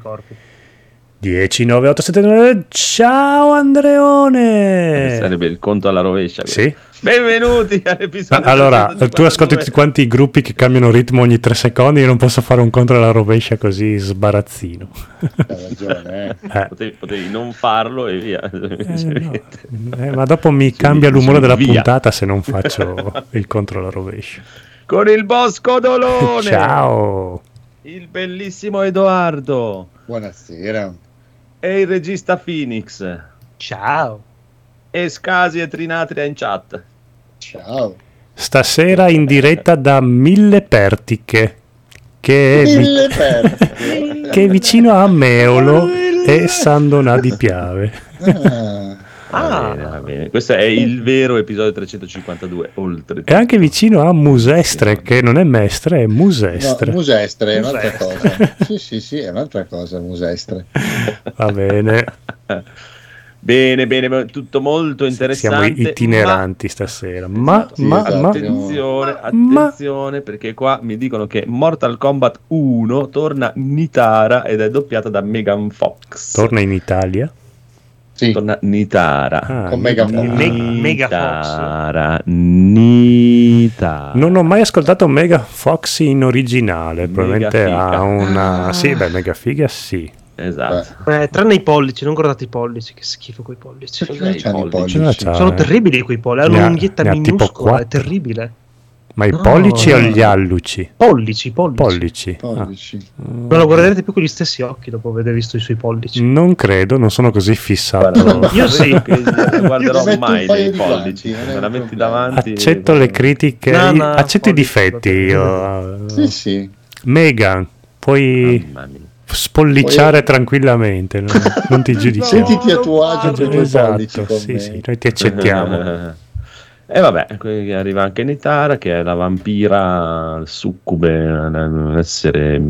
corpi. 10, 9, 8, 7, 9. Ciao Andreone! Sarebbe il conto alla rovescia. Sì. Benvenuti all'episodio. Allora, 352. tu ascolti tutti quanti i gruppi che cambiano ritmo ogni 3 secondi. Io non posso fare un conto alla rovescia così sbarazzino. Hai ragione, eh. Eh, Potevi, potevi non farlo e via. eh, no. Eh, ma dopo mi cambia l'umore della via. puntata se non faccio il conto alla rovescia. Con il Bosco Dolone. Ciao! Il bellissimo Edoardo. Buonasera. E il regista Phoenix. Ciao. E Scasi e Trinatria in chat. Ciao. Stasera in diretta da Mille Pertiche, che è, vi- Mille perche. che è vicino a Meolo e San Donà di Piave. Ah, Va Ah. bene, va bene. Questo è il vero episodio 352. Oltre. E anche vicino a Musestre, che non è Mestre, è no, Musestre. musestre è un'altra Musestre. cosa. Sì, sì, sì, è un'altra cosa, musestre. Va bene, Bene, bene, tutto molto siamo interessante. itineranti stasera. Ma, Sì, ma, esatto. ma, Attenzione, Ma- attenzione, perché qua mi dicono che Mortal Kombat 1 torna Nitara ed è doppiata da Megan Fox. torna in Italia. Sì, Torna Nitara. Ah, Con Megan Fox. Me- Mega Fox. Nitara. Nitara. Non ho mai ascoltato Mega Fox in originale, Mega probabilmente ha una... Ah. Sì, beh, Mega Figa sì. Esatto. Eh, tranne i pollici, non guardate i pollici, che schifo quei pollici. perché i i pollici? pollici? Ah, Sono terribili quei pollici, hanno un'unghietta tipo minuscola, è terribile. Ma i No, pollici o no. gli alluci? Pollici, pollici. Pollici. Ah. Pollici. Non lo guarderete più con gli stessi occhi dopo aver visto i suoi pollici. Non credo, non sono così fissato. Guarda, Io sì. non guarderò Io mai dei pollici. Me la metti davanti. Accetto le critiche, No, no, accetto i pollici, difetti. va Io. Sì, sì. Megan, puoi spollicciare tranquillamente, non, non ti giudichiamo. Sentiti a tuo agio i Esatto, sì, sì, noi ti accettiamo. E vabbè, arriva anche Nitara che è la vampira succube, l'essere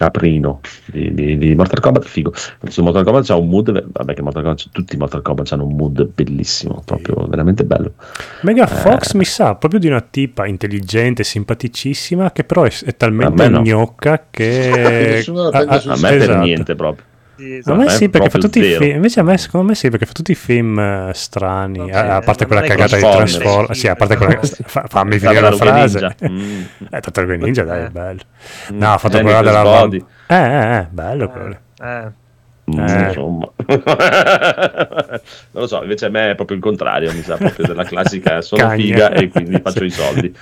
caprino di, di- di Mortal Kombat, figo. Su Mortal Kombat c'ha un mood, vabbè che Mortal Kombat, tutti i Mortal Kombat hanno un mood bellissimo, proprio veramente bello. Mega Eh. Fox mi sa proprio di una tipa intelligente, simpaticissima, che però è, è talmente A me no. gnocca che... Nessuno la prende ah, sul A me per esatto. niente proprio. A A me me sì, perché fa tutti i film. Invece a me, secondo me sì, perché fa tutti i film eh, strani. Vabbè, a, a parte quella è cagata di Transformers. Sì, a parte quella. fa- fammi finire la frase. Ninja. Mm. Eh, Tartaruga Ninja, dai, è Eh. bello. Mm. No, ha fatto Jennifer's quella della. Body. Eh, eh, eh, bello quello. Eh, Mm, Eh. Insomma, non lo so, invece a me è proprio il contrario, mi sa proprio della classica sono Cagna. figa e quindi faccio i soldi.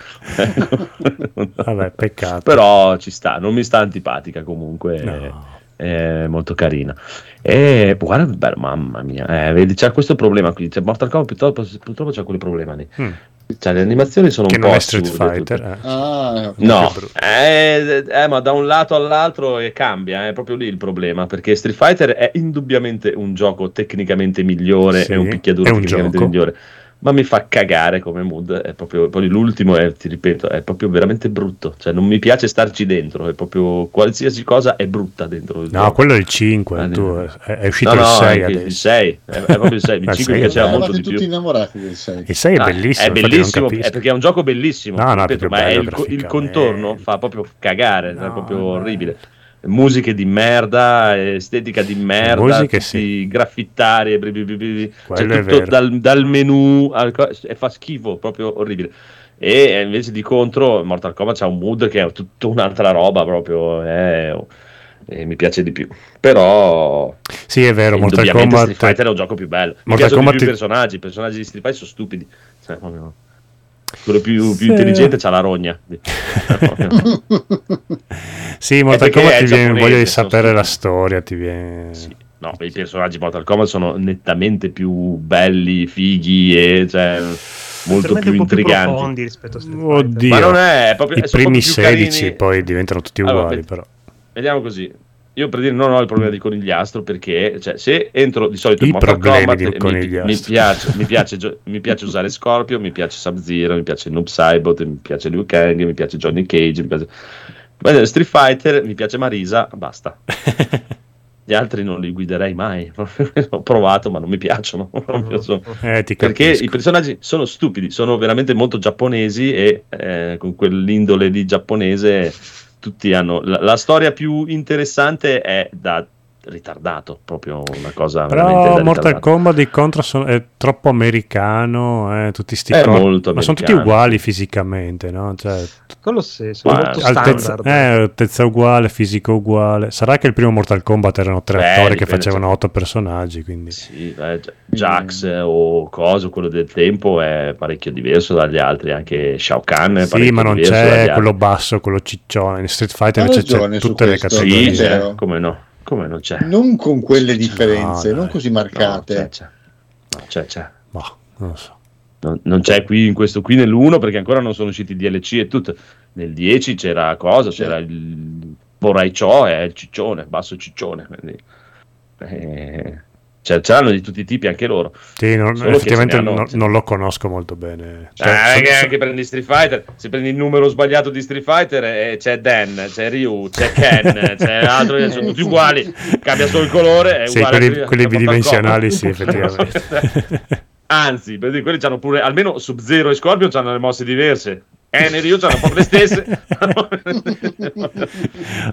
Vabbè, peccato. Però ci sta, non mi sta antipatica comunque, No. È, è molto carina. E guarda, bello, mamma mia, eh, vedi, c'è questo problema qui, c'è Mortal Kombat purtroppo, purtroppo c'è quel problema lì. Mm. Cioè, le animazioni sono Che un non po' è Street assurde Fighter. eh. Ah, No, eh, eh, ma da un lato all'altro eh, cambia, è proprio lì il problema, perché Street Fighter è indubbiamente un gioco tecnicamente migliore, Sì, è un picchiaduro è un tecnicamente gioco. migliore, ma mi fa cagare come mood, è proprio, poi l'ultimo è, ti ripeto, è proprio veramente brutto, cioè non mi piace starci dentro, è proprio qualsiasi cosa è brutta dentro No, gioco. quello è il 5. Ah, tu, no. è, è uscito No, il no, 6 anche adesso. il 6, è, è proprio il 6, il Il 5 mi sei è piaceva molto di più. innamorati del 6. Il 6 è Ah, bellissimo. è infatti non bellissimo, è perché è un gioco bellissimo. No, no, è ripeto, ma è il, il contorno fa proprio cagare, No, è proprio no. orribile. Musiche di merda, estetica di merda, musiche sì. graffittari, bli bli bli Cioè, tutto dal, dal menu al e fa schifo, proprio orribile. E invece di contro, Mortal Kombat c'ha un mood che è tutta un'altra roba, proprio. eh, e mi piace di più, però Sì, è vero. Mortal Kombat. Street Fighter è un gioco più bello. Mi Mortal Kombat più i personaggi, i personaggi di Street Fighter sono stupidi. Cioè, proprio- Quello più, più Sì. intelligente c'ha la rogna. Sì, Mortal Kombat ti viene voglia di sapere la storia. Ti viene. Sì. No, i personaggi Mortal Kombat sono nettamente più belli, fighi e cioè, molto più intriganti. profondi rispetto a Street Fighter. Oddio. Ma non è, è proprio, I primi proprio più 16 carini. poi diventano tutti Allora, uguali, ved- però. Vediamo così. Io per dire non ho il problema di conigliastro perché cioè, se entro di solito in I Mortal Kombat mi, conigliastro. mi piace, mi, piace, gio- mi piace usare Scorpio, mi piace Sub-Zero, mi piace Noob Saibot, mi piace Liu Kang, mi piace Johnny Cage, mi piace... Ma Street Fighter, mi piace Marisa, basta. Gli altri non li guiderei mai. Ho provato, ma non mi piacciono. Proprio sono- Eh, ti Perché i personaggi sono stupidi, sono veramente molto giapponesi e eh, con quell'indole di giapponese tutti hanno... La, la storia più interessante è da ritardato, proprio una cosa veramente Però Mortal. Kombat di contro sono- è troppo americano, eh, tutti sti È cor- molto ma sono tutti americano. uguali fisicamente, no? Cioè, Quello sì, sono Ma molto altezza, standard. eh, altezza uguale, fisico uguale. Sarà che il primo Mortal Kombat erano tre Beh, attori che facevano cioè- otto personaggi, quindi Sì, eh, Jax eh, o coso, quello del tempo è parecchio diverso dagli altri, anche Shao Kahn è sì, ma non c'è altri. quello basso, quello ciccione. In Street Fighter invece c'è tutte le categorie. Sì, vero. come no, come non c'è. Non con quelle differenze, No, non dai. così No, marcate. c'è, c'è. No, c'è, c'è. Ma non lo so. Non, non c'è qui in questo qui nell'1 perché ancora non sono usciti i DLC e tutto. Nel 10 c'era cosa? C'era il vorrei ciò e il ciccione, basso ciccione. Quindi, eh, cioè, c'erano di tutti i tipi anche loro. Sì, non- effettivamente ce ne hanno- non, lo conosco molto bene. Cioè, Eh, so- anche, so- anche prendi Street Fighter, se prendi il numero sbagliato di Street Fighter eh, c'è Dan, c'è Ryu, c'è Ken, c'è altro, sono tutti uguali, cambia solo il colore. È sì, uguale quelli, a- bidimensionali, sì, effettivamente. Anzi, per dire, quelli hanno pure, almeno Sub-Zero e Scorpion hanno le mosse diverse. Ken e Ryu hanno un po' le stesse.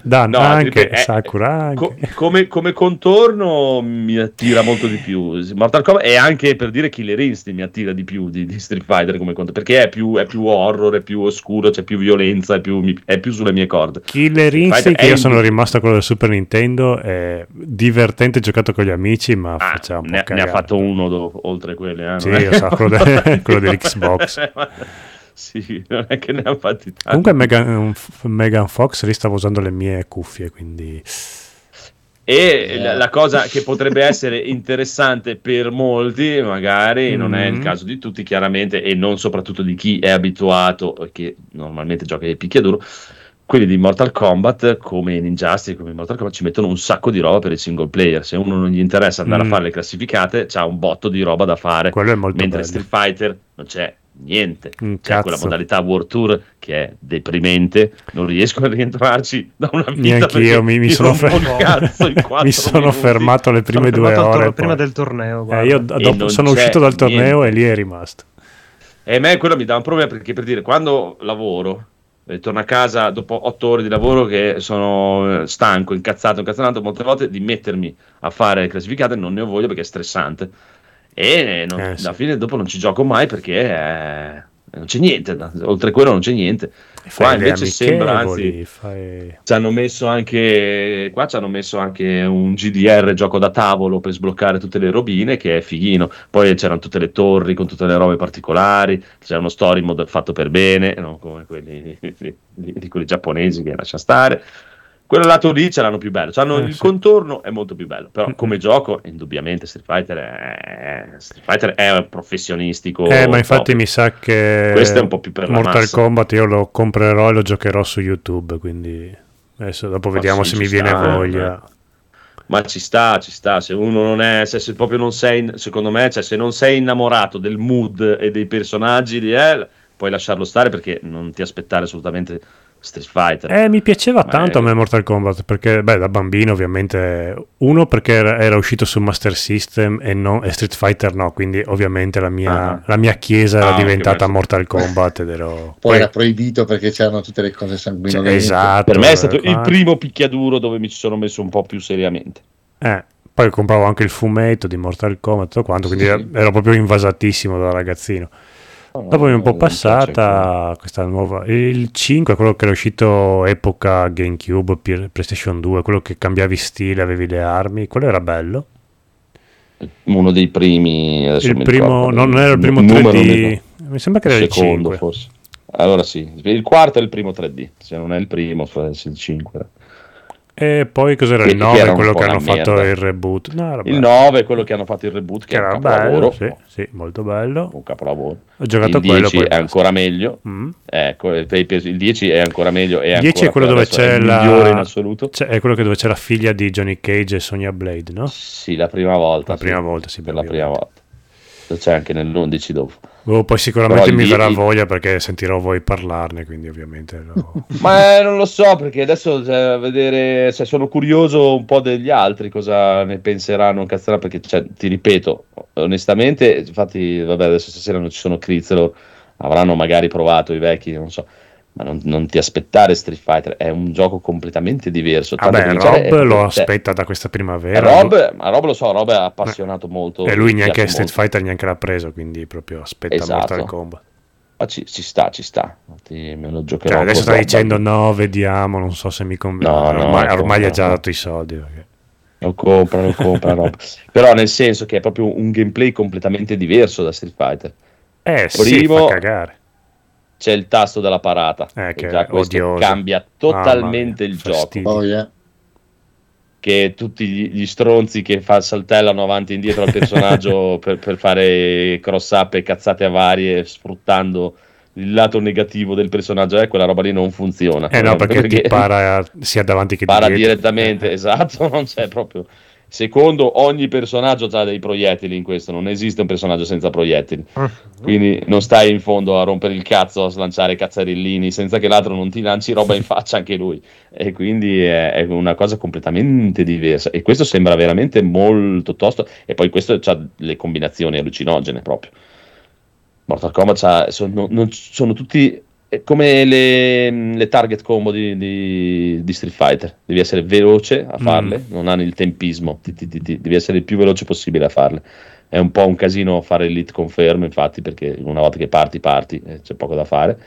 Dan No, anche, è- Sakura anche. Co- come, come contorno mi attira molto di più Mortal Kombat e anche per dire Killer Instinct mi attira di più di, di Street Fighter come contorno perché è più, è più horror, è più oscuro, c'è più violenza, è più, è più sulle mie corde. Killer Instinct, è io sono rimasto a quello del Super Nintendo, è divertente giocato con gli amici, ma Ah, po' ne, ne ha fatto uno do- oltre quelli. Eh, Sì, è- io so, quello de- quello dell'Xbox. sì, non è che ne ha fatti tanti. Comunque Megan, Megan Fox lì stava usando le mie cuffie, quindi... E la, la cosa che potrebbe essere interessante per molti, magari non è il Mhm. caso di tutti, chiaramente, e non soprattutto di chi è abituato e che normalmente gioca ai picchiaduro. Quelli di Mortal Kombat, come in Injustice, come in Mortal Kombat, ci mettono un sacco di roba per il single player. Se uno non gli interessa andare Mm. a fare le classificate, c'ha un botto di roba da fare. Quello è molto Mentre bello. Street Fighter non c'è niente. C'è quella cazzo. modalità World Tour che è deprimente, non riesco a rientrarci da una vita. Neanch'io, perché mi- mi mi sono rompo il fer- cazzo in quattro Mi sono fermato le prime Sono due fermato ore. prima del torneo. Eh, io dopo sono uscito dal torneo niente. e lì è rimasto. E a me quello mi dà un problema perché per dire, quando lavoro, e torno a casa dopo otto ore di lavoro che sono eh, stanco, incazzato, incazzato, molte volte di mettermi a fare classificate non ne ho voglia perché è stressante. E non- Eh, sì. alla fine dopo non ci gioco mai perché eh, non c'è niente, oltre quello non c'è niente. Qua invece sembra, anzi, fai- ci hanno messo anche qua ci hanno messo anche un GDR gioco da tavolo per sbloccare tutte le robine che è fighino poi c'erano tutte le torri con tutte le robe particolari c'era uno story mode fatto per bene non come quelli di, di- di quelli giapponesi che lascia stare quello lato lì ce l'hanno più bello C'hanno Eh, il sì. contorno è molto più bello però come gioco indubbiamente Street Fighter è, Street Fighter è professionistico Eh, ma infatti top. mi sa che Questo è un po' più per Mortal massa. Kombat io lo comprerò e lo giocherò su YouTube, quindi adesso dopo Ma vediamo sì, se mi viene sta, voglia. Ma ci sta, ci sta. Se uno non è, se, se proprio non sei, secondo me, cioè, se non sei innamorato del mood e dei personaggi di El, puoi lasciarlo stare perché non ti aspettare assolutamente Street Fighter. Eh, mi piaceva Ma tanto a me Mortal Kombat perché, beh, da bambino ovviamente, uno perché era, era uscito su Master System e, no- e Street Fighter no, quindi ovviamente la mia, Ah. la mia chiesa era Ah, ok, diventata beh. Mortal Kombat ed ero... Poi era proibito perché c'erano tutte le cose sanguinolente. Cioè, esatto. per me è stato qua- il primo picchiaduro dove mi ci sono messo un po' più seriamente. Eh, poi compravo anche il fumetto di Mortal Kombat e tutto quanto, quindi Sì, ero proprio invasatissimo da ragazzino. Dopo è un po' passata questa nuova. Il 5 è quello che era uscito epoca GameCube, PlayStation 2, quello che cambiavi stile, avevi le armi, quello era bello. Uno dei primi. Il primo, ricordo, non era il primo numero 3D, mi- mi sembra che era il secondo 5. forse. Allora sì, il quarto è il primo 3D, se non è il primo, forse il 5. E poi cos'era il che 9, era un quello che hanno fatto merda. il reboot. No, Il bello. 9 è quello che hanno fatto il reboot, che, che è un era capolavoro. bello, sì, sì, molto bello. Un capolavoro. Ho giocato il a quello 10 poi è ancora meglio. Mm. Ecco, il il 10 è ancora meglio. È 10 è quello dove c'è il la. Cioè, è quello che dove c'è la figlia di Johnny Cage e Sonia Blade, no? Sì, la prima volta. La sì. prima volta, sì, Per la prima volta. C'è anche nell'11 dopo. Oh, poi sicuramente Però mi verrà voglia perché sentirò voi parlarne, quindi ovviamente lo- Ma eh, non lo so perché adesso cioè, a vedere, cioè, sono curioso un po' degli altri cosa ne penseranno, cazzeranno, perché cioè, ti ripeto, onestamente, infatti, vabbè, adesso stasera non ci sono Crizzero, avranno magari provato i vecchi, non so. Ma non, non ti aspettare Street Fighter, è un gioco completamente diverso. tanto Vabbè, è Rob lo cioè, aspetta da questa primavera. Rob, ma Rob lo so, Rob è appassionato molto. e lui neanche Street molto. Fighter neanche l'ha preso, quindi proprio aspetta Esatto. Mortal Kombat. Ma ci, ci sta, ci sta. Infatti me lo giocherò. Cioè, adesso sta dicendo no, vediamo, non so se mi conviene. No, no, ormai, ormai gli ha già dato i soldi. perché- Lo compra, lo compra Rob. Però nel senso che è proprio un gameplay completamente diverso da Street Fighter. Eh sì, Primo- fa cagare. C'è il tasto della parata. Eh, che già questo odioso. cambia totalmente mia, il gioco. fastidio. Oh, yeah. Che tutti gli, gli stronzi che fa, saltellano avanti e indietro al personaggio per, per fare cross up e cazzate a varie, sfruttando il lato negativo del personaggio, eh, quella roba lì non funziona. Eh no, perché, ti para sia davanti che para dietro. direttamente, Eh. esatto, non c'è proprio. Secondo, ogni personaggio ha dei proiettili in questo, non esiste un personaggio senza proiettili. Quindi non stai in fondo a rompere il cazzo, a slanciare cazzarellini senza che l'altro non ti lanci roba in faccia anche lui. E quindi è, è una cosa completamente diversa. E questo sembra veramente molto tosto. E poi questo ha le combinazioni allucinogene proprio. Mortal Kombat c'ha- sono, sono tutti è come le, le target combo di, di- di Street Fighter. Devi essere veloce a farle, non hanno il tempismo. Ti- ti- ti- devi essere il più veloce possibile a farle. È un po' un casino fare l'hit conferm, infatti, perché una volta che parti, parti, eh, c'è poco da fare.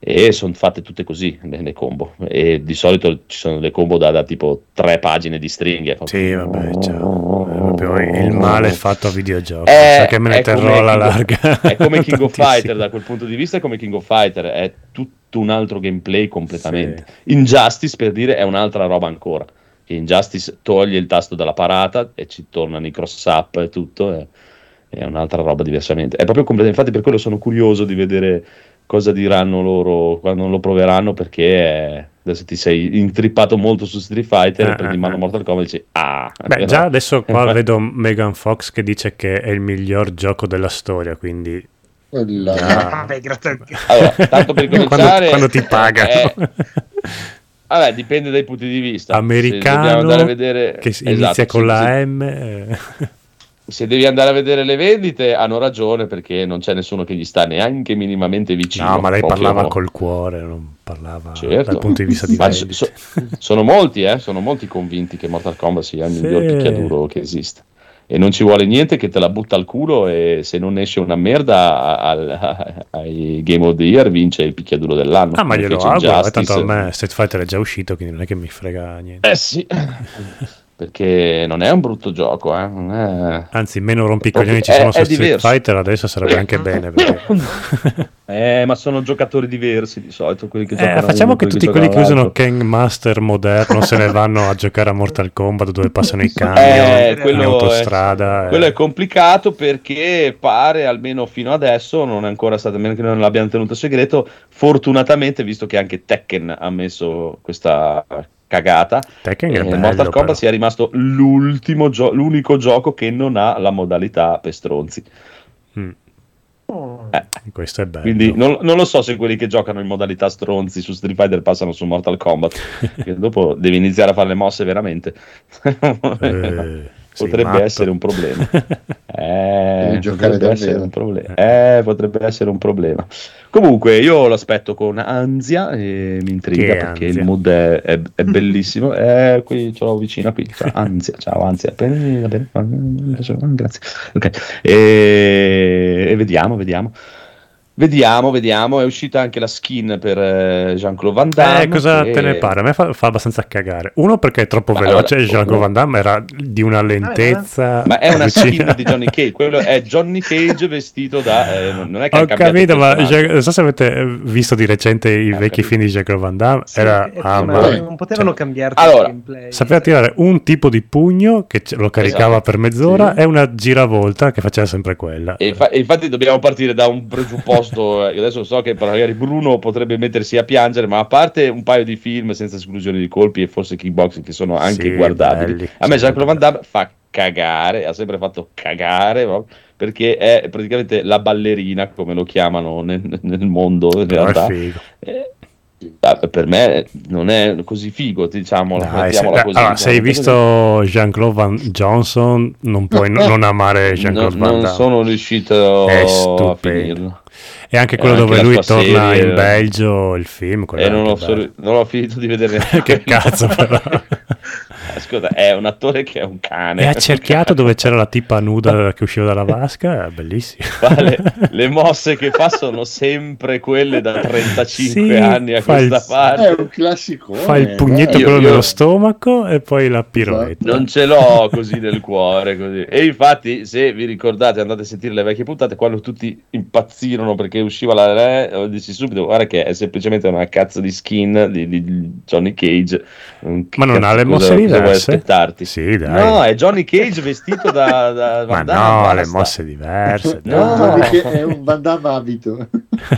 E sono fatte tutte così le, le combo. E di solito ci sono le combo da, da tipo tre pagine di stringhe. Sì, vabbè, cioè, è proprio il male fatto a videogioco. È- Sa che me ne è terrò come alla King of- larga. È come King of. Fighter da quel punto di vista, è come King of Fighter, è tutto un altro gameplay completamente. Injustice per dire è un'altra roba ancora. Che Injustice toglie il tasto dalla parata e ci tornano i cross up e tutto, è, è un'altra roba diversamente. È proprio completamente, infatti per quello sono curioso di vedere cosa diranno loro quando lo proveranno perché eh, adesso ti sei intrippato molto su Street Fighter Eh, e prendi eh, in mano eh. Mortal Kombat e dici ah Beh, già adesso qua Infatti- vedo Megan Fox che dice che è il miglior gioco della storia, quindi Quella- Ah. Vabbè, grazie. Allora, tanto per quando, cominciare quando ti pagano. eh, Vabbè, dipende dai punti di vista. Americano andare a vedere, che si- esatto, inizia con la M. eh. Se devi andare a vedere le vendite, hanno ragione perché non c'è nessuno che gli sta neanche minimamente vicino. No, ma lei parlava col cuore, non parlava Certo. dal punto di vista di vendite. so- sono molti, eh, sono molti convinti che Mortal Kombat sia il Sì. miglior picchiaduro che esiste. E non ci vuole niente che te la butta al culo e se non esce una merda al- ai Game of the Year vince il picchiaduro dell'anno. Ah, ma glielo auguro, eh, tanto a me Street Fighter è già uscito, quindi non è che mi frega niente. Eh sì, perché non è un brutto gioco, eh. è- Anzi, meno rompicoglioni ci È- sono è su Street diverso. Fighter, adesso sarebbe anche bene. Perché... Eh, ma sono giocatori diversi di solito. Quelli che Eh, facciamo uno, che tutti giocano quelli che usano. King Master moderno se ne vanno a giocare a Mortal Kombat dove passano i camion Eh, in autostrada. eh. Quello è complicato perché pare, almeno fino adesso, non è ancora stato, a meno che non l'abbiano tenuto segreto, fortunatamente, visto che anche Tekken ha messo questa cagata, Tekken eh, bello, Mortal Kombat però. sia rimasto l'ultimo gio- l'unico gioco che non ha la modalità per stronzi. Mm, Eh, questo è bello. quindi non, non lo so se quelli che giocano in modalità stronzi su Street Fighter passano su Mortal Kombat, che dopo devi iniziare a fare le mosse veramente. Eh, sei potrebbe matto. essere un problema. Eh, giocare potrebbe essere un problema. Eh, potrebbe essere un problema. Comunque, io l'aspetto con ansia e mi intriga Che perché ansia? il mood è, è- è bellissimo. Eh, qui ce l'ho vicino qui. Ciao, ansia, ciao, ansia. Bene, va grazie. Ok, e, e vediamo, vediamo. Vediamo, vediamo. È uscita anche la skin per eh, Jean-Claude Van Damme. Eh, cosa che- te ne pare? A me fa, fa abbastanza cagare. Uno perché è troppo Ma veloce, allora- Jean-Claude Van Damme era di una lentezza. Ma è una skin di Johnny Cage. Quello è Johnny Cage vestito da. eh, non è che Ho capito, ma. Jean- non so se avete visto di recente i Eh, ho vecchi film di Jean-Claude Van Damme. Sì, era ah, ma non potevano cambiarti Allora, il gameplay. Sapeva tirare un tipo di pugno che lo caricava Esatto. per mezz'ora Sì. e una giravolta che faceva sempre quella. E, e infatti dobbiamo partire da un presupposto. Eh, adesso so che magari Bruno potrebbe mettersi a piangere, ma a parte un paio di film senza esclusione di colpi e forse kickboxing che sono anche Sì, guardabili, belli, a me sì, Jean-Claude Van. Damme fa cagare, ha sempre fatto cagare perché è praticamente la ballerina, come lo chiamano nel, nel mondo in Però realtà. Eh, eh, per me non è così figo, diciamo, Dai, se, mettiamola così. allora, se hai diciamo, visto Jean-Claude Van Johnson, non puoi non, non amare. Jean-Claude Non- Van non Damme. sono riuscito È a stupendo. finirlo. E anche quello anche dove lui torna serie. in Belgio, il film. E non ho, solo- non ho finito di vedere neanche che cazzo però. Ascolta, è un attore che è un cane. È accerchiato dove c'era la tipa nuda che usciva dalla vasca, è bellissimo. Vale, le mosse che fa sono sempre quelle da 35 Sì, anni a fa il- questa È parte. un classico. Fa il pugnetto Io- quello io- nello stomaco e poi la piroetta. Non ce l'ho così nel cuore. Così. E infatti, se vi ricordate, andate a sentire le vecchie puntate, quando tutti impazzirono perché usciva la re, ho dissi subito: guarda che è semplicemente una cazzo di skin di, di Johnny Cage. Ma non ha le mosse diverse? Aspettarti? Sì, dai. No, è Johnny Cage vestito da, da Ma Van Damme, no, le mosse diverse. No. Perché è un Van Damme abito.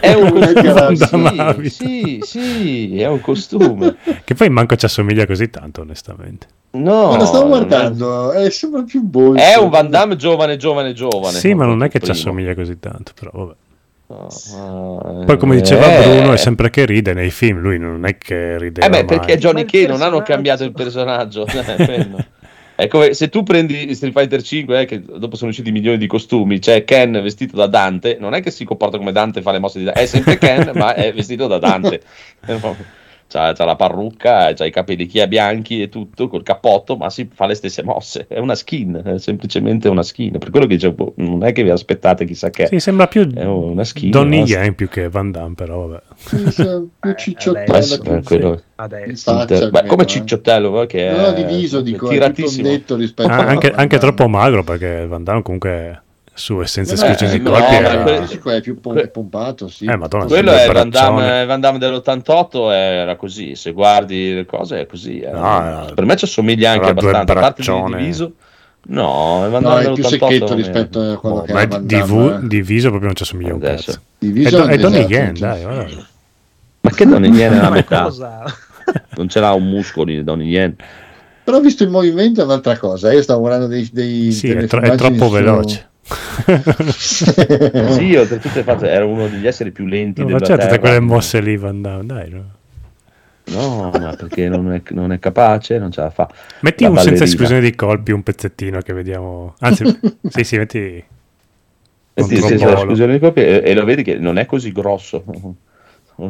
È un è Van. Damme Sì, sì, sì, è un costume. Che poi manco ci assomiglia così tanto, onestamente. No, Ma lo stavo non è- guardando, eh, sembra più bolso. È un Van Damme giovane, giovane, giovane. sì, ma non è che ci assomiglia così tanto, però vabbè. No, Poi come diceva eh, Bruno, è sempre che ride nei film, lui non è che ride Eh beh, mai. perché Johnny Cage non hanno cambiato il personaggio. Eh. È come se tu prendi Street Fighter 5, eh, che dopo sono usciti milioni di costumi, c'è Ken vestito da Dante, non è che si comporta come Dante e fa le mosse di Dante, è sempre Ken, ma è vestito da Dante. C'ha, c'ha la parrucca, c'ha i capelli chia bianchi e tutto, col cappotto, ma si fa le stesse mosse. È una skin, è semplicemente una skin. Per quello che dicevo, boh, non è che vi aspettate chissà che. Sì, sembra più È una skin. Donnie basta. Yen più che Van Damme, però vabbè. Sì, più Eh, cicciottello. adesso, più- Eh, quello- Adesso. Beh, come eh. Cicciottello, eh, che è No, diviso, dico, è tiratissimo. rispetto Ah, a anche, anche troppo magro perché Van Damme comunque su essenza e No, esclusione eh, di no, colpi era... quello- è più pompato, sì. Eh, madonna, Quello è Van Damme, braccione. Van Damme dell'88 era così, se guardi le cose è così. era- No, era- per me ci assomiglia anche abbastanza, a parte di braccione. diviso. No, è Van No, Damme è più dell'88. secchetto rispetto a quello Boh, che ma era è Van divu- Damme. eh. diviso proprio non ci assomiglia un Adesso. cazzo. Diviso È, Do- è Donnie esatto, Yen, dai, guarda. Ma che Donnie Yen è la metà? cosa? Non ce l'ha un muscolo di Donnie Yen. Però ho visto il movimento è un'altra cosa. Io stavo guardando dei, dei Sì, delle è, tro- è troppo su- veloce. Sì, oltretutto è fatto- era uno degli esseri più lenti Non della tutte Terra. quelle mosse lì, Van Damme, dai. no. No, ma perché non è, non è capace, non ce la fa. Metti La un senza esclusione di colpi, un pezzettino che vediamo. Anzi, sì, sì, metti. Eh sì, sì, Bolo. esclusione di colpi e, e lo vedi che non è così grosso. O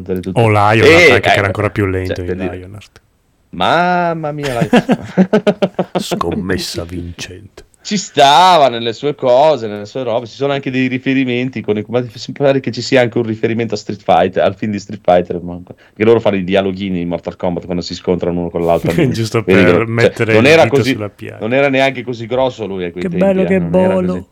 Lionheart, Eh, anche che eh, era ancora più lento cioè, per Lionheart. Mamma mia, Scommessa vincente. Ci stava nelle sue cose, nelle sue robe. Ci sono anche dei riferimenti. Con i, ma mi pare che ci sia anche un riferimento a Street Fighter, al film di Street Fighter. Che loro fanno i dialoghini in Mortal Kombat quando si scontrano uno con l'altro. Giusto Vedi per che- cioè, mettere non il era così, sulla piaga. non era neanche così grosso lui. a quei Che tempi, bello eh, che non Bolo.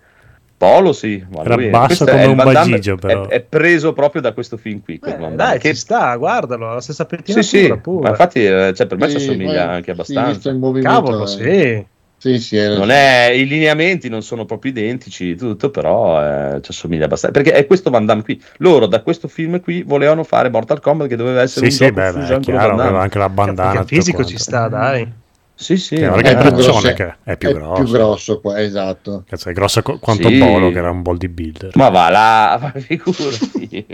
Polo sì, ma Era lui- basso come è un bagigio, però. È, è preso proprio da questo film qui. Eh, Damme, dai, che- ci sta, guardalo, la stessa sì, pettinatura sì, pure. ma infatti eh, cioè, per me ci Sì, assomiglia poi- anche sì, abbastanza. Cavolo, eh. sì. Sì, sì, Non è, I lineamenti non sono proprio identici, tutto, però eh, ci assomiglia abbastanza. Perché è questo Van Damme qui. Loro da questo film qui volevano fare Mortal Kombat che doveva essere Sì, un sì, gioco beh, beh, è chiaro, Van aveva Damme. anche la bandana. Il fisico ci sta, dai. Sì, sì. Che che è è grosso, che è più è grosso. più grosso qua, esatto. Cazzo, è grosso co- quanto Sì. Bolo, che era un bodybuilder. Ma va là, ma figurati.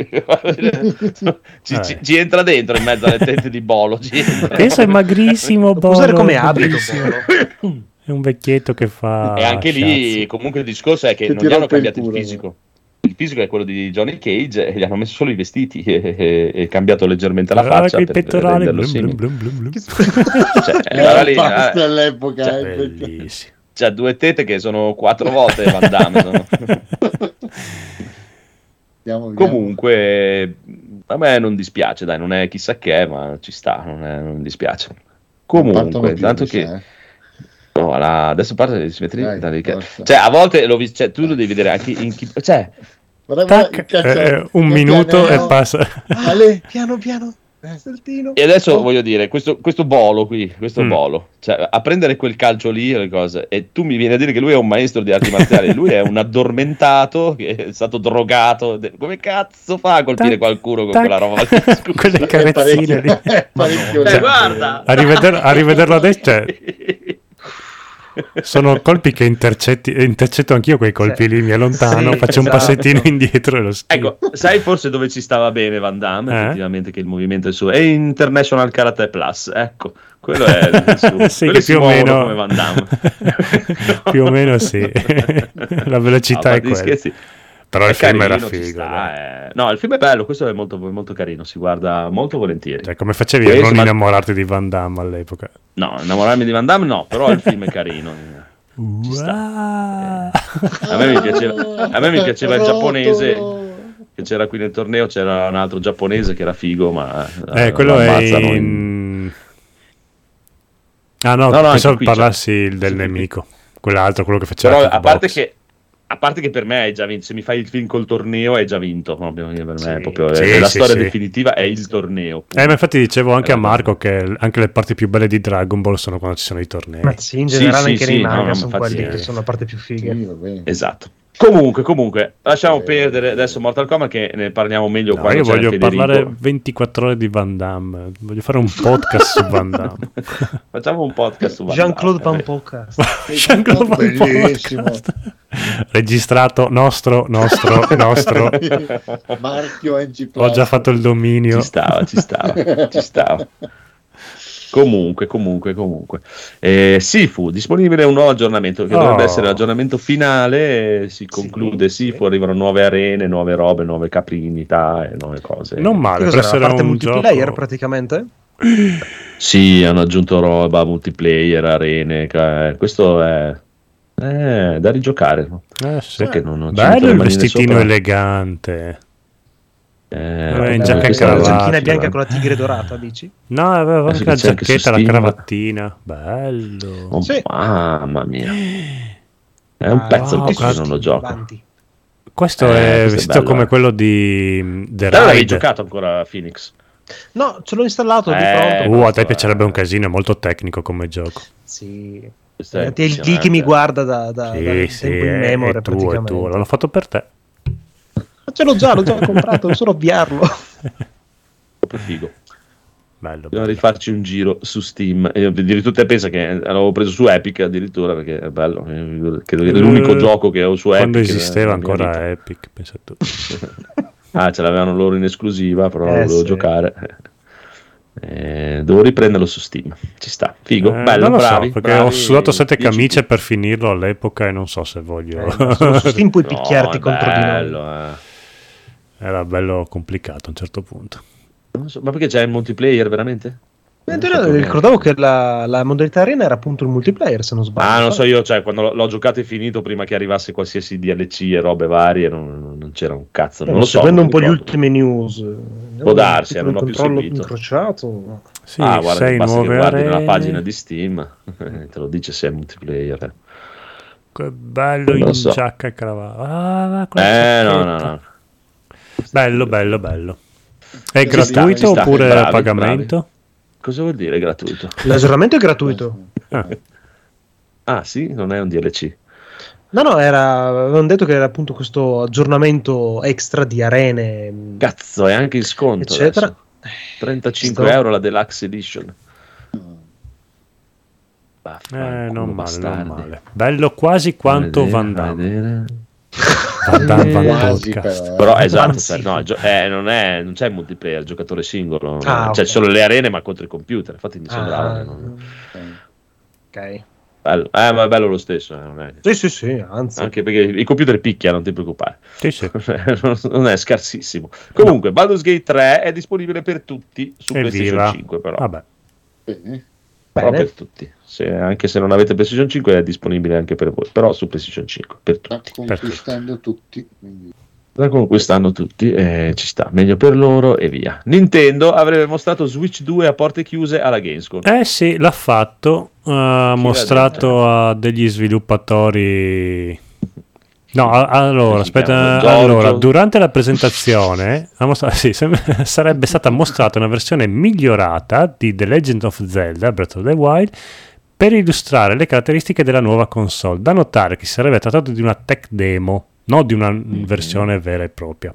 ci, ci- ci entra dentro in mezzo alle tette di Bolo. Pensa è magrissimo Lo può usare Bolo, come abito. Bolo. È un vecchietto che fa. E anche lì, shazzi. comunque, il discorso è che, Che non gli hanno il cambiato il, culo, fisico. Il fisico è quello di Johnny Cage e gli hanno messo solo i vestiti e, e- e cambiato leggermente la Ah, faccia che per, renderlo blum, simile. blum, blum, blum, blum. Cioè, Eh, allora lì, pasta eh, all'epoca. cioè, eh, Bellissimo. c'ha due tette che sono quattro volte Van Damme. sono. Andiamo, vediamo. Comunque, a me non dispiace, dai, non è chissà che, ma ci sta, non, è- non dispiace. Comunque, tanto che... eh. No, la- adesso parte di simmetria. Dai, dai, che- forza. cioè, a volte lo vi- cioè, tu lo devi vedere anche in chi. Cioè, Tac, cazzo, eh, un che minuto e pianello. passa. Ale, Piano piano, saltino. e adesso voglio dire, questo, questo bolo qui, questo Mm. bolo, cioè, a prendere quel calcio lì e le cose, e tu mi vieni a dire che lui è un maestro di arti marziali, lui è un addormentato che è stato drogato. Come cazzo fa a colpire Tac, qualcuno con tac. quella roba? lì? Quelle carezzine lì. parecchio- Eh, guarda! A, riveder- a rivederlo adesso, cioè, sono colpi che intercetti, intercetto anch'io quei colpi Sì. lì, mi allontano, Sì, faccio un esatto. passettino indietro e lo schifo. Ecco, sai forse dove ci stava bene Van Damme? Eh? Effettivamente che il movimento è suo. È International Karate Plus, ecco, quello è il suo. Sì, si più o meno come Van Damme. più o meno sì. La velocità Ah, è quella. scherzi. Però È il film era carino, figo. sta, eh. No, il film è bello, questo è molto, molto carino, si guarda molto volentieri. Cioè, come facevi a Questo, non ma- innamorarti di Van Damme all'epoca? No, innamorarmi di Van Damme no, però il film è carino. Ci Ua. A me mi piaceva- a me mi piaceva il giapponese. Che c'era qui nel torneo, c'era un altro giapponese che era figo, ma... Eh, eh, quello lo è in- in... Ah no, No, no, pensavo parlassi c'è- del sì, nemico. Quell'altro, quello che faceva Però a parte, che, a parte che per me hai già vinto, se mi fai il film col torneo hai già vinto, proprio, per me è Sì. proprio, Sì, è- la sì, storia sì. definitiva è il torneo. Eh, ma infatti dicevo anche a Eh, Marco che anche le parti più belle di Dragon Ball sono quando ci sono i tornei. Ma sì, in generale sì, anche sì, nei manga no, sono quelli che sono la parte più bene. Esatto. Comunque, comunque, lasciamo Eh. perdere adesso Mortal Kombat che ne parliamo meglio No, quando io voglio Federico. parlare 24 ore di Van Damme. Voglio fare un podcast su Van Damme. Facciamo un podcast su Van Jean-Claude Damme, Van eh. Podcast. Jean-Claude Van Bellissimo. Podcast. Registrato nostro, nostro, nostro. Marchio NG Ho già fatto il dominio. Ci stava, ci stava, ci stava. Comunque, comunque, comunque. Eh, Sifu, disponibile un nuovo aggiornamento che Oh. dovrebbe essere l'aggiornamento finale. eh, Si conclude sì. Sifu, arrivano nuove arene, nuove robe, nuove caprinità e nuove cose. Non male, per essere la parte un multiplayer gioco... praticamente? Sì, hanno aggiunto roba, multiplayer, arene. eh, questo è, è da rigiocare. no? Eh, sì. Perché non, non Bello il vestitino sopra? elegante. Eh, in vabbè, giacca e è cravatta. bianca con la tigre dorata, dici? No, aveva Eh, anche la giacchetta, la cravattina. Bello. Oh, Sì. Mamma mia. È un Ah, pezzo wow, questo- che non lo gioco. Avanti. Questo Eh, è questo è vestito bello, come eh. quello di mm, The Te l'avevi Ride. giocato ancora a Phoenix? No, ce l'ho installato di Eh, pronto. Uh, a te questo piacerebbe è- un casino, è molto tecnico come gioco. Sì. Questo è Eh, è lì che mi guarda da, da, Sì, dal sì, tempo in è, memoria è tuo, è tuo. L'hanno fatto per te. Ma ce l'ho già, l'ho già comprato, devo solo avviarlo. proprio figo. Bello, Dobbiamo bello. rifarci un giro su Steam. E addirittura te pensa che l'avevo preso su Epic addirittura perché è bello. eh, Credo che è l'unico Eh, gioco che ho su Epic. Quando eh, esisteva ancora Epic, pensa tu. Ah, ce l'avevano loro in esclusiva, però Eh, volevo sì. giocare. Eh, devo riprenderlo su Steam. Ci sta, figo, Eh, bello, non lo bravi. so, perché bravi, ho sudato sette 10 camicie per finirlo all'epoca e non so se voglio. Eh, su Steam puoi No, picchiarti è contro di noi. bello, eh. Era bello complicato a un certo punto. Non so, ma perché c'è il multiplayer veramente? Eh, Non so ricordavo che la, la modalità arena era appunto il multiplayer, se non sbaglio. Ah, non so io, cioè, quando l'ho, giocato e finito, prima che arrivasse qualsiasi DLC e robe varie, non, non- c'era un cazzo. Non lo so. seguendo non un po' gli ultime news. Può darsi, eh, non ho più controllo seguito. incrociato. Sì, ah, guarda, sei basta che guardi nella pagina di Steam, te lo dice se è multiplayer. eh. Che bello Non in so. giacca e cravatta. Ah, Eh, no, no, no. Bello, bello, bello. È Ci gratuito sta. oppure Bravi, a pagamento? Cosa vuol dire gratuito? L'aggiornamento è gratuito. Ah, Ah, sì, non è un DLC. No, no, era, avevano detto che era appunto questo aggiornamento extra di arene, Cazzo, è anche in sconto. eccetera. adesso. 35 Sto- euro la deluxe edition. eh, non male, bastardi. non male. Bello quasi quanto Vedere, Van Damme. Van Podcast. però. Però esatto, cioè, no, gio- eh, non, è, non c'è il multiplayer, il giocatore singolo. Ah, cioè, ok. ci sono le arene, ma contro i computer. Infatti mi sembrava Ah, che non... ok. bello. Eh, ma è bello lo stesso. eh, Sì, sì, sì, anzi. Anche perché i computer picchiano, non ti preoccupare. Sì, sì. non è scarsissimo. Comunque, Baldur's Gate 3 è disponibile per tutti su PlayStation Evviva. 5, però. Vabbè. Bene. Però per tutti. Se- anche se non avete PlayStation 5 è disponibile anche per voi, però su PlayStation 5 per Sta tutti. conquistando tutti. quindi- Sta conquistando tutti e ci sta, meglio per loro e via. Nintendo avrebbe mostrato Switch 2 a porte chiuse alla Gamescom. Eh sì, l'ha fatto. Ha Chi mostrato a degli sviluppatori. No, allora, aspetta, allora, durante la presentazione mostra- sì, sarebbe stata mostrata una versione migliorata di The Legend of Zelda Breath of the Wild per illustrare le caratteristiche della nuova console. Da notare che si sarebbe trattato di una tech demo, non di una Mhm. versione vera e propria.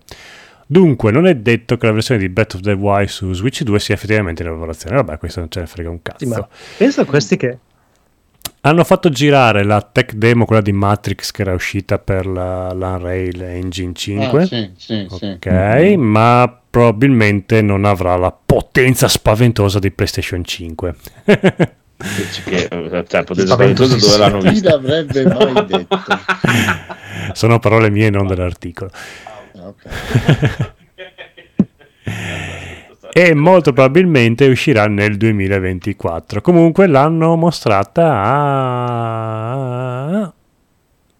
Dunque, non è detto che la versione di Breath of the Wild su Switch 2 sia effettivamente in lavorazione. Vabbè, questo non ce ne frega un cazzo. Sì, ma pensa a questi che Hanno fatto girare la tech demo, quella di Matrix che era uscita per la, l'Unreal Engine 5. Ah, sì, sì, sì. Ok, ma probabilmente non avrà la potenza spaventosa di PlayStation 5. Dici che, eh, cioè, potete Spaventoso spaventoso dove l'hanno Chi vista. l'avrebbe mai detto? Sono parole mie, non dell'articolo. Ah, ok. E molto probabilmente uscirà nel 2024. Comunque l'hanno mostrata a,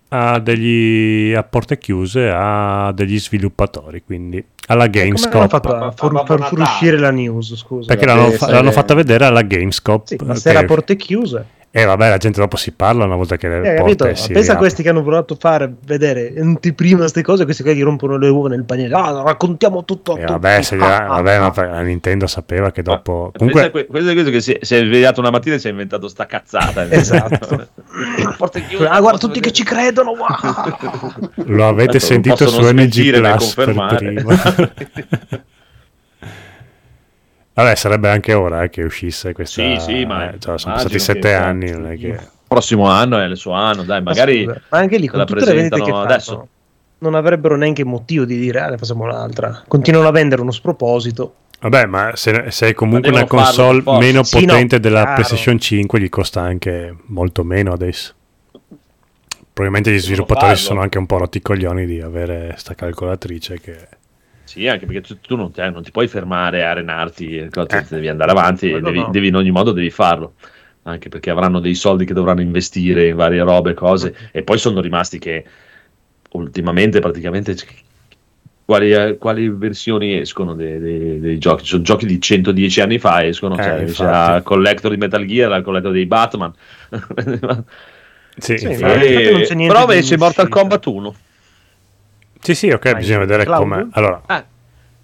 a degli a porte chiuse a degli sviluppatori, quindi alla Come Gamescom. fatto a far, far fuoriuscire la news, scusa? Perché l'hanno, fa- l'hanno fatta vedere alla Gamescom. Sì, ma se era a porte chiuse. Eh vabbè, la gente dopo si parla una volta che le Eh, capito? porte si Pensa a questi che hanno provato a fare vedere anteprima queste cose, questi che gli rompono le uova nel paniere. Ah, raccontiamo tutto. a Eh, tutti. vabbè, se gli- Ah, ah, vabbè, ah. ma la Nintendo sapeva che dopo... Pensa Comunque, questo è questo che si è, si è svegliato una mattina e si è inventato sta cazzata. Esatto. Chiuse, Ah, guarda tutti che vedere. ci credono. wow. lo avete sentito su NG Plus per confermare. prima. Vabbè, sarebbe anche ora eh, che uscisse questa... Sì, sì, ma eh, cioè, sono passati che- sette anni, non è che... prossimo anno è il suo anno, dai, Ma magari ma anche lì con la tutte le vendite che adesso. non avrebbero neanche motivo di dire ah, ne facciamo un'altra. Continuano a vendere uno sproposito. Vabbè, ma se, se è comunque una farlo console forza. meno Sì, no, potente della chiaro. PlayStation 5, gli costa anche molto meno adesso. Probabilmente gli sviluppatori si farlo. sono anche un po' rotti coglioni di avere sta calcolatrice che... Sì, anche perché tu, tu non, te- non ti puoi fermare a arenarti, tu devi andare avanti, e devi, no. devi in ogni modo devi farlo. Anche perché avranno dei soldi che dovranno investire in varie robe, cose, e poi sono rimasti che ultimamente praticamente quali, eh, quali versioni escono dei, dei- dei giochi? Ci sono giochi di 110 anni fa escono, Eh, cioè, c'era il collector di Metal Gear, il collector dei Batman. Sì, Sì, infatti. ma- infatti c'è però invece Mortal. Kombat 1 sì, sì, ok, Ma bisogna vedere cloud? come... Allora, Ah,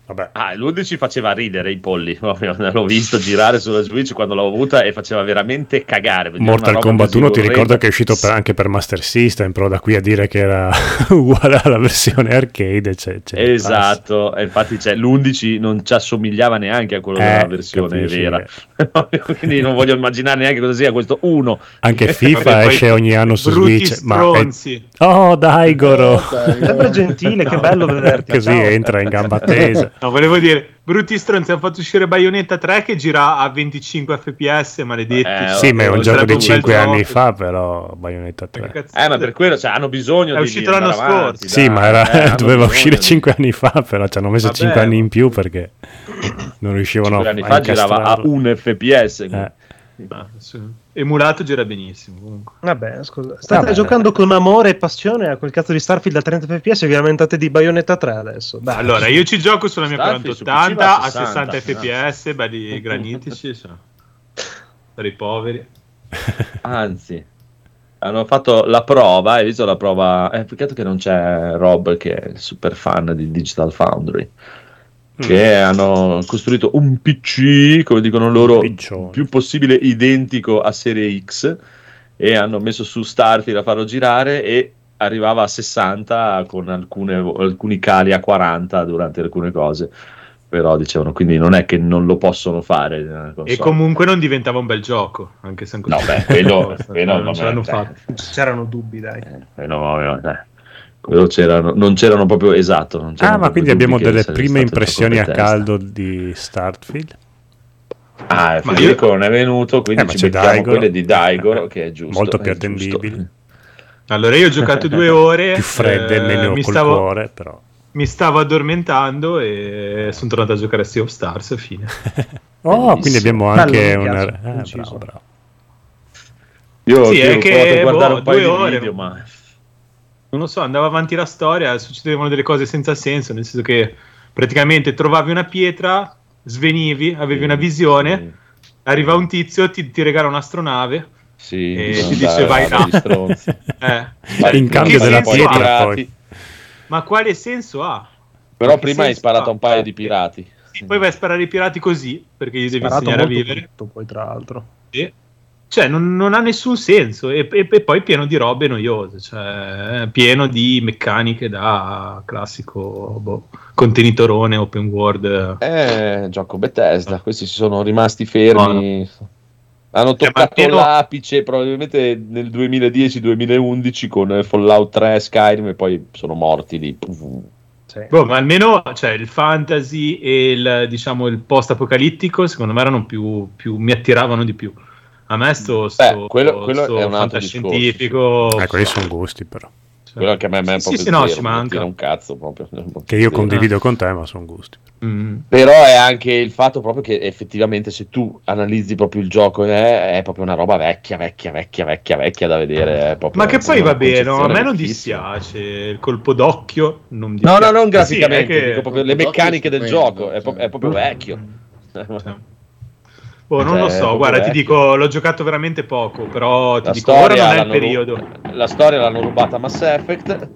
vabbè. Ah, l'11 faceva ridere i polli. L'ho visto girare sulla Switch quando l'ho avuta e faceva veramente cagare. Mortal Kombat così 1 ti ricordo orrenda. che è uscito per- anche per Master System, però da qui a dire che era uguale alla versione arcade c'è, c'è. Esatto, e infatti cioè, l'11 non ci assomigliava neanche a quello Eh, della versione capisci vera. Quindi non voglio immaginare neanche cosa sia questo 1. Anche FIFA Vabbè, esce ogni anno su Switch, ma è... stronzi. Oh, dai, Goro! Sempre gentile, che bello vederti. Così Ciao. entra in gamba tesa. No, volevo dire, brutti stronzi, hanno fatto uscire Bayonetta 3 che gira a 25 fps, maledetti. Eh, Sì, ma è un gioco di un bel 5 anni gioco. fa, però Bayonetta Che 3. cazzo- Eh, ma per quello cioè, hanno bisogno È di uscito l'anno andare avanti, scorso. Sì, dai, ma era- eh, doveva uscire di- 5 anni fa, però ci hanno messo Vabbè, 5 anni in ma- più perché non riuscivano cinque anni a fa girava a incastrarlo. 1 fps. Eh. Ah, sì. Emulato gira benissimo. Comunque. Vabbè, scusa. State Vabbè. giocando con amore e passione a quel cazzo di Starfield da 30 fps e vi lamentate di Bayonetta 3 adesso. Dai. Allora, io ci gioco sulla mia Starfield su 4080 PC a va a 60 60, fps, belli granitici. sono. Per i poveri. Anzi, hanno fatto la prova, hai visto la prova? È peccato che non c'è Rob che è super fan di Digital Foundry. Che hanno costruito un PC, come dicono loro, piccione. più possibile identico a Serie X e hanno messo su Starfield a farlo girare e arrivava a 60 con alcune- alcuni cali a 40 durante alcune cose. Però dicevano, quindi non è che non lo possono fare. nella E comunque non diventava un bel gioco, anche se No, beh, quello- quello non vabbè, ce l'hanno cioè, fatto. C'erano dubbi, dai. Eh, eh, no, no, eh, quello c'erano, non c'erano proprio esatto. non Ah, c'erano ma quindi abbiamo delle prime impressioni a caldo di Starfield. Ah, Ma Federico non è venuto, quindi Eh, ci c'è becchiamo Daigoro. quelle di Daigoro, che è giusto. Molto più attendibili. Allora, io ho giocato due ore. Più fredde, eh, meno mi col stavo, cuore, però. mi stavo addormentando e sono tornato a giocare a Sea of Stars. Fine. Oh, quindi abbiamo anche una... piace, eh, bravo, bravo. Io, Sì, che, provato a guardare boh, un paio due di ore. video, ma Non lo so, andava avanti la storia, succedevano delle cose senza senso, nel senso che praticamente trovavi una pietra, svenivi, avevi una visione, arriva un tizio, ti, ti regala un'astronave. Sì, E ti dice, vai là. stronzi. Eh, In cambio della pietra, poi. ma quale senso ha? Però prima hai sparato ha? a un paio di pirati. Sì, poi vai a sparare i pirati così, perché gli devi Sparato insegnare a vivere. brutto, poi tra l'altro. Sì. Cioè, non, non ha nessun senso. E, e- e poi pieno di robe noiose, cioè eh, pieno di meccaniche da classico boh, contenitorone open world. Eh, gioco Bethesda, questi si sono rimasti fermi. Hanno Cioè, toccato ma almeno- l'apice probabilmente nel 2010-2011 con Fallout 3, Skyrim e poi sono morti lì. Sì. Boh, ma almeno cioè, il fantasy e il, diciamo, il post-apocalittico, secondo me, erano più, più- mi attiravano di più. A me sto, sto, Beh, quello- quello sto è un altro fantascientifico. Eh, quelli sono gusti, però. Sì. Quello che a me, a me è Sì, proprio sì, no, zero, ci non manca. un cazzo proprio. Che io Sì. condivido con te, ma sono gusti. Mm. Però è anche il fatto proprio che effettivamente se tu analizzi proprio il gioco è, è proprio una roba vecchia, vecchia, vecchia, vecchia, vecchia da vedere. è proprio Ma che poi va bene, no? a me non dispiace il colpo d'occhio. Non No, dispiace. no, non Eh sì, graficamente, è che- dico proprio le meccaniche del gioco, è, pro- cioè. è proprio vecchio. Boh, non Cioè, lo è so, guarda, ti vecchio. dico, l'ho giocato veramente poco, però ti La dico, ora storia, non è il l'hanno ru- periodo. la storia l'hanno rubata a Mass Effect.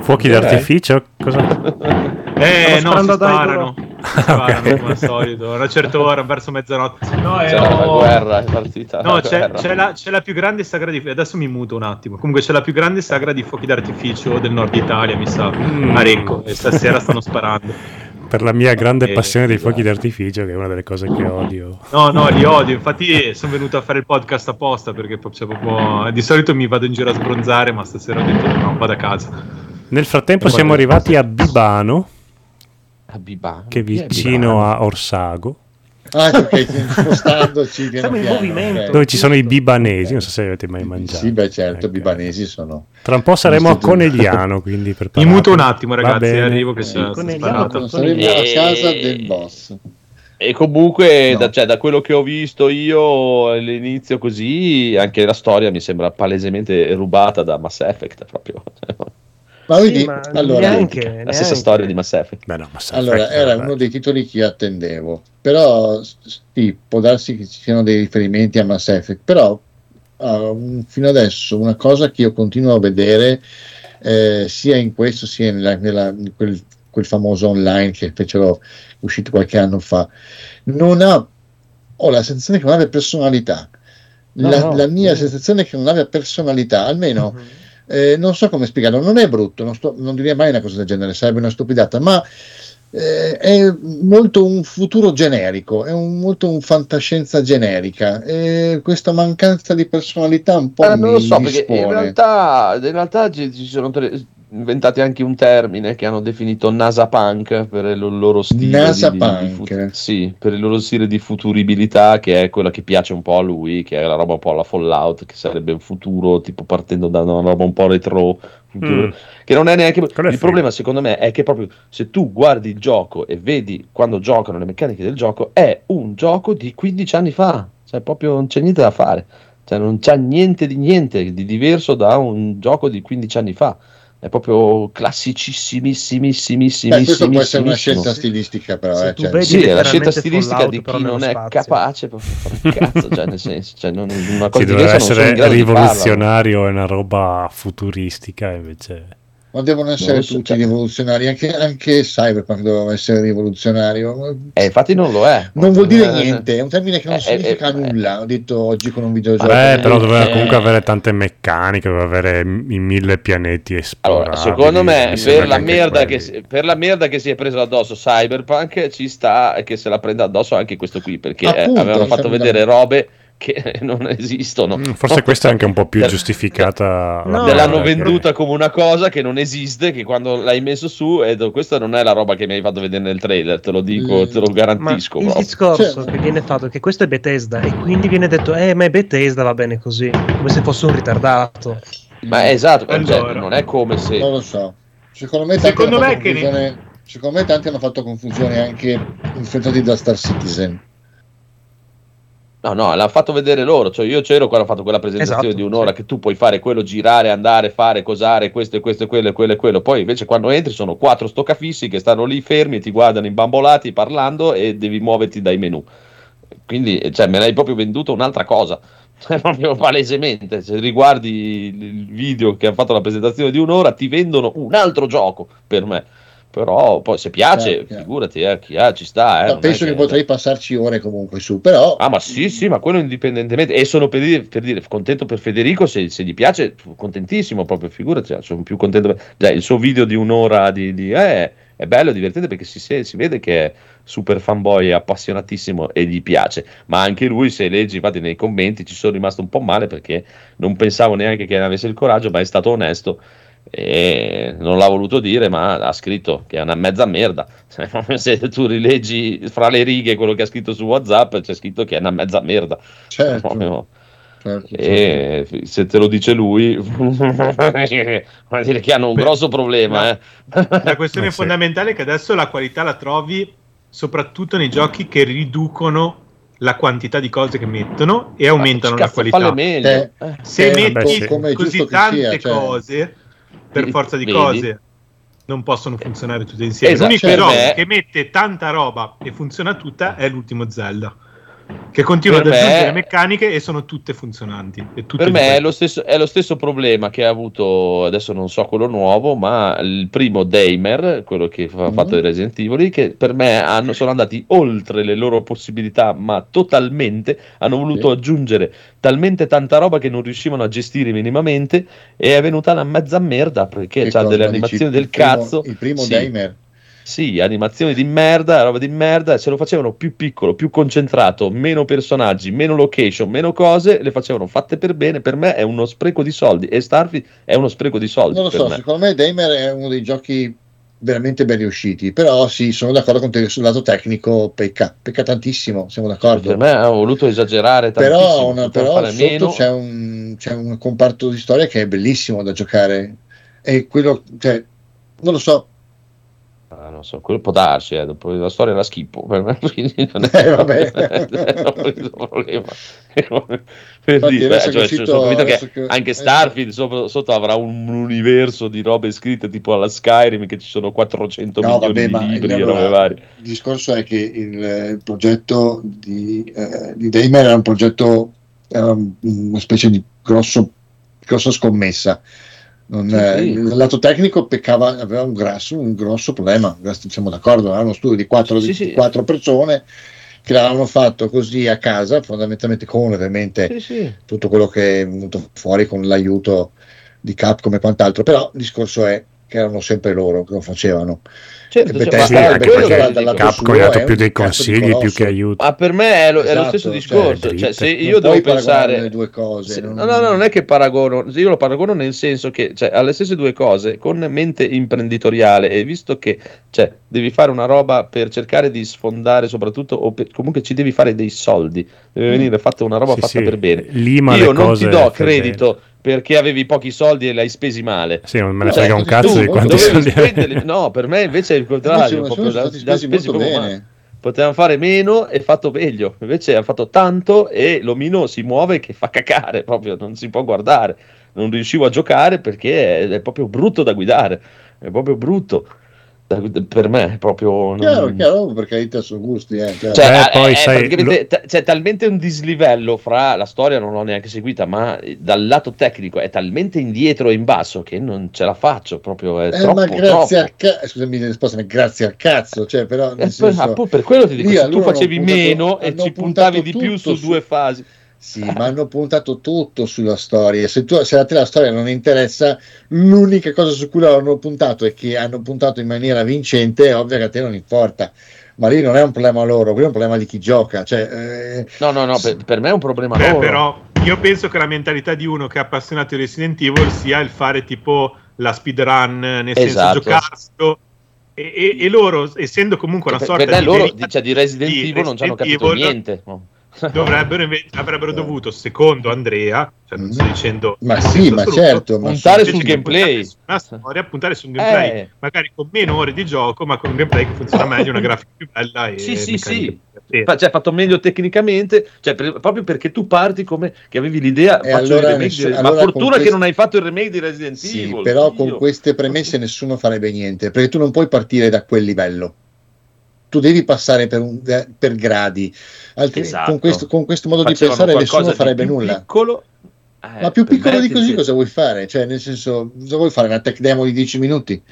Fuochi Ok. d'artificio? Cosa? Eh, Stanno no, si sparano. Si sparano Ok. come al solito, a una certa ora, verso mezzanotte. No, C'è la ero- guerra, è partita. No, la c'è, guerra. c'è la, c'è la più grande sagra di. Adesso mi muto un attimo. Comunque, c'è la più grande sagra di fuochi d'artificio del nord Italia, mi sa. Mm. A Recco. E stasera stanno sparando. Per la mia grande Eh, passione dei fuochi esatto. d'artificio, che è una delle cose che odio. No, no, li odio. Infatti, sono venuto a fare il podcast apposta perché poi c'è proprio. Di solito mi vado in giro a sbronzare, ma stasera ho detto no, vado a casa. Nel frattempo siamo arrivati a Bibano, A Bibano. che è vicino Bibano? a Orsago, Ah, ok, spostandoci piano Siamo in piano, movimento. ok. dove ci sono i bibanesi, Ok. non so se avete mai mangiato. Sì, beh, certo, Ok. bibanesi sono. Tra un po' saremo a. Conegliano, quindi Mi preparatevi. muto un attimo, ragazzi. Arrivo che Eh, si è Conegliano, sparato. Saremo E- a casa del boss. E comunque, No. da, cioè, da quello che ho visto io all'inizio così, anche la storia mi sembra palesemente rubata da Mass Effect proprio. Ma Sì, vedi, ma allora, neanche, la neanche. stessa storia di Mass Effect. Beh, no, ma Mass allora, Effect, era vabbè. uno dei titoli che io attendevo, però sì, può darsi che ci siano dei riferimenti a Mass Effect, però un- fino adesso una cosa che io continuo a vedere eh, sia in questo sia nella- nella- in quel, quel famoso online che fecero uscito qualche anno fa, non ha, ho la sensazione che non abbia personalità. No, la, no. la mia sensazione è che non abbia personalità, almeno Mhm. Eh, non so come spiegarlo, non è brutto, non, sto- non direi mai una cosa del genere, sarebbe una stupidata, ma eh, è molto un futuro generico, è un, molto un fantascienza generica e questa mancanza di personalità un po' Eh, non lo mi so, perché in realtà, in realtà ci, ci sono tre- inventati anche un termine che hanno definito nasapunk per il loro stile di- di, Nasapunk. di fut- sì, per il loro stile di futuribilità che è quella che piace un po' a lui, che è la roba un po' alla Fallout, che sarebbe un futuro tipo partendo da una roba un po' retro, futuro- Mm. che non è neanche è il figo. problema secondo me è che proprio se tu guardi il gioco e vedi quando giocano le meccaniche del gioco è un gioco di 15 anni fa, cioè proprio non c'è niente da fare. Cioè, non c'è niente di niente di diverso da un gioco di 15 anni fa. È proprio classicissimissimissimo. Beh, questo può essere una scelta stilistica, però. Se eh, tu cioè, vedi Sì, è la letteralmente scelta stilistica di chi non è spazio. capace proprio di fare un cazzo, cioè nel senso, cioè non, una cosa Sì, in essere rivoluzionario e una roba futuristica, invece... ma devono essere so, tutti cioè- rivoluzionari, anche, anche Cyberpunk doveva essere rivoluzionario. Eh, infatti non lo è. Non vuol dire Eh, niente, è un termine che non eh, significa eh, nulla. Ho detto oggi con un videogioco. Beh, però doveva eh. comunque avere tante meccaniche, doveva avere i mille pianeti esplorabili. Allora, secondo me, per la, che, si- per la merda che si è preso addosso Cyberpunk, ci sta che se la prenda addosso anche questo qui, perché eh, Appunto, avevano fatto sembra- vedere robe che non esistono. Mm, Forse questa è anche un po' più giustificata. No, la l'hanno venduta come una cosa che non esiste, che quando l'hai messo su, e do- questa non è la roba che mi hai fatto vedere nel trailer, te lo dico, Mm. te lo Ma garantisco. il proprio. discorso Cioè- che viene fatto è che questo è Bethesda e quindi viene detto eh ma è Bethesda va bene così come se fosse un ritardato Ma è esatto, cioè, Allora. non è come se... Non lo so. Secondo me tanti, Secondo hanno, me fatto che ne- confusione, secondo me tanti hanno fatto confusione anche influenzati da Star Citizen. No, no, l'hanno fatto vedere loro. Cioè, io c'ero quando hanno fatto quella presentazione Esatto, di un'ora sì. che tu puoi fare quello, girare, andare, fare, cosare, questo e questo e quello e quello e quello. Poi invece quando entri sono quattro stoccafissi che stanno lì fermi, ti guardano imbambolati parlando e devi muoverti dai menu. Quindi, cioè, me l'hai proprio venduto un'altra cosa. Cioè, proprio palesemente. Se riguardi il video che hanno fatto la presentazione di un'ora, ti vendono un altro gioco per me. Però poi se piace, chiaro. figurati, eh, chi ha, ci sta. Eh, penso è che... potrei passarci ore comunque su, però Ah, ma sì, sì, ma quello indipendentemente. E sono per dire, per dire, contento per Federico. Se, se gli piace, contentissimo proprio. Figurati, cioè, sono più contento. Già, il suo video di un'ora di, di- eh, è bello, è divertente perché si, si vede che è super fanboy, appassionatissimo e gli piace. Ma anche lui, se leggi, infatti, nei commenti ci sono rimasto un po' male perché non pensavo neanche che avesse il coraggio, ma è stato onesto. E non l'ha voluto dire, ma ha scritto che è una mezza merda. Se tu rileggi fra le righe quello che ha scritto su WhatsApp, c'è scritto che è una mezza merda. certo. Proprio- certo, certo. E se te lo dice lui, vuol dire che hanno un Beh, grosso problema. eh. La questione sì. fondamentale è che adesso la qualità la trovi soprattutto nei giochi che riducono la quantità di cose che mettono e aumentano la Cazzo, falle qualità. Eh. Se Eh, metti vabbè, sì. così tante sia, cioè. cose, per forza di vedi? cose, non possono funzionare tutte insieme. Esatto, L'unico per gioco me- che mette tanta roba e funziona tutta è l'ultimo Zelda. Che continua Per ad aggiungere me- meccaniche e sono tutte funzionanti. E tutte Per me è lo, stesso, è lo stesso problema che ha avuto, adesso non so quello nuovo, ma il primo Damer, quello che ha Mhm. fatto i Resident Evil, che per me hanno- sono andati oltre le loro possibilità, ma totalmente, hanno voluto Sì. aggiungere talmente tanta roba che non riuscivano a gestire minimamente e è venuta una mezza merda perché ha delle dici? animazioni Il del primo- cazzo. Il primo Sì. Damer. Sì, animazioni di merda, roba di merda, se lo facevano più piccolo, più concentrato, meno personaggi, meno location, meno cose, le facevano fatte per bene, per me è uno spreco di soldi e Starfield è uno spreco di soldi. Non lo so, me. secondo me Damer è uno dei giochi veramente ben riusciti, però sì, sono d'accordo con te sul lato tecnico pecca, pecca tantissimo, siamo d'accordo. Per me hanno voluto esagerare tantissimo, però, una- però sotto meno. c'è un, c'è un comparto di storia che è bellissimo da giocare e quello, cioè, non lo so, Ah, non so, quello può darsi, eh, dopo la storia la schippo per me, quindi non è, Eh, vabbè. nessun problema. per dire, adesso cioè, cioè, uscito- convinto che che- anche eh, Starfield sopra- sotto avrà un universo di robe scritte tipo alla Skyrim che ci sono 400 No, milioni vabbè, di libri e allora, robe varie. il discorso è che il, il progetto di, eh, di Damer era un progetto, era un- una specie di grosso, grossa scommessa. Non, Sì, eh, sì. Il lato tecnico peccava, aveva un grosso, un grosso problema, siamo d'accordo, era uno studio di quattro, Sì, di quattro persone che l'avevano fatto così a casa, fondamentalmente con ovviamente tutto quello che è venuto fuori con l'aiuto di Capcom e quant'altro, però il discorso è che erano sempre loro che lo facevano. Certo, cioè, Sì, ma anche quello perché Capcom ha dato è più dei di consigli più che aiuti. Ma per me è lo, è lo Esatto, stesso cioè, discorso. Cioè, se Non io devo puoi paragonare pensare. le due cose. se- non- no, no, no, non è che paragono, io lo paragono nel senso che cioè, alle stesse due cose, con mente imprenditoriale, e visto che cioè, devi fare una roba per cercare di sfondare, soprattutto, o per- comunque ci devi fare dei soldi, deve venire fatta una roba Sì, fatta sì, per bene. Lima io non ti do credito perché avevi pochi soldi e li hai spesi male. bene. Sì, non me ne Cioè, frega un tu cazzo di dovevi quanti soldi hai. spenderli- No, per me invece è il contrario. sono proprio da- da spesi bene. Potevano fare meno e fatto meglio. Invece hanno fatto tanto e l'omino si muove che fa cacare, proprio non si può guardare. Non riuscivo a giocare perché è, è proprio brutto da guidare. È proprio brutto. Per me è proprio. non- Chiaro, chiaro, per carità sono gusti. Eh, chiaro. Cioè, Eh, è- poi è sai, praticamente- t- c'è talmente un dislivello fra la storia, non l'ho neanche seguita, ma dal lato tecnico è talmente indietro e in basso che non ce la faccio proprio. È Eh, troppo, ma grazie troppo. al cazzo, scusami le risposte, ma grazie al cazzo, cioè, però Eh, senso, per quello ti dico, lì tu facevi puntato- meno e ci puntavi di più su su- due fasi. Sì, ma hanno puntato tutto sulla storia. Se, tu, se a te la storia non interessa, l'unica cosa su cui loro hanno puntato e che hanno puntato in maniera vincente è ovvio che a te non importa. Ma lì non è un problema loro, quello è un problema di chi gioca. Cioè, eh, No, no, no, per, per me è un problema Beh, loro. però io penso che la mentalità di uno che è appassionato di Resident Evil sia il fare tipo la speedrun, nel Esatto. senso giocarselo. E, e- e loro, essendo comunque una per, sorta per me di, loro di, cioè, di Resident di Evil non ci hanno capito Evil, niente. no. Dovrebbero, invece, avrebbero dovuto, secondo Andrea, cioè non sto Mm. dicendo ma sì, ma assoluto, certo. Ma Puntare sul gameplay. puntare su Una storia, puntare su un gameplay, Eh. magari con meno ore di gioco, ma con un gameplay che funziona meglio, una grafica più bella e Sì, sì, sì. Fa- Cioè, fatto meglio tecnicamente, cioè, per- proprio perché tu parti come che avevi l'idea. E il allora remake nessuno- di- allora ma fortuna quest- che non hai fatto il remake di Resident Sì, Evil. però Dio. con queste premesse nessuno farebbe niente, perché tu non puoi partire da quel livello. Tu devi passare per, un- per gradi, altrimenti Esatto. con, questo, con questo modo di Facevano pensare qualcosa nessuno di farebbe nulla. Piccolo, eh, Ma più piccolo di così cosa vuoi fare? Cioè, nel senso, cosa vuoi fare? Una tech demo di 10 minuti?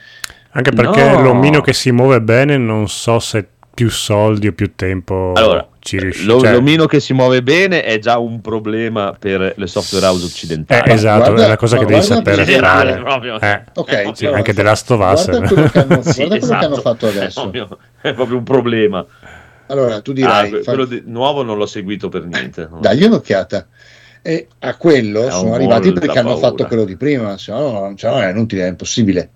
Anche perché No. l'omino che si muove bene non so se più soldi o più tempo Allora, ci riesci. Lo- cioè, l'omino che si muove bene è già un problema per le software house eh, occidentali. esatto, guarda- è la cosa che devi sapere fare. proprio. Eh, Ok, Sì, sì, anche The Last of Us. Guarda quello che hanno, Sì, quello che hanno esatto. fatto È adesso. proprio, è proprio un problema. Allora, tu Ah, dirai, fa- quello di- nuovo non l'ho seguito per niente. no. dagli un'occhiata. E a quello È sono arrivati perché hanno paura. fatto quello di prima, se no, non- se no è inutile, è impossibile.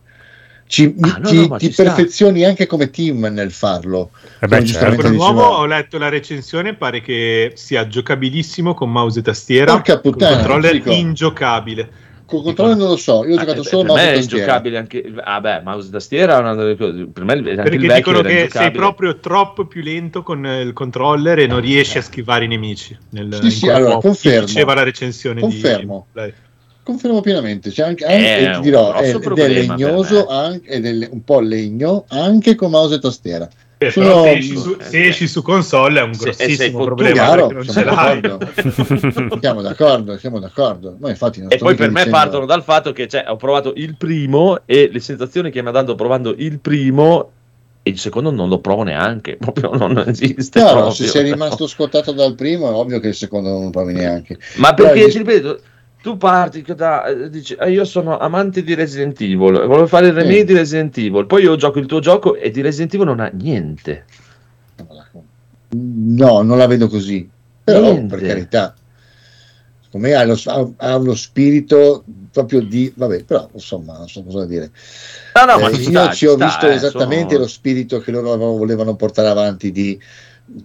Ci, Ah, no, ti, no, ma ti ci sta. perfezioni anche come team nel farlo. Eh beh, certo. diceva- nuovo ho letto la recensione, pare che sia giocabilissimo con mouse e tastiera. Porca puttana, controller dico. ingiocabile. Col controller non lo so, io ho Ah, giocato per- solo per me mouse è e tastiera. ingiocabile anche ah beh mouse e tastiera è una delle cose per me anche il Perché vecchio dicono che sei proprio troppo più lento con eh, il controller e non riesci a schivare i nemici. Nel, Sì, in sì, allora, confermo. Diceva la recensione Confermo. di Play. Confermo pienamente, c'è anche, È anche- e un ti dirò, è, è legnoso me. anche, ed è un po' legno anche con mouse e tastiera. Eh, Sono- però se esci, su, eh, se esci su console è un grossissimo problema Chiaro, non ce siamo l'hai. d'accordo. Siamo d'accordo, siamo d'accordo. Ma infatti non E sto poi per me dicendo- partono dal fatto che cioè, ho provato il primo e le sensazioni che mi ha dato provando il primo e il secondo non lo provo neanche, proprio non esiste. Chiaro, proprio. se sei rimasto scottato dal primo è ovvio che il secondo non lo provi neanche. Ma Però perché il- ti ripeto, tu parti da, eh, dici, "Ah, io sono amante di Resident Evil, volevo fare il remake Sì. di Resident Evil, poi io gioco il tuo gioco e di Resident Evil non ha niente. No, non la vedo così. Però, Niente. per carità, secondo me ha, lo- ha- ha uno spirito proprio di... Vabbè, però, insomma, non so cosa dire. No, no, Eh, io sta, ci ho sta, visto eh, esattamente sono- lo spirito che loro volevano portare avanti di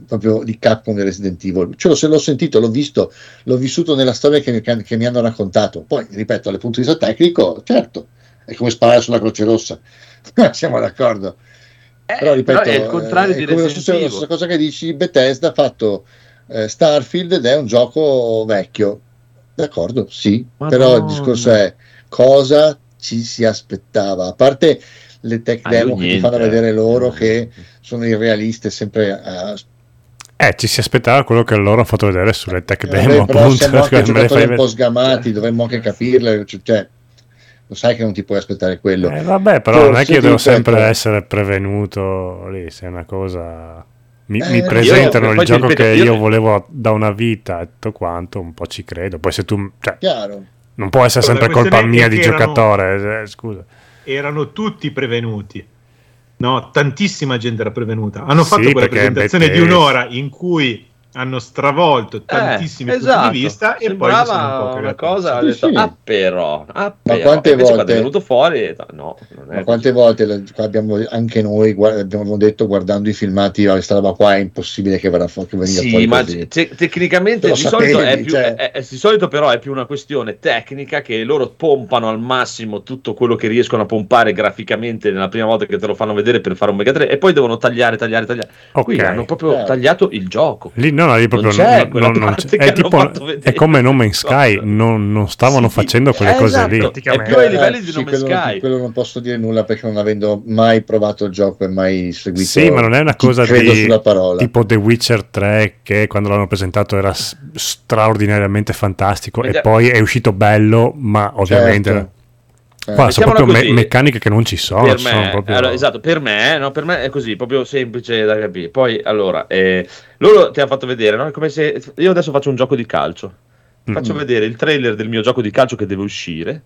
proprio di Capcom e Resident Evil. Cioè, se l'ho sentito, l'ho visto, l'ho vissuto nella storia che mi, che mi hanno raccontato. Poi, ripeto, dal punto di vista tecnico, certo, è come sparare sulla Croce Rossa. Siamo d'accordo. Eh, Però ripeto, è il contrario eh, di è come la Resident stessa, la Evil. stessa cosa che dici, Bethesda ha fatto eh, Starfield ed è un gioco vecchio. D'accordo, sì, Madonna. però il discorso è cosa ci si aspettava, a parte le tech Ah, io demo che ti fanno vedere loro che sono irrealiste, sempre eh, Eh, ci si aspettava quello che loro hanno fatto vedere sulle tech vabbè, demo, però appunto. siamo anche giocatori fai un po' sgamati, dovremmo anche capirle, cioè, lo sai che non ti puoi aspettare quello. Eh, vabbè, però Forse non è che io devo sempre essere prevenuto lì, se è una cosa... Mi, Eh, mi io- presentano poi il gioco ripeto, che io- io volevo da una vita e tutto quanto, un po' ci credo. Poi se tu... Cioè, Chiaro. non può essere sempre colpa mia di erano- giocatore, eh, scusa. Erano tutti prevenuti. No, tantissima gente era prevenuta. Hanno Sì, fatto quella perché è presentazione di un'ora in cui hanno stravolto tantissimi Eh, punti esatto. di vista e poi sono un po' una cosa ha Sì, detto, sì. ah però ah, Ma però. quante Invece volte- è venuto fuori eh, no non è Ma quante volte abbiamo, anche noi guarda- abbiamo detto guardando i filmati, "Oh, questa roba qua è impossibile che verrà fu- che venga Sì, fuori ma così". te- tecnicamente di solito, è più, cioè. è- è- di solito però è più una questione tecnica che loro pompano al massimo tutto quello che riescono a pompare graficamente nella prima volta che te lo fanno vedere per fare un Mega 3 e poi devono tagliare, tagliare, tagliare. Ok. Qui hanno proprio Chiaro. tagliato il gioco. Lì no, no, lì proprio Non c'è non- non- c'è. È, tipo, è come No Man's Sky, non, non stavano Sì, facendo quelle eh, cose esatto. lì. È più ai livelli di sì, No Man's quello, Sky. quello non posso dire nulla perché non avendo mai provato il gioco e mai seguito Sì, ma non è una cosa di tipo The Witcher 3 che quando l'hanno presentato era straordinariamente fantastico e Vediamo. poi è uscito bello, ma ovviamente Certo. Eh, qua sono proprio me- meccaniche che non ci sono. per sono me, proprio- allora, esatto, per me, no, per me è così, proprio semplice da capire. Poi, allora, eh, loro ti hanno fatto vedere, no? È come se io adesso faccio un gioco di calcio, faccio vedere il trailer del mio gioco di calcio che deve uscire.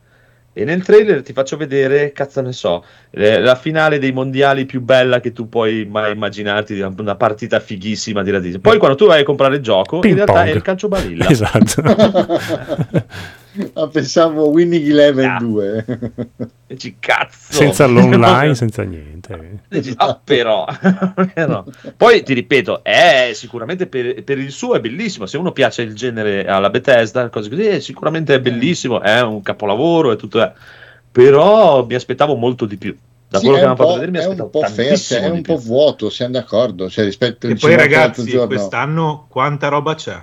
E nel trailer ti faccio vedere, cazzo ne so, eh, la finale dei mondiali più bella che tu puoi mai immaginarti, una partita fighissima di radismo. Poi quando tu vai a comprare il gioco, Ping in realtà pong. è il calcio balilla. Esatto. Ah, pensavo Winning Eleven Ah. 2 E dici, cazzo! senza l'online, senza niente. Dici, ah, però, però. Poi ti ripeto, è sicuramente per, per il suo è bellissimo. Se uno piace il genere alla Bethesda, cose così, eh, sicuramente è bellissimo. È un capolavoro e tutto. È. Però mi aspettavo molto di più. Da Sì, quello è che mi hanno fatto po', vedere, mi è un aspettavo po' tantissimo è un po' più. vuoto siamo d'accordo cioè, rispetto E poi ragazzi, quest'anno quanta roba c'è?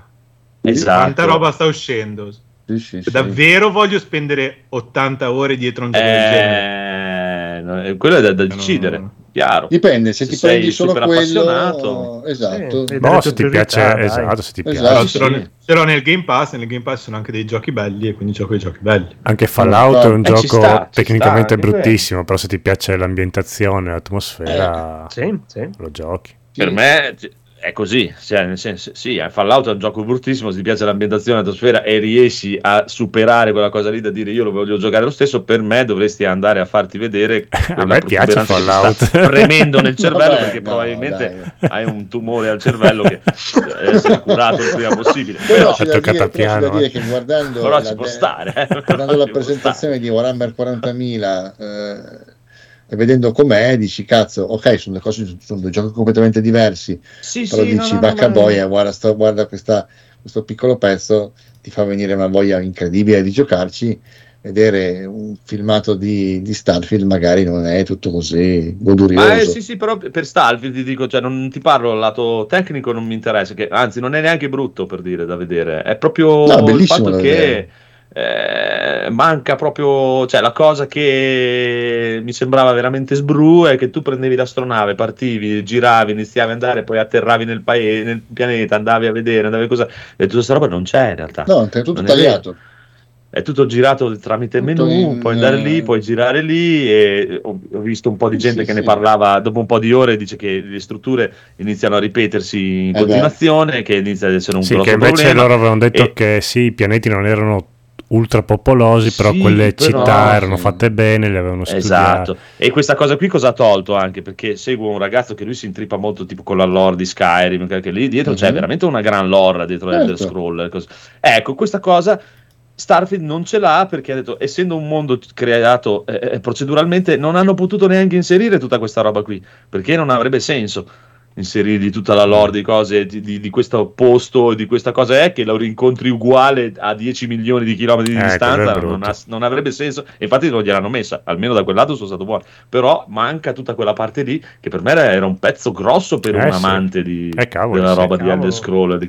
Esatto. Quanta roba sta uscendo? Sì, sì, sì. Davvero voglio spendere 80 ore dietro un gioco del genere? Eh, no, eh, quello è da, da No. decidere, chiaro. dipende se, Se ti sei prendi solo super quello appassionato. esatto Sì. No, delle se ti piace, esatto, se ti Esatto. Però piace. sì. nel- ce l'ho nel Game Pass, nel Game Pass sono anche dei giochi belli e quindi gioco i giochi belli. Anche Fallout è un Eh, ci gioco sta, ci tecnicamente bruttissimo, però se ti piace l'ambientazione, l'atmosfera, Sì, sì. lo giochi. Per me è così, cioè, nel senso, sì, eh, Fallout è un gioco bruttissimo, se ti piace l'ambientazione, l'atmosfera e riesci a superare quella cosa lì da dire io lo voglio giocare lo stesso, per me dovresti andare a farti vedere A me piace Fallout. sta premendo nel cervello Vabbè, perché no, probabilmente hai un tumore al cervello che deve essere curato il prima possibile. però Però, c'è da dire, toccato però c'è da piano, dire eh. che guardando però la, ci può stare. eh. guardando la presentazione di Warhammer 40.000 eh, e vedendo com'è dici cazzo ok sono, due cose, sono due giochi completamente diversi. Sì, però sì, no, dici no, vacca no, boia guarda, sto- guarda questa- questo piccolo pezzo ti fa venire una voglia incredibile di giocarci vedere un filmato di, di Starfield magari non è tutto così godurioso Ma eh, sì, sì, però per Starfield ti dico, cioè, non ti parlo dal lato tecnico, non mi interessa, che, anzi non è neanche brutto per dire da vedere, è proprio No, il fatto che eh, manca proprio, cioè la cosa che mi sembrava veramente sbru è che tu prendevi l'astronave, partivi, giravi, iniziavi ad andare, poi atterravi nel, paese, nel pianeta, andavi a vedere, andavi a cosa, e tutta questa roba non c'è in realtà. no è tutto Non è tagliato È tutto girato tramite Tutto menu, in- puoi andare lì, eh, puoi girare lì e ho, ho visto un po' di gente sì, che ne sì. parlava dopo un po' di ore, dice che le strutture iniziano a ripetersi in Eh continuazione, che inizia ad essere un Sì, grosso che invece problema. loro avevano detto E- che sì, i pianeti non erano ultra popolosi, però Sì, quelle però- città erano fatte bene, le avevano studiate. Esatto, e questa cosa qui cosa ha tolto anche? Perché seguo un ragazzo che lui si intrippa molto tipo con la lore di Skyrim, che lì dietro c'è Mhm. veramente una gran lore dietro Certo. Scroll. e cose. Ecco, questa cosa Starfield non ce l'ha perché ha detto, essendo un mondo creato eh, eh, proceduralmente, non hanno potuto neanche inserire tutta questa roba qui, perché non avrebbe senso inserirgli tutta la lore di cose di, di- di questo posto, di questa cosa è che lo rincontri uguale a 10 milioni di chilometri di Eh, distanza, non, ha- non avrebbe senso, e infatti non gliel'hanno messa, almeno da quel lato sono stato buono, però manca tutta quella parte lì che per me era, era un pezzo grosso per Eh, un sì. amante di, Eh, cavolo, della sì, roba di cavolo. Elder Scroll e di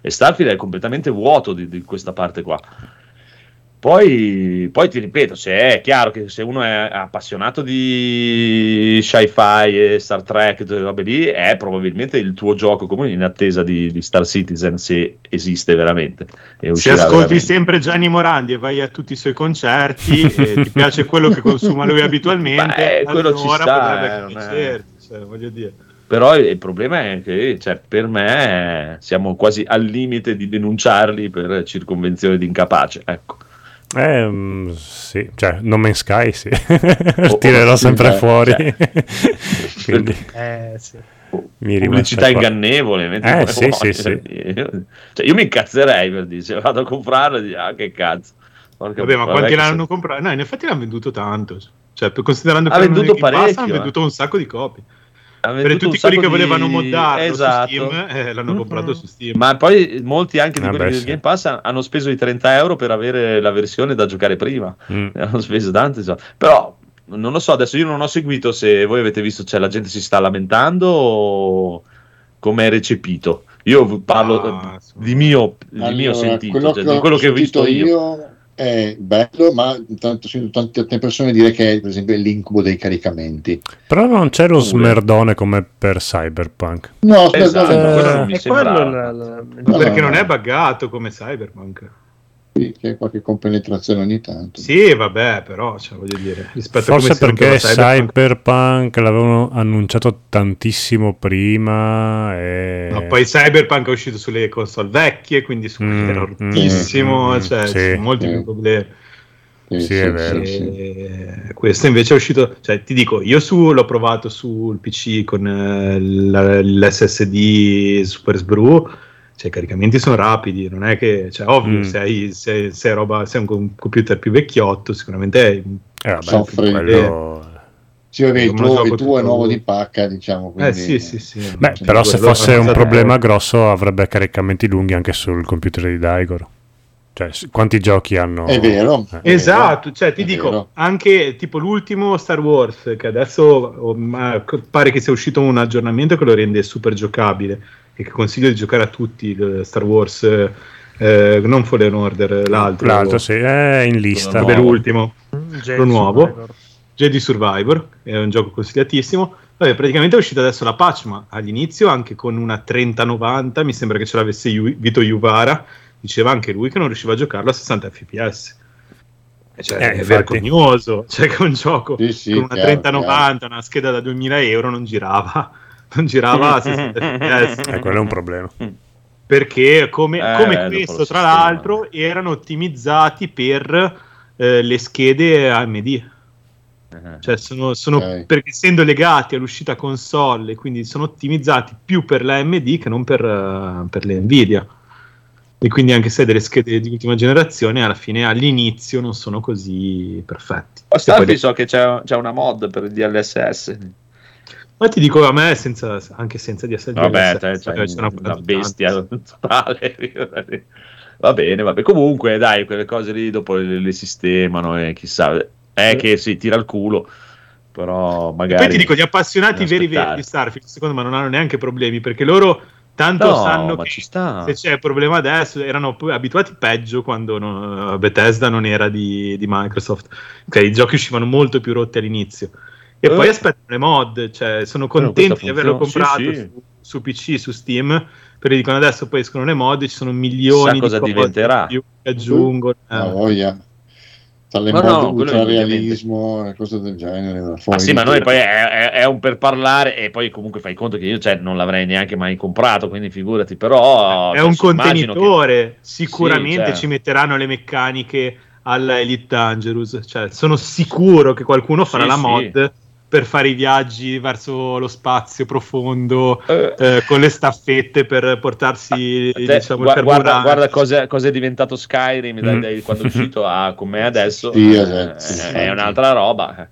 e Starfield è completamente vuoto di, di questa parte qua. Poi, poi ti ripeto, se è chiaro che se uno è appassionato di sci-fi e Star Trek tutte robe lì, è probabilmente il tuo gioco come in attesa di, di Star Citizen se esiste veramente. Se ascolti veramente. sempre Gianni Morandi e vai a tutti i suoi concerti e ti piace quello che consuma lui abitualmente, Beh, quello ci sta, potrebbe eh, è- cioè, voglio dire. Però il il problema è che cioè, per me siamo quasi al limite di denunciarli per circonvenzione di incapace. Ecco. Eh, sì, cioè, No Man's Sky, sì. Oh, Tirerò sempre sì, fuori. cioè. Quindi Eh, sì. mi pubblicità ingannevole. Eh, sì, sì, sì. Cioè, io mi incazzerei per dire, se vado a comprarlo, dico, ah, che cazzo. Porca Vabbè, ma quanti l'hanno se- comprato? No, in effetti l'hanno venduto tanto. Cioè, considerando Ha che erano venduto parecchio, hanno eh. venduto un sacco di copie. Ha Per tutti quelli che volevano di- moddarlo esatto. su Steam, eh, l'hanno Mhm. comprato su Steam. Ma poi molti anche di Ah, quelli beh, del sì. Game Pass han- hanno speso i 30 euro per avere la versione da giocare prima. Mm. Hanno speso tante. so. Però non lo so, adesso io non ho seguito se voi avete visto, cioè la gente si sta lamentando o come è recepito. Io parlo Ah, di mio, di mio sentito, quello cioè, che di quello che ho visto sentito io. È bello, ma intanto sento tante, tante persone dire che è per esempio l'incubo dei caricamenti. Però non c'è lo smerdone come per Cyberpunk. No, Esatto, no, quello Eh, non mi No, perché no, non no. è buggato come Cyberpunk. Sì, c'è qualche compenetrazione ogni tanto. Sì, vabbè, però, cioè, voglio dire, rispetto Forse a perché Cyberpunk, Cyberpunk l'avevano annunciato tantissimo prima e... No, poi Cyberpunk è uscito sulle console vecchie, quindi su Mm, era mm, rottissimo, mm, cioè sì. ci sono molti Sì. più problemi. Sì, è vero. sì. Questo invece è uscito, cioè ti dico, io su, l'ho provato sul PC con eh, la- l'SSD Super Sbru, cioè i caricamenti sono rapidi, non è che, cioè ovvio, Mm. se, hai, se, se roba, se è un com- computer più vecchiotto, sicuramente è... Eh, vabbè, Soffre quello- Sì, vabbè, il tuo, il tuo è nuovo di pacca, diciamo. Eh Quindi... sì, sì, sì. Beh, Cioè, però se fosse un problema grosso avrebbe caricamenti lunghi anche sul computer di Daigoro. Cioè, quanti giochi hanno? È vero. Eh. Esatto, cioè ti È dico, vero. anche tipo l'ultimo Star Wars, che adesso oh, ma, pare che sia uscito un aggiornamento che lo rende super giocabile e che consiglio di giocare a tutti, Star Wars, eh, non Fallen Order, l'altro, L'altro sì, è in lista. Vabbè, l'ultimo, Jedi lo nuovo. Survivor. Jedi Survivor, è un gioco consigliatissimo. Vabbè, praticamente è uscita adesso la patch, ma all'inizio anche con una 3090, mi sembra che ce l'avesse Yu- Vito Juvara, diceva anche lui che non riusciva a giocarlo a 60 fps. Cioè, Eh, è infatti. vergognoso, cioè che un gioco Sì, sì, con una chiaro, 3090, una scheda da 2000 euro non girava, non girava a 60 fps. Eh, quello è un problema. Perché come, Eh, come questo, tra l'altro, erano ottimizzati per eh, le schede AMD. Eh. Cioè, sono, sono- Ok. perché essendo legati all'uscita console, quindi sono ottimizzati più per la AMD che non per, eh, per le Nvidia. E quindi anche se delle schede di ultima generazione, alla fine all'inizio non sono così perfetti. E Starfield poi- so che c'è, c'è una mod per il DLSS. Ma ti dico a me, senza, anche senza di essere Vabbè, te, cioè, sono una tanti. bestia totale. Va bene, vabbè. Comunque, dai, quelle cose lì dopo le, le sistemano e chissà. È che si tira il culo, però magari... Poi ti dico, gli appassionati veri veri di Starfield, secondo me non hanno neanche problemi, perché loro tanto No, sanno che se c'è problema adesso, erano abituati peggio quando non- Bethesda non era di, di Microsoft. Ok, i giochi uscivano molto più rotti all'inizio. E Eh. poi aspettano le mod, cioè sono contenti questa di averlo comprato sì, sì. Su, su PC, su Steam, perché dicono adesso poi escono le mod, ci sono milioni cosa di cose diventerà. che aggiungono. eh. La voglia. Tra le Ma mod no, quello ultrarealismo e cose del genere. Ma fuori sì, ma noi poi è, è- è un per parlare e poi comunque fai conto che io cioè, non l'avrei neanche mai comprato, quindi figurati, però... è cioè, un immagino che- contenitore. Sicuramente Sì, cioè. ci metteranno le meccaniche alla Elite Dangerous. Cioè, sono sicuro che qualcuno farà Sì, la sì. mod per fare i viaggi verso lo spazio profondo Eh, eh, con le staffette per portarsi te- diciamo, gua- il guarda, carburante. guarda cosa, cosa è diventato Skyrim Mm. dai- quando è uscito a com'è adesso. Sì, eh, esatto, sì, è, sì. è un'altra roba.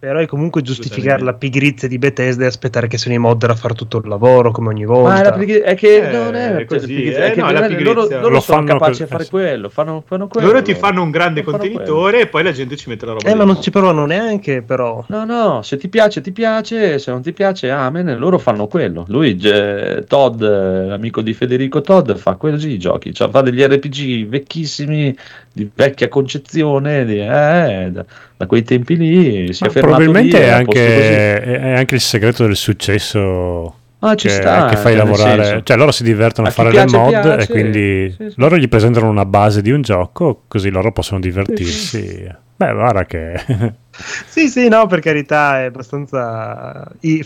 Però è comunque giustificare la pigrizia di Bethesda e aspettare che siano i modder a fare tutto il lavoro come ogni Ma volta. la pigri- è che Eh, non è, è così, pigrizia, eh, è che no, la loro, loro Lo sono fanno capaci a fare quello, fanno, fanno quello. Loro ti fanno un grande contenitore e poi la gente ci mette la roba. Eh, ma non ci provano neanche, però. No, no, se ti piace, ti piace, se non ti piace, amen, loro fanno quello. Lui, eh, Todd, eh, l'amico di Federico Todd, fa così i giochi, cioè fa degli RPG vecchissimi, di vecchia concezione, di- eh, da, da quei tempi lì si è Ma fermato probabilmente lì, è anche, è anche il segreto del successo Ah, ci che, sta, che fai nel lavorare. Cioè, loro si divertono a A fare piace, le mod piace. e quindi Sì, sì. loro gli presentano una base di un gioco, così loro possono divertirsi. Beh, guarda che. Sì, sì, no, per carità, è abbastanza. i-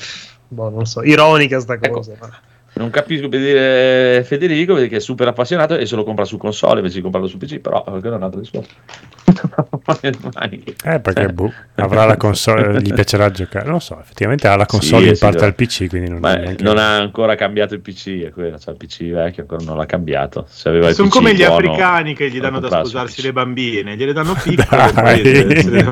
boh, non so, ironica sta Ecco. cosa. ma- Non capisco per dire Federico che è super appassionato e se lo compra su console invece di comprarlo su PC, però eh, quello è un altro discorso. Eh, perché Cioè. boh, avrà la console, gli piacerà giocare. Non lo so, effettivamente ha la console Sì, in sì, parte al PC, quindi non, neanche... non ha ancora cambiato il PC, è quello, cioè il PC vecchio ancora non l'ha cambiato. Se aveva il Sono PC come gli buono, africani che gli danno da sposarsi le bambine, gliele danno piccole e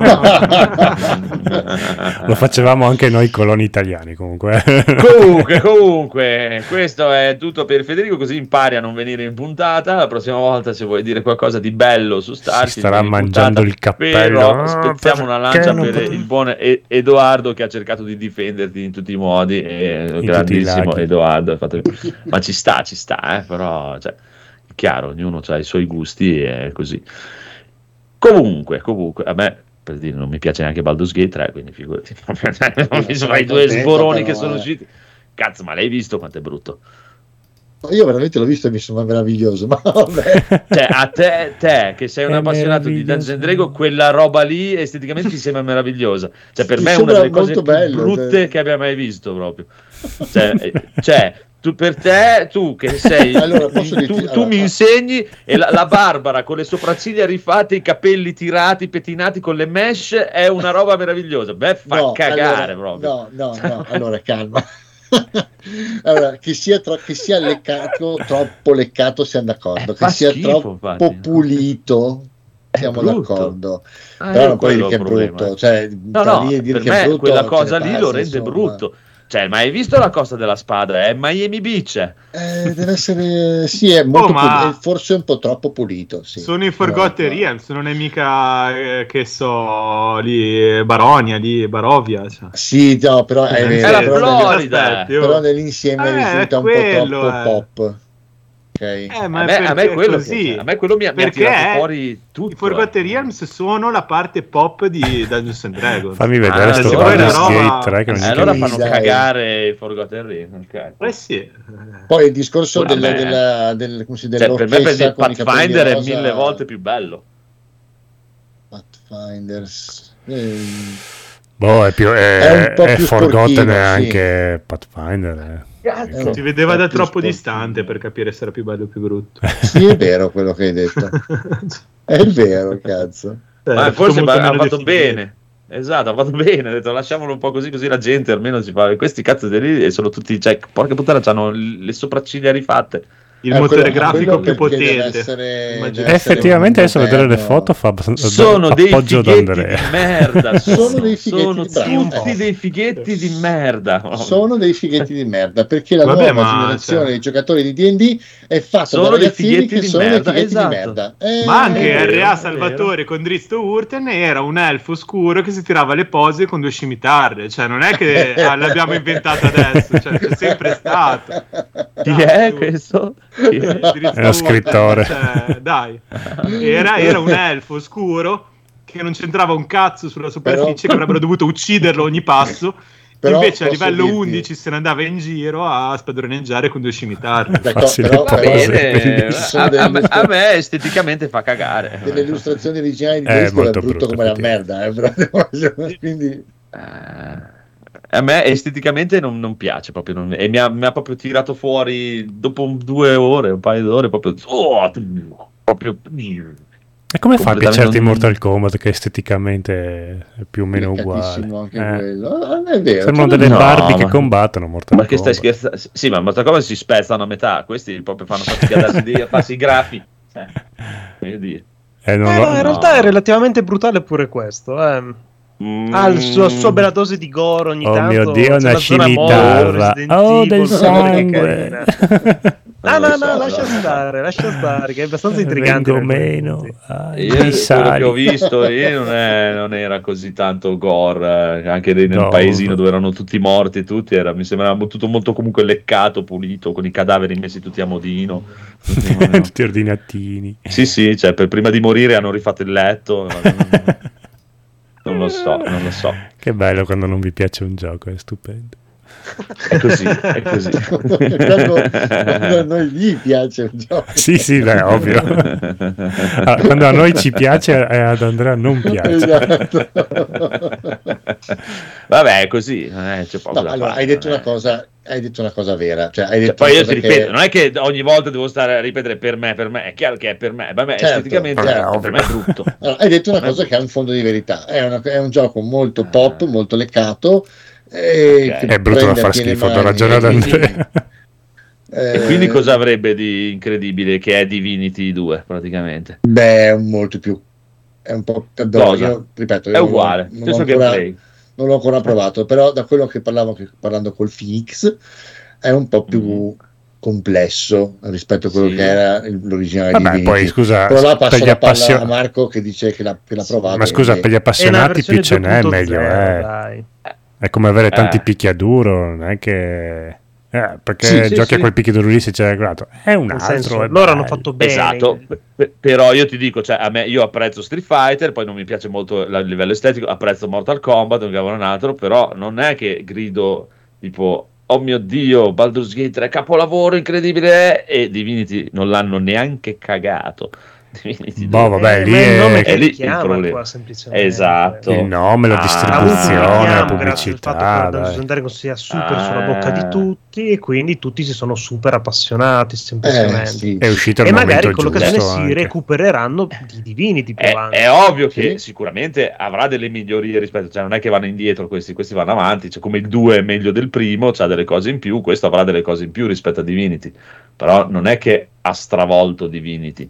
Lo facevamo anche noi coloni italiani comunque. comunque, comunque, questo è tutto per Federico, così impari a non venire in puntata. La prossima volta, se vuoi dire qualcosa di bello su Si starà mangiando puntata. il cappello. Però Ah, spezziamo una perché lancia per potevo- il buon E- Edoardo che ha cercato di difenderti in tutti i modi. E tutti i grandissimo. Edoardo. Ma ci sta, ci sta, eh, però cioè, è chiaro, ognuno ha i suoi gusti e così. Comunque, comunque, a me per dire non mi piace neanche Baldur's Gate 3, quindi figurati. non mi sono i due sboroni che sono eh. usciti. Cazzo, ma l'hai visto quanto è brutto? Io veramente l'ho visto e mi sembra meraviglioso, ma vabbè. Cioè, a te, te che sei un È appassionato di and Dragons, quella roba lì esteticamente ti sembra meravigliosa. Cioè, per Mi me è una delle cose più bello, brutte cioè. che abbia mai visto proprio. Cioè, eh, cioè, tu per te, tu che sei, Allora, posso tu, dirti- tu allora, mi ah. insegni e la, la Barbara con le sopracciglia rifatte, i capelli tirati, pettinati con le mesh è una roba meravigliosa. Beh, fa No, cagare allora, proprio. No, no, no, allora calma. Allora, che sia, tro- che sia leccato, troppo leccato, siamo d'accordo. Eh, che sia schifo, troppo infatti. pulito, siamo d'accordo. Ah, Però non puoi dire che è brutto. Cioè, No, no, dire che è brutto, quella ce cosa lì passa, lo rende insomma. brutto. Cioè, ma hai visto la Costa della Spada? È Miami Beach. Eh, deve essere, sì, è molto Oh, ma- pulito, forse un po' troppo pulito. Sì. Sono i Forgotten Però- Realms, non è mica eh, che so lì eh, Baronia, lì Barovia. Cioè. Sì, no, però è Eh, vero. la però, Florida. nel- oh. però nell'insieme Eh, risulta un po' eh. troppo pop. Eh, ma A è me, a me perché quello, così. che- a me quello mi ha, mi ha Perché tirato fuori tutto. I Forgotten eh. Realms sono la parte pop di Dungeons and Dragons. Fammi vedere Ah, sto allora Baldur's una roba- Gate 3 che non Eh, allora fanno Dai. cagare i Forgotten Realms. ok. Eh sì. Poi il discorso della, della, del, come si Cioè, per me Pathfinder è mille volte più bello. Pathfinders. ehm, Boh, è, più, è, È un po' è più Forgotten sporchino, e sì. anche Pathfinder. eh. Si vedeva È da più troppo sportivo. distante per capire se era più bello o più brutto. Sì, è vero quello che hai detto. È vero, cazzo. Eh, Ma è forse ha fatto definito. bene. Esatto, ha fatto bene. Ha detto lasciamolo un po' così, così la gente almeno si fa. Questi cazzo di lì sono tutti. Cioè, porca puttana, hanno le sopracciglia rifatte. Il Eh, motore quello- grafico più potente. essere- Effettivamente adesso vedere le foto fa abbastanza Sono dei fighetti Andrea. di merda. Sono dei fighetti sono di merda. tutti dei fighetti di merda. Sono dei fighetti di merda perché la Vabbè, nuova generazione cioè- dei giocatori di D&D è fatta Sono da dei ragazzini fighetti che di sono merda, dei fighetti esatto. di merda. Eh, Ma anche è vero, R.A. è Salvatore con Dristo Urten era un elfo scuro che si tirava le pose con due scimitarre. Cioè, non è che ah, l'abbiamo inventato adesso, cioè, c'è sempre stato. Chi è questo? È? È uno scrittore. cioè, dai, era, era un elfo scuro che non c'entrava un cazzo sulla superficie, Però- che avrebbero dovuto ucciderlo ogni passo. Però Invece a livello dirti- 11 se ne andava in giro a spadroneggiare con due scimitarri. Facile però- Va bene, a, a me, a me esteticamente fa cagare. delle illustrazioni originali di Eh, questo è molto brutto brutto, come la merda eh, però- quindi Eh, a me esteticamente non, non piace proprio non- e mi ha, mi ha proprio tirato fuori dopo un- due ore, un paio d'ore proprio, oh, proprio E come fa a piacerti non- Mortal Kombat che esteticamente è più o meno uguale? Anche Eh, quello Ah, non è vero Sembrano cioè, delle no, Barbie che ma- combattono Mortal ma che stai Kombat. scherzando? Sì, ma Mortal Kombat si spezzano a metà, questi proprio fanno fatica a farsi i grafi. Eh, voglio dire. Eh, non Eh, lo- no, in no. realtà è relativamente brutale pure questo. Eh. Mm, Ha la sua bella dose di gore ogni Oh tanto. mio Dio, una. Resident Oh, del sangue. No, no, no, lascia stare, lascia stare, che è abbastanza intrigante. Vengo meno. Ah, Io, i quello sali. che ho visto io non, è- non era così tanto gore, eh, anche lì nel No. paesino dove erano tutti morti, tutti, era- mi sembrava tutto molto comunque leccato, pulito, con i cadaveri messi tutti a modino. Tutti ordinatini. sì, sì, cioè per prima di morire hanno rifatto il letto. non lo so, non lo so. Che bello quando non vi piace un gioco, è stupendo. È così, è così. quando, quando a noi gli piace un gioco Sì, sì, beh, ovvio. Ah, quando a noi ci piace e ad Andrea non piace. esatto Vabbè, è così. eh, c'è poco No, da allora fare, hai detto è- una cosa hai detto una cosa vera cioè hai Cioè, poi io ti ripeto, che- non è che ogni volta devo stare a ripetere per me, per me, è chiaro che è per me, vabbè, Certo, esteticamente certo. per me è brutto. Allora, hai detto una cosa che ha un fondo di verità è, una- è un gioco molto Ah. pop molto leccato e Ok. che È brutto da prende a far piene schifo, do mani ragione ad e- Andrea. E eh, quindi cosa avrebbe di incredibile che è Divinity 2 praticamente? beh è molto più è un po' Cosa? io, ripeto È non l'ho- uguale, non l'ho stesso ancora- non l'ho ancora provato, però da quello che parlavo che- parlando col Phoenix è un po' più Mm. complesso rispetto a quello Sì. che era l'originale Vabbè, di poi Divinity. scusa, Però là per passo gli la palla appassion- a Marco che dice che l'ha, che l'ha provato. Ma scusa, per gli appassionati più ce n'è 2.0, meglio, eh. dai. È come avere tanti Eh. picchiaduro, non è che... eh, perché Sì, sì, giochi sì. a quel picchiaduro lì se c'è regolato. È un Nel altro. senso, è loro hanno fatto bene. Esatto, p- però io ti dico, cioè, a me, io apprezzo Street Fighter, poi non mi piace molto il livello estetico, apprezzo Mortal Kombat, non cavolo un altro, però non è che grido tipo, oh mio Dio, Baldur's Gate 3, capolavoro incredibile, e Divinity non l'hanno neanche cagato. Divinity Boh, 2. vabbè, Eh, lì ma il è- nome è che lì il chiama problema. qua semplicemente. Esatto. Il nome, la Ah, distribuzione, la grazie al fatto pubblicità. che Dungeons dai. and Dragons sia super Ah. sulla bocca di tutti e quindi tutti si sono super appassionati semplicemente. Eh, sì. È uscito E magari con l'occasione si recupereranno di Divinity più È, avanti. è ovvio che Sì. sicuramente avrà delle migliorie rispetto, cioè non è che vanno indietro questi, questi vanno avanti, cioè come il 2 è meglio del primo, c'ha delle cose in più, questo avrà delle cose in più rispetto a Divinity, però non è che ha stravolto Divinity.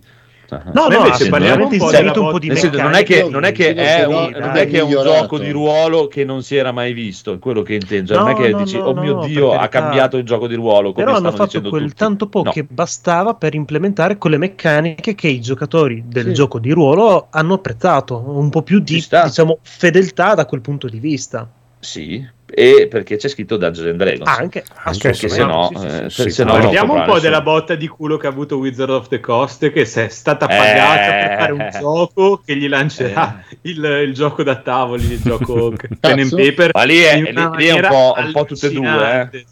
No, no, invece parliamo un po' inserito un po' di senso, non è che, non è, che è un, no, non è, che è un gioco di ruolo che non si era mai visto, è quello che intendo. Non è No, che no, dici, no, oh mio Dio, ha cambiato il gioco di ruolo. Come Però hanno fatto quel tutti. tanto po' che bastava per implementare quelle meccaniche che i giocatori del Sì. gioco di ruolo hanno apprezzato, un po' più di diciamo, fedeltà da quel punto di vista. Sì, e perché c'è scritto Dungeons and Dragons. Anche, Anche Perché se no, sì, sì, sì, eh, sì. se- sì. se no Parliamo un po' della botta di culo che ha avuto Wizard of the Coast, che se è stata Eh. pagata per fare un gioco che gli lancerà il, il gioco da tavoli, il gioco pen and paper. Ma lì è, lì, lì è un po', un po' tutte e due, eh.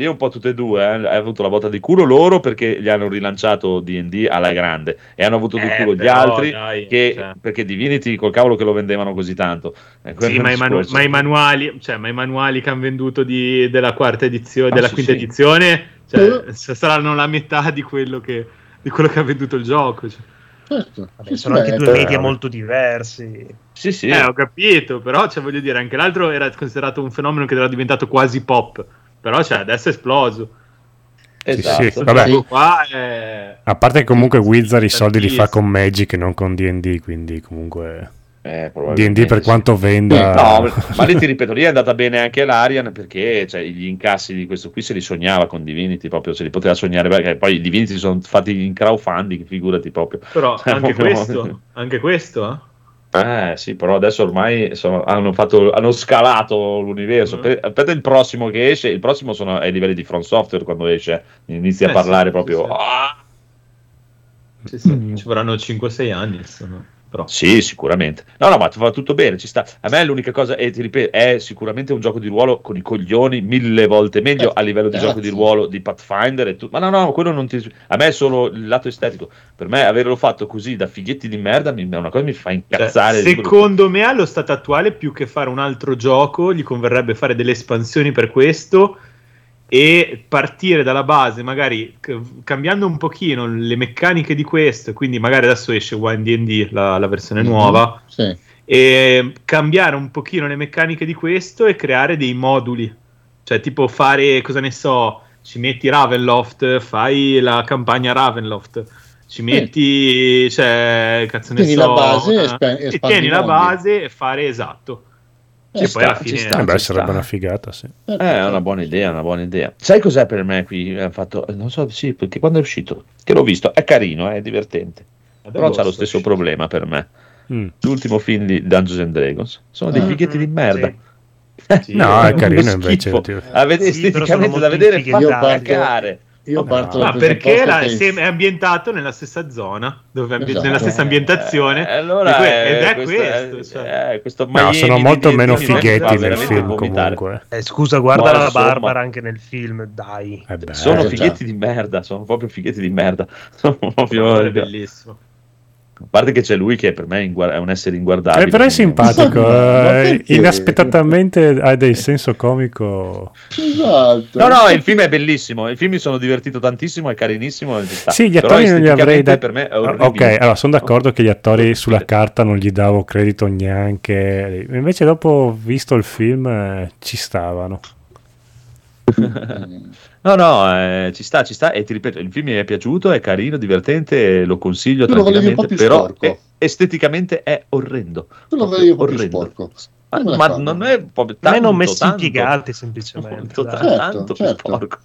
Lì un po' tutte e due, eh. ha avuto la botta di culo loro perché gli hanno rilanciato D&D alla grande e hanno avuto di Eh, culo gli altri dai, che, cioè. perché Divinity col cavolo che lo vendevano così tanto. Eh, Sì, ma i, manu- ma i manuali, cioè, ma i manuali che hanno venduto di- della quarta edizione, Ah, della sì, quinta sì. edizione, cioè, Eh. saranno la metà di quello che, di quello che ha venduto il gioco. cioè. Certo. Vabbè, sono anche due media molto diversi. Sì, sì. Eh, ho capito, però cioè, voglio dire, anche l'altro era considerato un fenomeno che era diventato quasi pop, però cioè, adesso è esploso. Esatto. sì, vabbè. Questo qua è... A parte che comunque Wizard i soldi li fa con Magic e non con D&D, quindi comunque Eh, D&D per sì. quanto venda... No, ma lì ti ripeto, lì è andata bene anche l'Arian perché cioè, gli incassi di questo qui se li sognava con Divinity, proprio se li poteva sognare, perché poi i Divinity sono fatti in crowdfunding, figurati proprio. Però Cioè, anche questo, anche questo, eh? Eh sì, però adesso ormai sono- hanno, fatto, hanno scalato l'universo. Mm. Aspetta il prossimo che esce, il prossimo sono ai livelli di Front Software quando esce, inizi a Eh, parlare sì, proprio... sì, sì. "Ah!" Sì, sì, Mm. Ci vorranno 5-6 anni, insomma. Però. Sì, sicuramente. No, no, ma va tutto bene, ci sta. A me l'unica cosa, e ti ripeto, è sicuramente un gioco di ruolo con i coglioni mille volte meglio Eh, a livello di cazzo. gioco di ruolo di Pathfinder e tutto. Ma no, no, quello non ti... A me è solo il lato estetico. Per me averlo fatto così da fighetti di merda mi, è una cosa che mi fa Cioè, incazzare. secondo me, allo stato attuale, più che fare un altro gioco, gli converrebbe fare delle espansioni per questo e partire dalla base, magari cambiando un pochino le meccaniche di questo. Quindi, magari adesso esce One DD, la, la versione Mhm. nuova, Sì. e cambiare un pochino le meccaniche di questo e creare dei moduli. Cioè, tipo fare, cosa ne so, ci metti Ravenloft, fai la campagna Ravenloft, ci metti, cioè, cazzo ne Tieni so, la base e una- espa- e tieni la base e fare esatto. Ci e poi alla sta, fine ci sta. Eh beh, sarebbe sta. una figata, sì. Eh, è una buona idea, una buona idea. Sai cos'è per me qui? Ha fatto, non so, sì, perché quando è uscito, che l'ho visto, è carino, è divertente. Però c'ha lo stesso problema per me. Mm. L'ultimo film di Dungeons and Dragons sono dei Ah. fighetti di merda. Sì. No, è carino invece. schifo. tipo- A vedere Sì, esteticamente da vedere fa cagare. Io No. parto Ma dal Ah, perché la- che- se- è ambientato nella stessa zona, dove ambi- Esatto. nella stessa ambientazione, Eh, allora que- è- ed è questo, questo. è- cioè. è questo No, sono molto di- meno di- fighetti nel film comunque. Eh, scusa, guarda Ma la insomma. Barbara anche nel film, dai. Eh beh, Sono Eh, fighetti già. di merda, sono proprio fighetti di merda. Sono proprio- è bellissimo. A parte che c'è lui che per me è, è un essere inguardabile. Eh, però è simpatico, eh, perché? inaspettatamente ha del senso comico. Esatto. No, no, il film è bellissimo. Il film mi sono divertito tantissimo, è carinissimo. sta. Sì, gli Però attori non gli avrei dato. Per me è orribile. Ok, allora sono d'accordo che gli attori sulla carta non gli davo credito neanche. Invece, dopo visto il film, eh, ci stavano. No, no, eh, ci sta, ci sta. E ti ripeto, il film mi è piaciuto, è carino, divertente, lo consiglio Tu lo volevi tranquillamente. più Però sporco. è- esteticamente è orrendo. Tu lo vedi un po' più Orrendo. sporco. Ma, ma non è proprio tanto, non messi tanto, impiegati semplicemente. Dai. Certo, tanto più certo. sporco.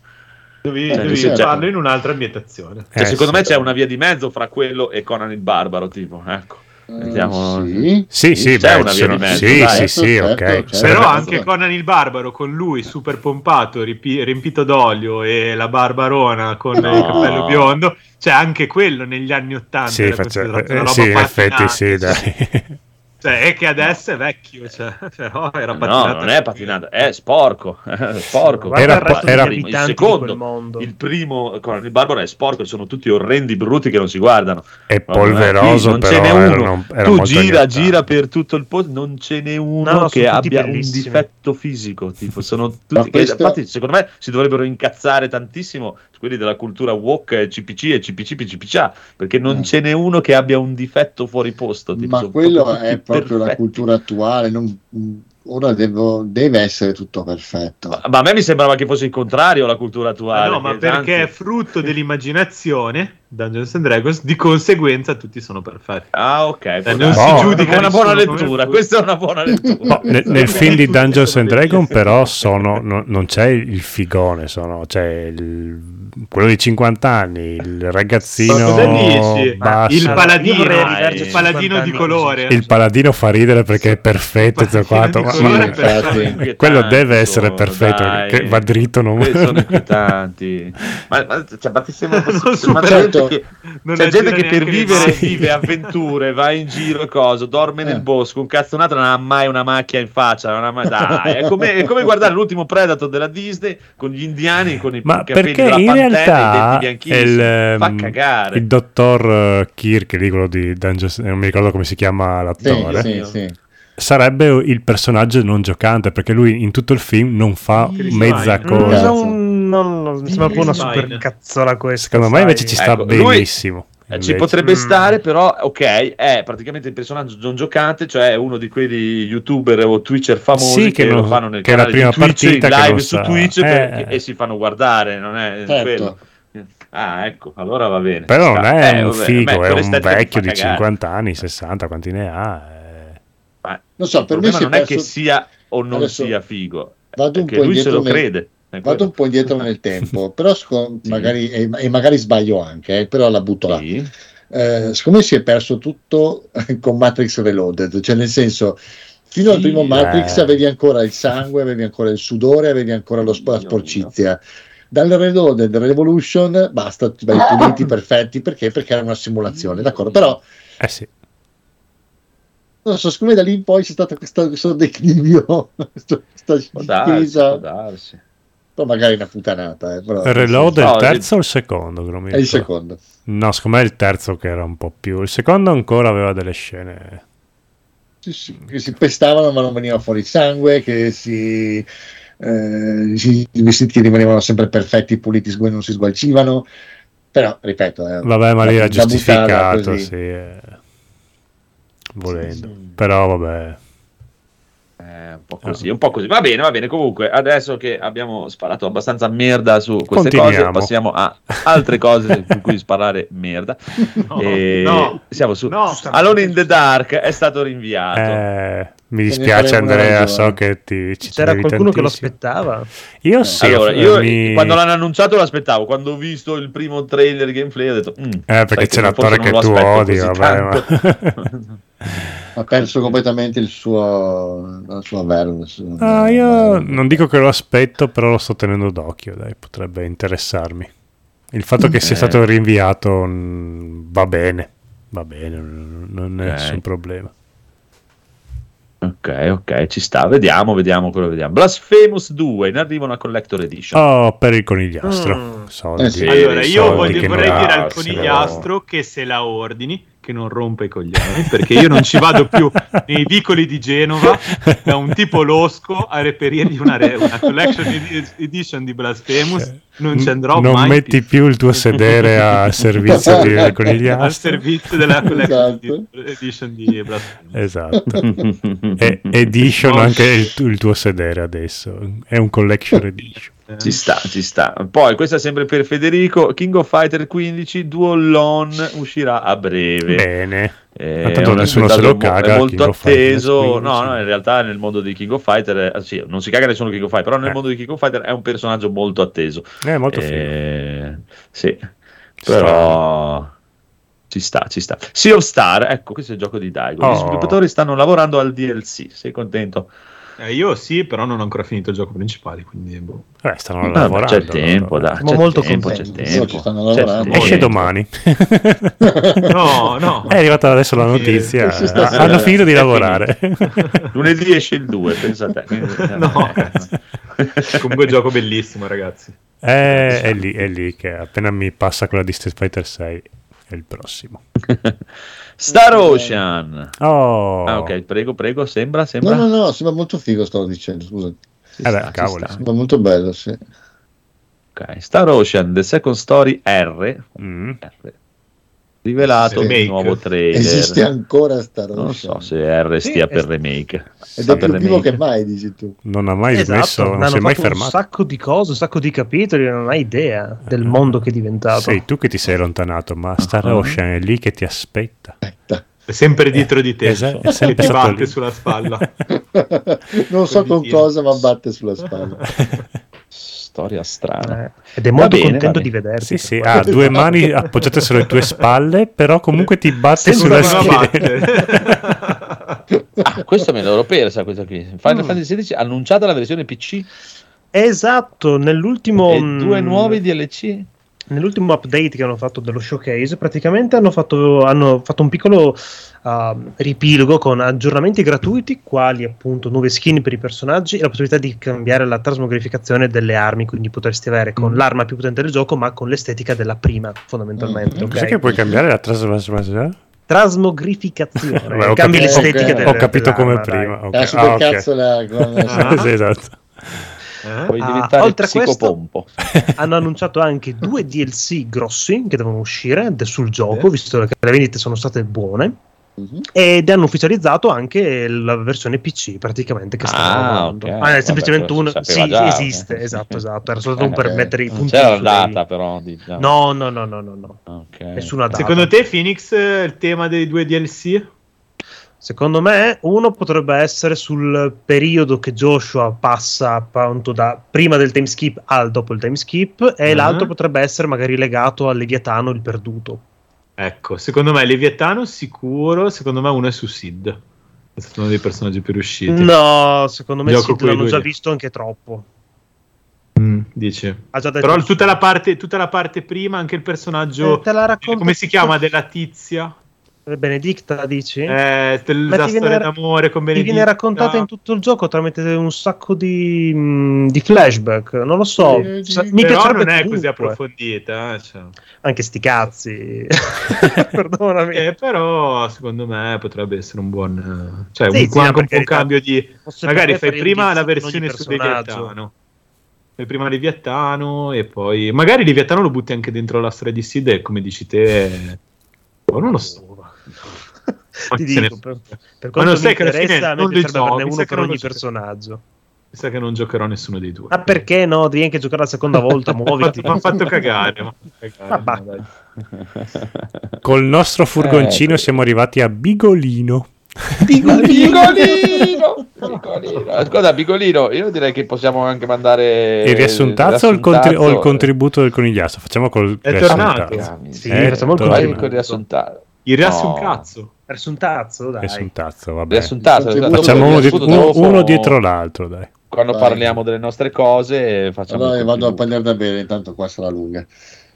Devi, Eh, devi cioè- farlo in un'altra ambientazione. Cioè, Eh, secondo sì. me c'è una via di mezzo fra quello e Conan il Barbaro, tipo, ecco. Vediamo- Eh, sì. Sì, sì, beh, una via di mezzo, sì, dai. sì, sì, Certo, ok. certo. Sarebbe- Però anche Conan il Barbaro con lui super pompato, ripi- riempito d'olio e la barbarona con No. il cappello biondo, c'è anche quello negli anni Ottanta. Sì, era faccia- considerato eh, sì, in effetti sì, dai. Cioè, è che adesso è vecchio, cioè, però era No, patinato. non è patinato, è sporco. sporco. Era era- il secondo, il primo Conan il Barbaro è sporco, sono tutti orrendi, brutti che non si guardano. È Ma non è- polveroso, non però ce n'è era, uno. non- era tu gira, gira per tutto il posto, non ce n'è uno No, no, che abbia un bellissimi. difetto fisico. Tipo, sono tutti, questo- Infatti, secondo me si dovrebbero incazzare tantissimo quelli della cultura woke, CPC e CPC, PCPCA, perché non Mm. ce n'è uno che abbia un difetto fuori posto. tipo, Ma quello proprio è tutti proprio la cultura attuale. non- ora devo- deve essere tutto perfetto. Ma, ma a me mi sembrava che fosse il contrario la cultura Ma attuale. no, ma perché è anzi- frutto dell'immaginazione, Dungeons and Dragons, di conseguenza tutti sono perfetti. Ah, ok. può non darsi. si È giudica una buona lettura. Questa è una buona lettura. No, nel, nel film di Dungeons and Dragons però sono, no- non c'è il figone, sono, c'è il- quello di 50 anni, il ragazzino Ma cosa dici? basso. Il paladino, vorrei Dai, arrivarci a il paladino 50 di colore. Il paladino fa ridere perché è perfetto, Il tutto paladino quanto, di ma- ma- è quello deve essere perfetto, dai. che va dritto non... Sono inquietanti. Ma, ma, cioè, ma ti sembra Non possibile? Ma c'è gente che, c'è gente che per vivere vive avventure, va in giro e cosa, dorme nel Eh. bosco, un cazzonato non ha mai una macchia in faccia, non ha mai... Dai, è come, è come guardare l'ultimo Predator della Disney con gli indiani con i Ma capelli perché della in pantera e i realtà denti il. Fa ehm, cagare. il dottor eh, Kirk, lì, quello di Dungeons, non mi ricordo come si chiama Sì, l'attore, sì, sì. sarebbe il personaggio non giocante perché lui in tutto il film non fa mezza Pine. Mm, cosa. Non, non- mi sembra un po' una super cazzola questa. Secondo me invece ci sta Ecco, lui- benissimo. Eh, ci potrebbe Mm. stare, però, ok, è praticamente il personaggio non giocante, cioè uno di quelli youtuber o twitcher famosi Sì, che, che lo non- fanno nel che è la canale di prima Twitch, partita in live non su. Twitch Eh. per- e si fanno guardare, non è Certo. quello. Ah, ecco, allora va bene. Però non è Eh, un vabbè, figo, è un vecchio di cagare. 50 anni, 60, quanti ne ha? eh. Ma Non so, il per me problema si è non è che perso- sia o non Adesso sia figo, vado un che po' lui se lo crede. Vado un po' indietro nel tempo, però secondo- Sì. magari, e, e magari sbaglio anche, eh, però la butto là. Sì. Eh, secondo me si è perso tutto con Matrix Reloaded, cioè nel senso fino al Sì, primo Matrix eh. avevi ancora il sangue, avevi ancora il sudore, avevi ancora lo sp- la sporcizia. Dal Reloaded Revolution basta, ti vai puliti, perfetti, perché? Perché era una simulazione, d'accordo? Però Eh sì. non so, secondo me da lì in poi c'è stato questo, questo declivio, questa Può darsi, discesa, può darsi. Però magari è una puttanata. Eh, però, Reload è No, il sì. terzo o il secondo? È il secondo. No, secondo me è il terzo che era un po' più. Il secondo ancora aveva delle scene. Sì, sì, che si pestavano ma non veniva fuori sangue, che si, eh, si- i vestiti rimanevano sempre perfetti, puliti, non si sgualcivano. Però, ripeto, eh, Vabbè, ma lì era giustificato, sì. eh, Volendo. Sì, sì. Però vabbè. Eh, un po' così, un po' così. Va bene, va bene. Comunque, adesso che abbiamo sparato abbastanza merda su queste cose, passiamo a altre cose su cui sparare merda. No, E no, siamo su no. Alone in the Dark è stato rinviato. Eh, mi dispiace Andrea, so che ti ci C'era qualcuno che lo tantissimo. aspettava. Io sì, allora, ho- io mi- quando l'hanno annunciato l'aspettavo. Quando ho visto il primo trailer gameplay ho detto: "Mm, Eh, perché c'è l'attore che tu odi, vabbè, tanto." ma... Ha perso completamente il suo, la sua suo- Ah, io eh, non dico che lo aspetto, però lo sto tenendo d'occhio, dai, potrebbe interessarmi. Il fatto che sia Eh. stato rinviato mm, va bene, va bene, non è nessun problema. ok, ok, ci sta. Vediamo, vediamo quello che vediamo. Blasphemous 2 in arrivo una collector edition. Oh, per il conigliastro. Mm. Soldi, Eh sì. Allora, Sì, io soldi voglio- vorrei dire al conigliastro che se la ordini, che non rompe i coglioni, perché io non ci vado più nei vicoli di Genova da un tipo losco a reperirgli una, re- una collection ed- edition di Blasphemous, non ci andrò non mai metti più il tuo sedere a servizio di al conigliastro. servizio della collection Esatto. di- edition di Blasphemous. Esatto. E- edition anche il, tu- il tuo sedere adesso. È un collection edition. Eh, Ci sta, ci sta. Poi, questa è sempre per Federico. King of Fighter 15 Dual Lon uscirà a breve. Bene. Eh, tanto è un nessuno se lo caga, È molto King atteso. 15. No, no, in realtà nel mondo di King of Fighter, eh, sì, non si caga nessuno King of Fighter, però nel Eh. mondo di King of Fighter è un personaggio molto atteso. È molto figo. Eh, sì, però ci sta, ci sta. Sea of Star, ecco, questo è il gioco di Daigo. Gli Oh. sviluppatori stanno lavorando al DLC. Sei contento? Eh, io sì, però non ho ancora finito il gioco principale, quindi boh. Eh, stanno Ah, ma lavorando. c'è tempo, dai. Siamo c'è molto tempo, c'è tempo. Stanno c'è tempo. Esce domani. No, no. È arrivata adesso la notizia. Stasera. Hanno finito di È lavorare. Lunedì esce il 2, pensa a te. No, Comunque gioco bellissimo, ragazzi. Eh, è lì, è lì che appena mi passa quella di Street Fighter 6 è il prossimo. Star Ocean. Oh, Ah, ok, prego, prego. Sembra, No, sembra. no, no, sembra molto figo, stavo dicendo, scusa. Ci Eh beh, sta. Sembra molto bello, sì. Ok, Star Ocean, The Second Story R. Mm. R. Rivelato un nuovo trailer. Esiste ancora sta roba. Non so se R stia Sì, per remake. Ed è per più vivo remake. che mai, dici tu. Non ha mai Esatto, smesso, non si è mai fatto un fermato. sacco di cose, un sacco di capitoli, non hai idea del mondo che è diventato. Sei tu che ti sei allontanato, ma Star Ah. Ocean è lì che ti aspetta. Aspetta. È sempre dietro di te, Esatto, è che sempre ti batte lì. sulla spalla. non so con cosa, ma batte sulla spalla. Storia strana. Eh, ed è molto bene, contento di vederti. Sì, sì, ha questo. due mani appoggiate sulle tue spalle, però comunque ti batte Senza sulla schiena. Ah, questo me l'ero persa, questa qui. Final Mm. Fantasy XVI annunciata la versione PC Esatto, nell'ultimo, e due mm, nuovi DLC. nell'ultimo update che hanno fatto dello showcase, praticamente hanno fatto, hanno fatto un piccolo uh, ripilogo con aggiornamenti gratuiti, quali appunto nuove skin per i personaggi e la possibilità di cambiare la trasmogrificazione delle armi, quindi potresti avere con Mm. l'arma più potente del gioco, ma con l'estetica della prima, fondamentalmente. Mm. ok? Cos'è che puoi cambiare la trasformazione? Trasmogrificazione, ho cambi capito- l'estetica ok, delle- ho capito come prima. ok. Ah, Ah, super ok. cazzo la, con- Ah. Sì, esatto. Eh? Puoi Ah, diventare oltre a questo- hanno annunciato anche due DLC grossi che devono uscire sul gioco, visto che le vendite sono state buone. Mhm. Ed hanno ufficializzato anche la versione PC praticamente che Ah, lavorando. ok. Ah, è Vabbè, semplicemente un sì, già. esiste, esatto, esatto. Era soltanto Ok. per mettere i punti c'era la su dei- data, però. Diciamo. No, no, no, no, no, no. Ok. Nessuna data. Secondo te, Phoenix, eh, il tema dei due DLC? Secondo me, uno potrebbe essere sul periodo che Joshua passa appunto da prima del time skip al dopo il time skip, e Mhm. l'altro potrebbe essere magari legato al Leviatano, il perduto. Ecco, secondo me Leviatano sicuro, secondo me uno è su Sid. È stato uno dei personaggi più riusciti. No, secondo me Gioco quei l'hanno già visto anche troppo. Mm, detto Però tutta la, parte, tutta la parte prima, anche il personaggio... Eh, te la racconto come si chiama? Della tizia? Benedicta, dici? Eh, la ti storia viene- d'amore con Ti Benedetta. viene raccontata in tutto il gioco tramite un sacco di, mh, di flashback. Non lo so. Sì. mi Però non è così comunque. approfondita. eh, cioè. Anche sti cazzi. Perdonami. Eh, però secondo me potrebbe essere un buon... eh, Cioè, Sì, un, sì, anche un po' un carità. cambio di... Magari fai prima la versione su. Leviatano. Fai prima Leviatano e poi... Magari Leviatano lo butti anche dentro la storia di Sid e come dici te... oh, non lo so. Ma Ti dico, per, per quanto non mi interessa, a me piacerebbe averne uno per ogni personaggio. Mi sa che non giocherò nessuno dei due. Ma perché no? Devi anche giocare la seconda volta, Mi ha muoviti. fatto, cagare. no. Col nostro furgoncino Eh, siamo arrivati a Bigolino. Bigolino! Bigolino. Ascolta, Bigolino, io direi che possiamo anche mandare Il riassuntazzo o il, contri- o il riassuntazzo. contributo del conigliastro? Facciamo col È riassuntazzo. tornato. Sì, Eh, facciamo il torna- Vai contributo. col riassuntazzo. Il riassun No. cazzo. Riassuntazzo, dai. Riassuntazzo, vabbè. Riassuntazzo. Il dopo Facciamo il uno, di- uno- uno dietro l'altro, dai. Quando Vai. parliamo delle nostre cose, facciamo Allora vado a prendere da bere, intanto qua sarà lunga.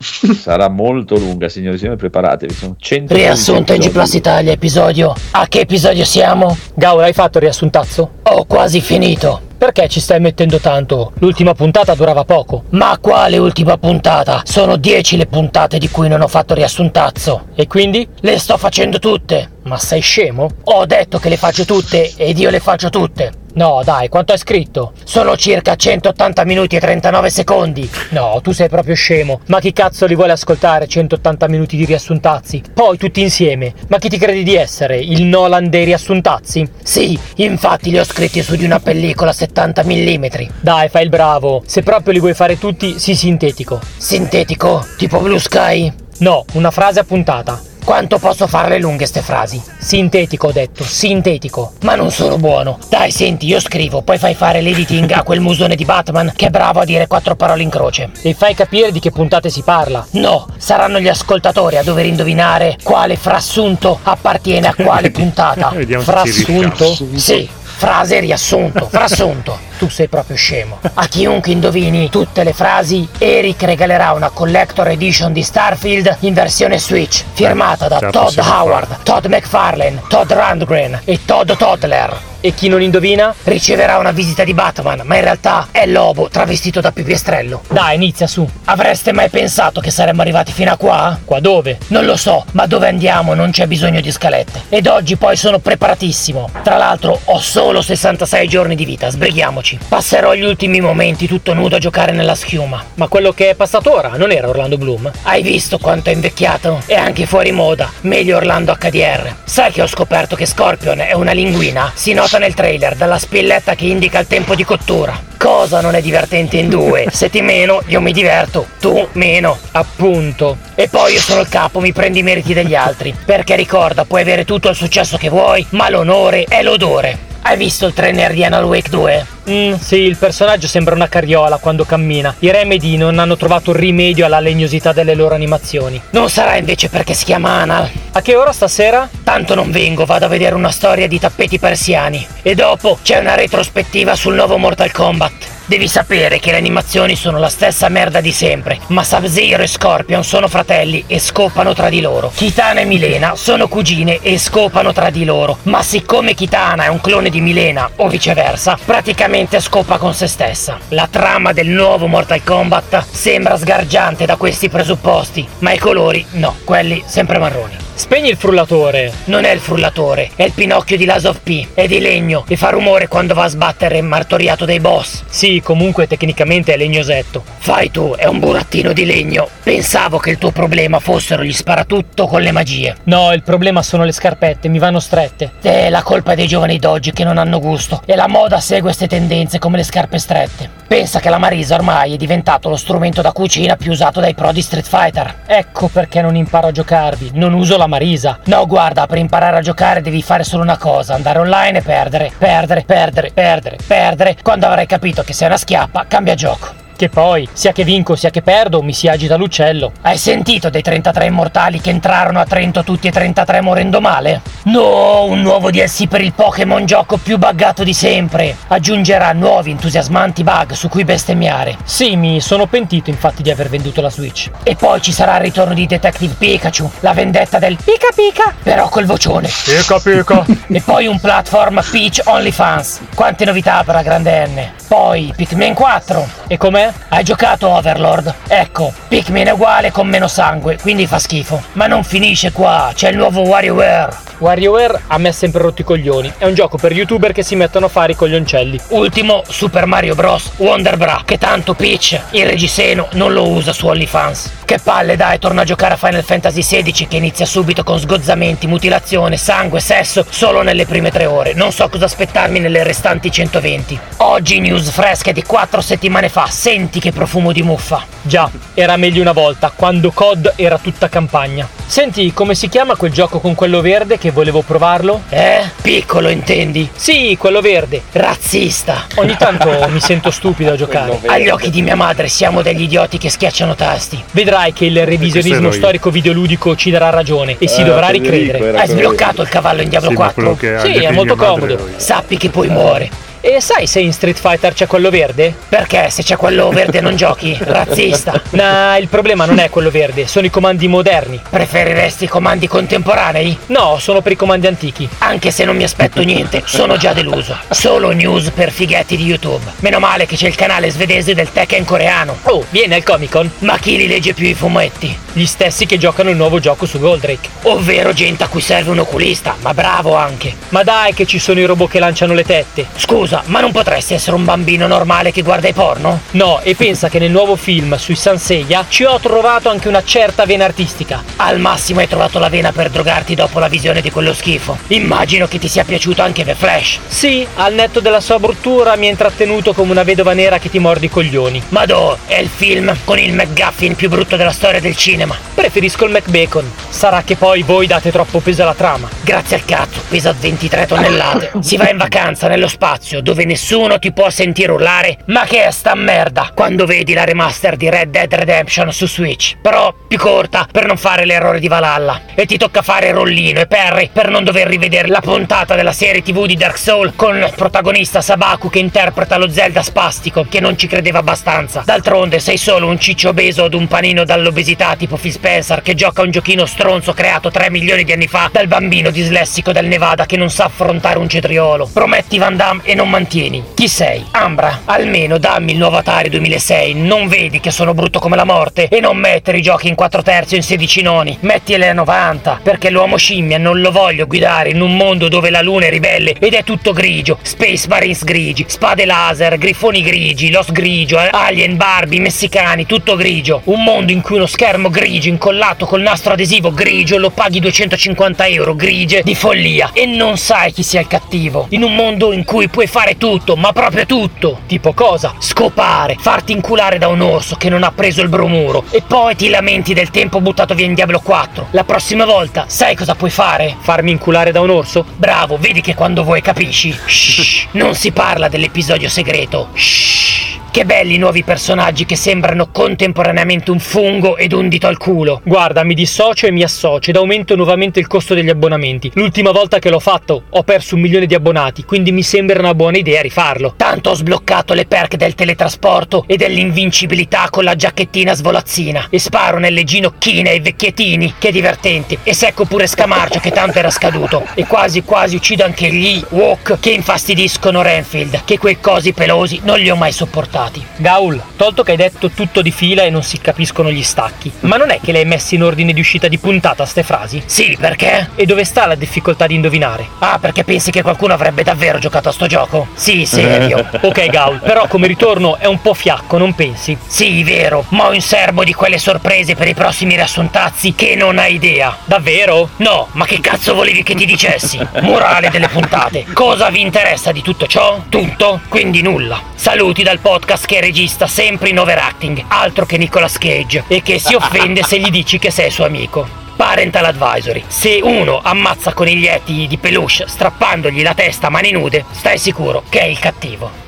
Sarà molto lunga, signori e signori, preparatevi. Sono 100 Riassunto in G Plus Italia, episodio. A che episodio siamo? Gaul, hai fatto il riassuntazzo? Ho quasi finito. Perché ci stai mettendo tanto? L'ultima puntata durava poco. Ma quale ultima puntata? Sono 10 le puntate di cui non ho fatto riassuntazzo. E quindi? Le sto facendo tutte. Ma sei scemo? Ho detto che le faccio tutte ed io le faccio tutte. No, dai, quanto hai scritto? Sono circa 180 minuti e 39 secondi. No, tu sei proprio scemo. Ma chi cazzo li vuole ascoltare 180 minuti di riassuntazzi? Poi tutti insieme. Ma chi ti credi di essere? Il Nolan dei riassuntazzi? Sì, infatti li ho scritti su di una pellicola 70 mm. Dai, fai il bravo. Se proprio li vuoi fare tutti, sii sintetico. Sintetico? Tipo Blue Sky? No, una frase a puntata. Quanto posso farle lunghe ste frasi? Sintetico ho detto, sintetico. Ma non sono buono. Dai, senti, io scrivo, poi fai fare l'editing a quel musone di Batman che è bravo a dire quattro parole in croce. E fai capire di che puntate si parla. No, saranno gli ascoltatori a dover indovinare quale frassunto appartiene a quale puntata. Frassunto? Sì. Frase riassunto, frassunto. Tu sei proprio scemo. A chiunque indovini tutte le frasi, Eric regalerà una collector edition di Starfield in versione Switch, firmata da Todd Howard, Todd McFarlane, Todd Rundgren e Todd Toddler. E chi non indovina riceverà una visita di Batman, ma in realtà è Lobo travestito da pipistrello. Dai, inizia su. Avreste mai pensato che saremmo arrivati fino a qua? Qua dove? Non lo so, ma dove andiamo non c'è bisogno di scalette. Ed oggi poi sono preparatissimo. Tra l'altro ho solo 66 giorni di vita, sbrighiamoci. Passerò gli ultimi momenti tutto nudo a giocare nella schiuma. Ma quello che è passato ora non era Orlando Bloom? Hai visto quanto è invecchiato? È anche fuori moda. Meglio Orlando HDR. Sai che ho scoperto che Scorpion è una linguina? Si nota nel trailer dalla spilletta che indica il tempo di cottura. Cosa non è divertente in due? Se ti meno, io mi diverto, tu meno. Appunto. E poi io sono il capo, mi prendi i meriti degli altri. Perché ricorda, puoi avere tutto il successo che vuoi, ma l'onore è l'odore. Hai visto il trainer di Anal Wake 2? Mm, sì, il personaggio sembra una carriola quando cammina. I Remedy non hanno trovato rimedio alla legnosità delle loro animazioni. Non sarà invece perché si chiama Anal. A che ora stasera? Tanto non vengo, vado a vedere una storia di tappeti persiani. E dopo c'è una retrospettiva sul nuovo Mortal Kombat. Devi sapere che le animazioni sono la stessa merda di sempre, ma Sub-Zero e Scorpion sono fratelli e scopano tra di loro. Kitana e Milena sono cugine e scopano tra di loro, ma siccome Kitana è un clone di Milena o viceversa, praticamente scopa con se stessa. La trama del nuovo Mortal Kombat sembra sgargiante da questi presupposti, ma i colori no, quelli sempre marroni. Spegni il frullatore. Non è il frullatore, è il Pinocchio di Last of P. È di legno e fa rumore quando va a sbattere il martoriato dei boss. Sì, comunque tecnicamente è legnosetto. Fai tu, è un burattino di legno. Pensavo che il tuo problema fossero gli sparatutto con le magie. No, il problema sono le scarpette, mi vanno strette. È la colpa dei giovani d'oggi che non hanno gusto. E la moda segue queste tendenze come le scarpe strette. Pensa che la Marisa ormai è diventato lo strumento da cucina più usato dai pro di Street Fighter. Ecco perché non imparo a giocarvi, non uso la Marisa. No, guarda, per imparare a giocare devi fare solo una cosa, andare online e perdere, perdere, perdere, perdere, perdere. Quando avrai capito che sei una schiappa, cambia gioco. Che poi, sia che vinco sia che perdo, mi si agita l'uccello. Hai sentito dei 33 immortali che entrarono a Trento tutti e 33 morendo male? No, un nuovo DLC per il Pokémon gioco più buggato di sempre. Aggiungerà nuovi entusiasmanti bug su cui bestemmiare. Sì, mi sono pentito infatti di aver venduto la Switch. E poi ci sarà il ritorno di Detective Pikachu, la vendetta del Pika Pika, però col vocione. Pica pica. E poi un platform Peach OnlyFans. Quante novità per la grande N. Poi Pikmin 4. E com'è? Hai giocato Overlord? Ecco, Pikmin è uguale con meno sangue, quindi fa schifo. Ma non finisce qua, c'è il nuovo WarioWare. WarioWare a me ha sempre rotto i coglioni. È un gioco per youtuber che si mettono a fare i coglioncelli. Ultimo, Super Mario Bros. Wonder Bra, che tanto Peach, il reggiseno, non lo usa su OnlyFans. Che palle dai, torna a giocare a Final Fantasy XVI che inizia subito con sgozzamenti, mutilazione, sangue, sesso, solo nelle prime tre ore. Non so cosa aspettarmi nelle restanti 120. Oggi news fresche di 4 settimane fa, senti che profumo di muffa. Già, era meglio una volta, quando COD era tutta campagna. Senti, come si chiama quel gioco con quello verde che volevo provarlo? Eh? Piccolo intendi? Sì, quello verde. Razzista. Ogni tanto mi sento stupido a giocare. Agli occhi di mia madre siamo degli idioti che schiacciano tasti. Vedrai che il revisionismo storico videoludico ci darà ragione e si Eh, dovrà ricredere. Hai sbloccato il cavallo in Diablo Sì, ma 4? quello che ha Sì, è molto comodo. Sappi che poi muore. E sai se in Street Fighter c'è quello verde? Perché se c'è quello verde non giochi? Razzista. Nah, il problema non è quello verde, sono i comandi moderni. Preferiresti i comandi contemporanei? No, sono per i comandi antichi. Anche se non mi aspetto niente, sono già deluso. Solo news per fighetti di YouTube. Meno male che c'è il canale svedese del Tekken coreano. Oh, vieni al Comic Con. Ma chi li legge più i fumetti? Gli stessi che giocano il nuovo gioco su Goldrake. Ovvero gente a cui serve un oculista, ma bravo anche. Ma dai che ci sono i robot che lanciano le tette. Scusa, ma non potresti essere un bambino normale che guarda i porno? No, e pensa che nel nuovo film sui Sanseiya ci ho trovato anche una certa vena artistica. Al massimo hai trovato la vena per drogarti dopo la visione di quello schifo. Immagino che ti sia piaciuto anche The Flash. Sì, al netto della sua bruttura mi ha intrattenuto come una vedova nera che ti morde i coglioni. Madò, è il film con il McGuffin più brutto della storia del cinema. Preferisco il McBacon. Sarà che poi voi date troppo peso alla trama. Grazie al cazzo, pesa 23 tonnellate. Si va in vacanza nello spazio dove nessuno ti può sentire urlare Ma che è sta merda? Quando vedi la remaster di Red Dead Redemption su Switch. Però più corta per non fare l'errore di Valhalla. E ti tocca fare rollino e perri per non dover rivedere la puntata della serie tv di Dark Soul con il protagonista Sabaku che interpreta lo Zelda spastico che non ci credeva abbastanza. D'altronde sei solo un ciccio obeso ad un panino dall'obesità tipo Phil Spencer che gioca un giochino stronzo creato 3 milioni di anni fa dal bambino dislessico del Nevada che non sa affrontare un cetriolo. Prometti Van Damme e non mantieni. Chi sei? Ambra, almeno dammi il nuovo Atari 2006. Non vedi che sono brutto come la morte? E non mettere i giochi in 4 terzi o in 16 noni. Mettili a 90, perché l'uomo scimmia non lo voglio guidare in un mondo dove la luna è ribelle ed è tutto grigio. Space Marines grigi, spade laser, grifoni grigi, los grigio, eh, alien, Barbie, messicani, tutto grigio. Un mondo in cui uno schermo grigio incollato col nastro adesivo grigio lo paghi 250 euro grigie di follia. E non sai chi sia il cattivo. In un mondo in cui puoi fare tutto, ma proprio tutto. Tipo cosa? Scopare, farti inculare da un orso che non ha preso il bromuro e poi ti lamenti del tempo buttato via in Diablo 4. La prossima volta sai cosa puoi fare? Farmi inculare da un orso? Bravo, vedi che quando vuoi capisci. Shh, non si parla dell'episodio segreto. Shh. Che belli i nuovi personaggi che sembrano contemporaneamente un fungo ed un dito al culo. Guarda, mi dissocio e mi associo ed aumento nuovamente il costo degli abbonamenti. L'ultima volta che l'ho fatto ho perso un milione di abbonati, quindi mi sembra una buona idea rifarlo. Tanto ho sbloccato le perk del teletrasporto e dell'invincibilità con la giacchettina svolazzina e sparo nelle ginocchine ai vecchiettini, che divertente. E secco pure Scamarcio che tanto era scaduto. E quasi quasi uccido anche gli Walk che infastidiscono Renfield, che quei cosi pelosi non li ho mai sopportati. Puntati. Gaul, tolto che hai detto tutto di fila e non si capiscono gli stacchi, ma non è che le hai messi in ordine di uscita di puntata ste frasi? Sì, perché? E dove sta la difficoltà di indovinare? Ah, perché pensi che qualcuno avrebbe davvero giocato a sto gioco? Sì, serio. ok, Gaul, però come ritorno è un po' fiacco, non pensi? Sì, vero, ma ho in serbo di quelle sorprese per i prossimi riassuntazzi che non hai idea. Davvero? No, ma che cazzo volevi che ti dicessi? Morale delle puntate. Cosa vi interessa di tutto ciò? Tutto? Quindi nulla. Saluti dal podcast che regista sempre in overacting, altro che Nicolas Cage, e che si offende se gli dici che sei suo amico. Parental Advisory. Se uno ammazza coniglietti di peluche strappandogli la testa a mani nude, stai sicuro che è il cattivo.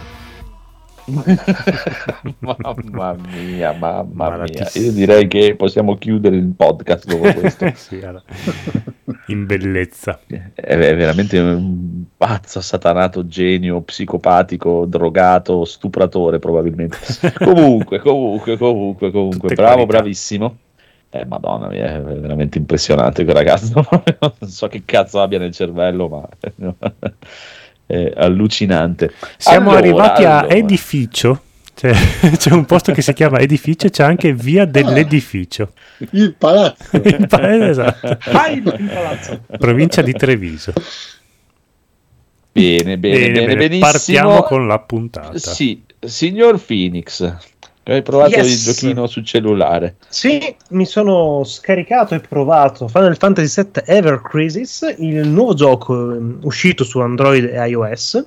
Mamma mia, mamma mia. Io direi che possiamo chiudere il podcast dopo questo. Sì, allora, in bellezza. È è veramente un pazzo, satanato, genio, psicopatico, drogato, stupratore probabilmente. comunque, comunque, comunque, comunque, Tutte bravo, qualità. bravissimo. Eh, madonna mia, è veramente impressionante quel ragazzo. non so che cazzo abbia nel cervello, ma è allucinante. Siamo Allora, arrivati a allora. edificio. C'è, c'è un posto che si chiama edificio c'è anche via dell'edificio. Il palazzo. Il pa- esatto. Vai in palazzo. Provincia di Treviso. Bene, bene, bene, benissimo. Partiamo con la puntata. Sì, signor Phoenix, hai provato Yes. il giochino sul cellulare? Sì, mi sono scaricato e provato Final Fantasy VII Ever Crisis, il nuovo gioco ehm, uscito su Android e iOS,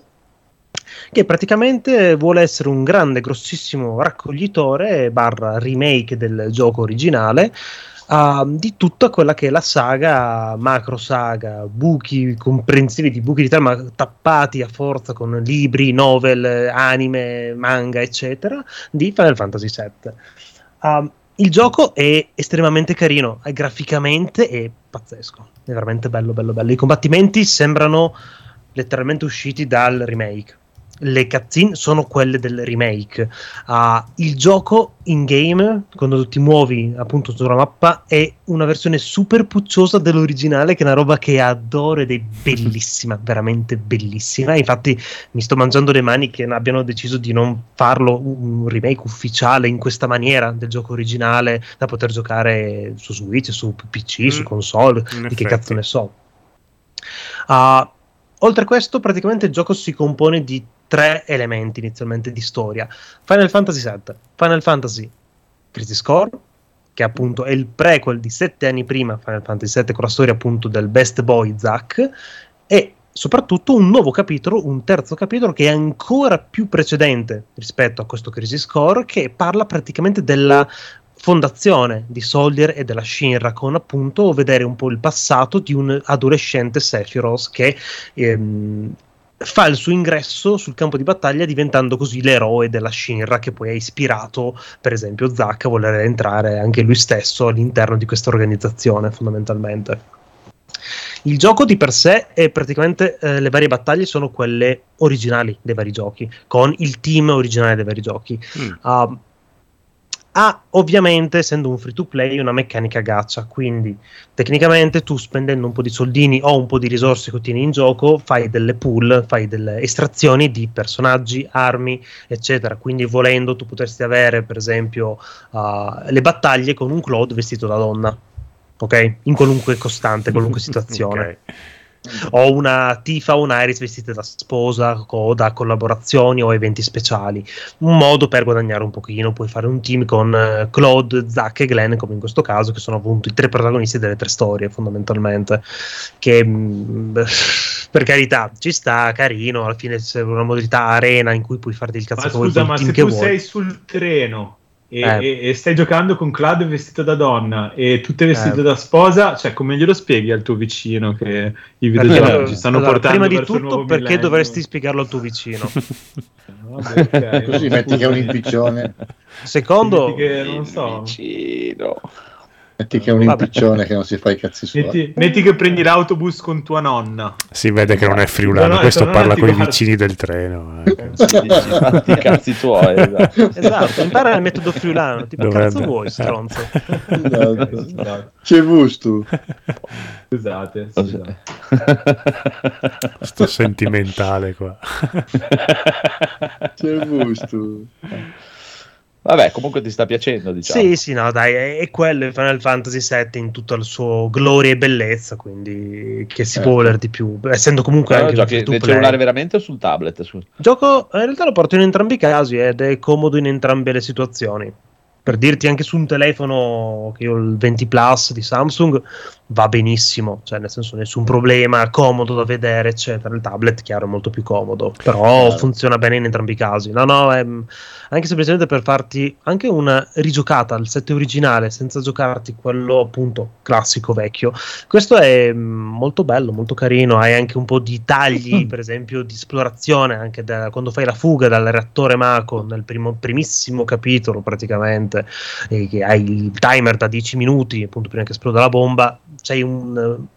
che praticamente vuole essere un grande, grossissimo raccoglitore barra remake del gioco originale ah, di tutta quella che è la saga, macro saga, buchi comprensivi di buchi di trama tappati a forza con libri, novel, anime, manga, eccetera, di Final Fantasy VII. Um, il gioco è estremamente carino, è graficamente è pazzesco, è veramente bello, bello, bello. I combattimenti sembrano letteralmente usciti dal remake. Le cutscene sono quelle del remake. Ah, il gioco in game, quando ti muovi appunto sulla mappa, è una versione super pucciosa dell'originale, che è una roba che adoro ed è bellissima, veramente bellissima. Infatti, mi sto mangiando le mani che abbiano deciso di non farlo un remake ufficiale in questa maniera del gioco originale da poter giocare su Switch, su PC, su Mm. console, In di che effetti. cazzo ne so. Ah, oltre a questo, praticamente il gioco si compone di tre elementi inizialmente di storia: Final Fantasy VII, Final Fantasy Crisis Core, che appunto è il prequel di sette anni prima Final Fantasy VII con la storia appunto del best boy Zack e soprattutto un nuovo capitolo, un terzo capitolo che è ancora più precedente rispetto a questo Crisis Core che parla praticamente della fondazione di Soldier e della Shinra con appunto vedere un po' il passato di un adolescente Sephiroth che ehm, fa il suo ingresso sul campo di battaglia diventando così l'eroe della Shinra che poi ha ispirato per esempio Zack a voler entrare anche lui stesso all'interno di questa organizzazione fondamentalmente. Il gioco di per sé è praticamente eh, le varie battaglie sono quelle originali dei vari giochi, con il team originale dei vari giochi. Mm. Uh, ha ovviamente, essendo un free to play, una meccanica gacha, quindi tecnicamente tu spendendo un po' di soldini o un po' di risorse che ottieni in gioco, fai delle pool, fai delle estrazioni di personaggi, armi, eccetera. Quindi volendo tu potresti avere, per esempio, uh, le battaglie con un Claude vestito da donna. Ok? In qualunque costante, qualunque situazione Ok. O una Tifa o un Iris vestite da sposa o da collaborazioni o eventi speciali. Un modo per guadagnare un pochino. Puoi fare un team con eh, Claude, Zack e Glenn, come in questo caso, che sono appunto i tre protagonisti delle tre storie, fondamentalmente. Che beh, per carità ci sta, carino. Alla fine c'è una modalità arena in cui puoi farti il Ma cazzo vuoi scusa, ma se tu vuoi. sei sul treno e, Eh. e- e stai giocando con Claude vestito da donna e tu sei vestito Eh. da sposa, cioè come glielo spieghi al tuo vicino che i Perché- videogiochi ci stanno allora, portando prima di tutto, nuovo perché millennio? dovresti spiegarlo al tuo vicino? Vabbè, ok, Così metti che è un impiccione. Secondo, che non so. Vicino. Metti che è un impiccione che non si fa i cazzi suoi. Metti, metti che prendi l'autobus con tua nonna. Si vede che non è friulano, No, no, questo parla con i vicini del treno. eh. Fatti i cazzi tuoi. esatto. Esatto, impara il metodo friulano. Tipo, Dovrebbe. cazzo vuoi, stronzo? Esatto. Scusate, C'è gusto. scusate. Sto sentimentale qua. C'è gusto. Vabbè, comunque ti sta piacendo, diciamo. Sì, sì, no, dai, è, è quello il Final Fantasy VII in tutta la sua gloria e bellezza, quindi che si Eh. può volere di più, essendo comunque Però anche giochi nel cellulare veramente o sul tablet? Scusa. Gioco, in realtà lo porto in entrambi i casi ed è comodo in entrambe le situazioni. Per dirti anche su un telefono che ho il 20 Plus di Samsung va benissimo, cioè nel senso nessun problema, comodo da vedere, eccetera. Il tablet, chiaro, è molto più comodo, però Chiaro. funziona bene in entrambi i casi. No, no, è, anche semplicemente per farti anche una rigiocata al set originale senza giocarti quello appunto classico vecchio. Questo è mm, molto bello, molto carino. Hai anche un po' di tagli, per esempio, di esplorazione anche da, quando fai la fuga dal reattore Mako nel primo, primissimo capitolo, praticamente. E che hai il timer da 10 minuti, appunto, prima che esploda la bomba. C'hai un.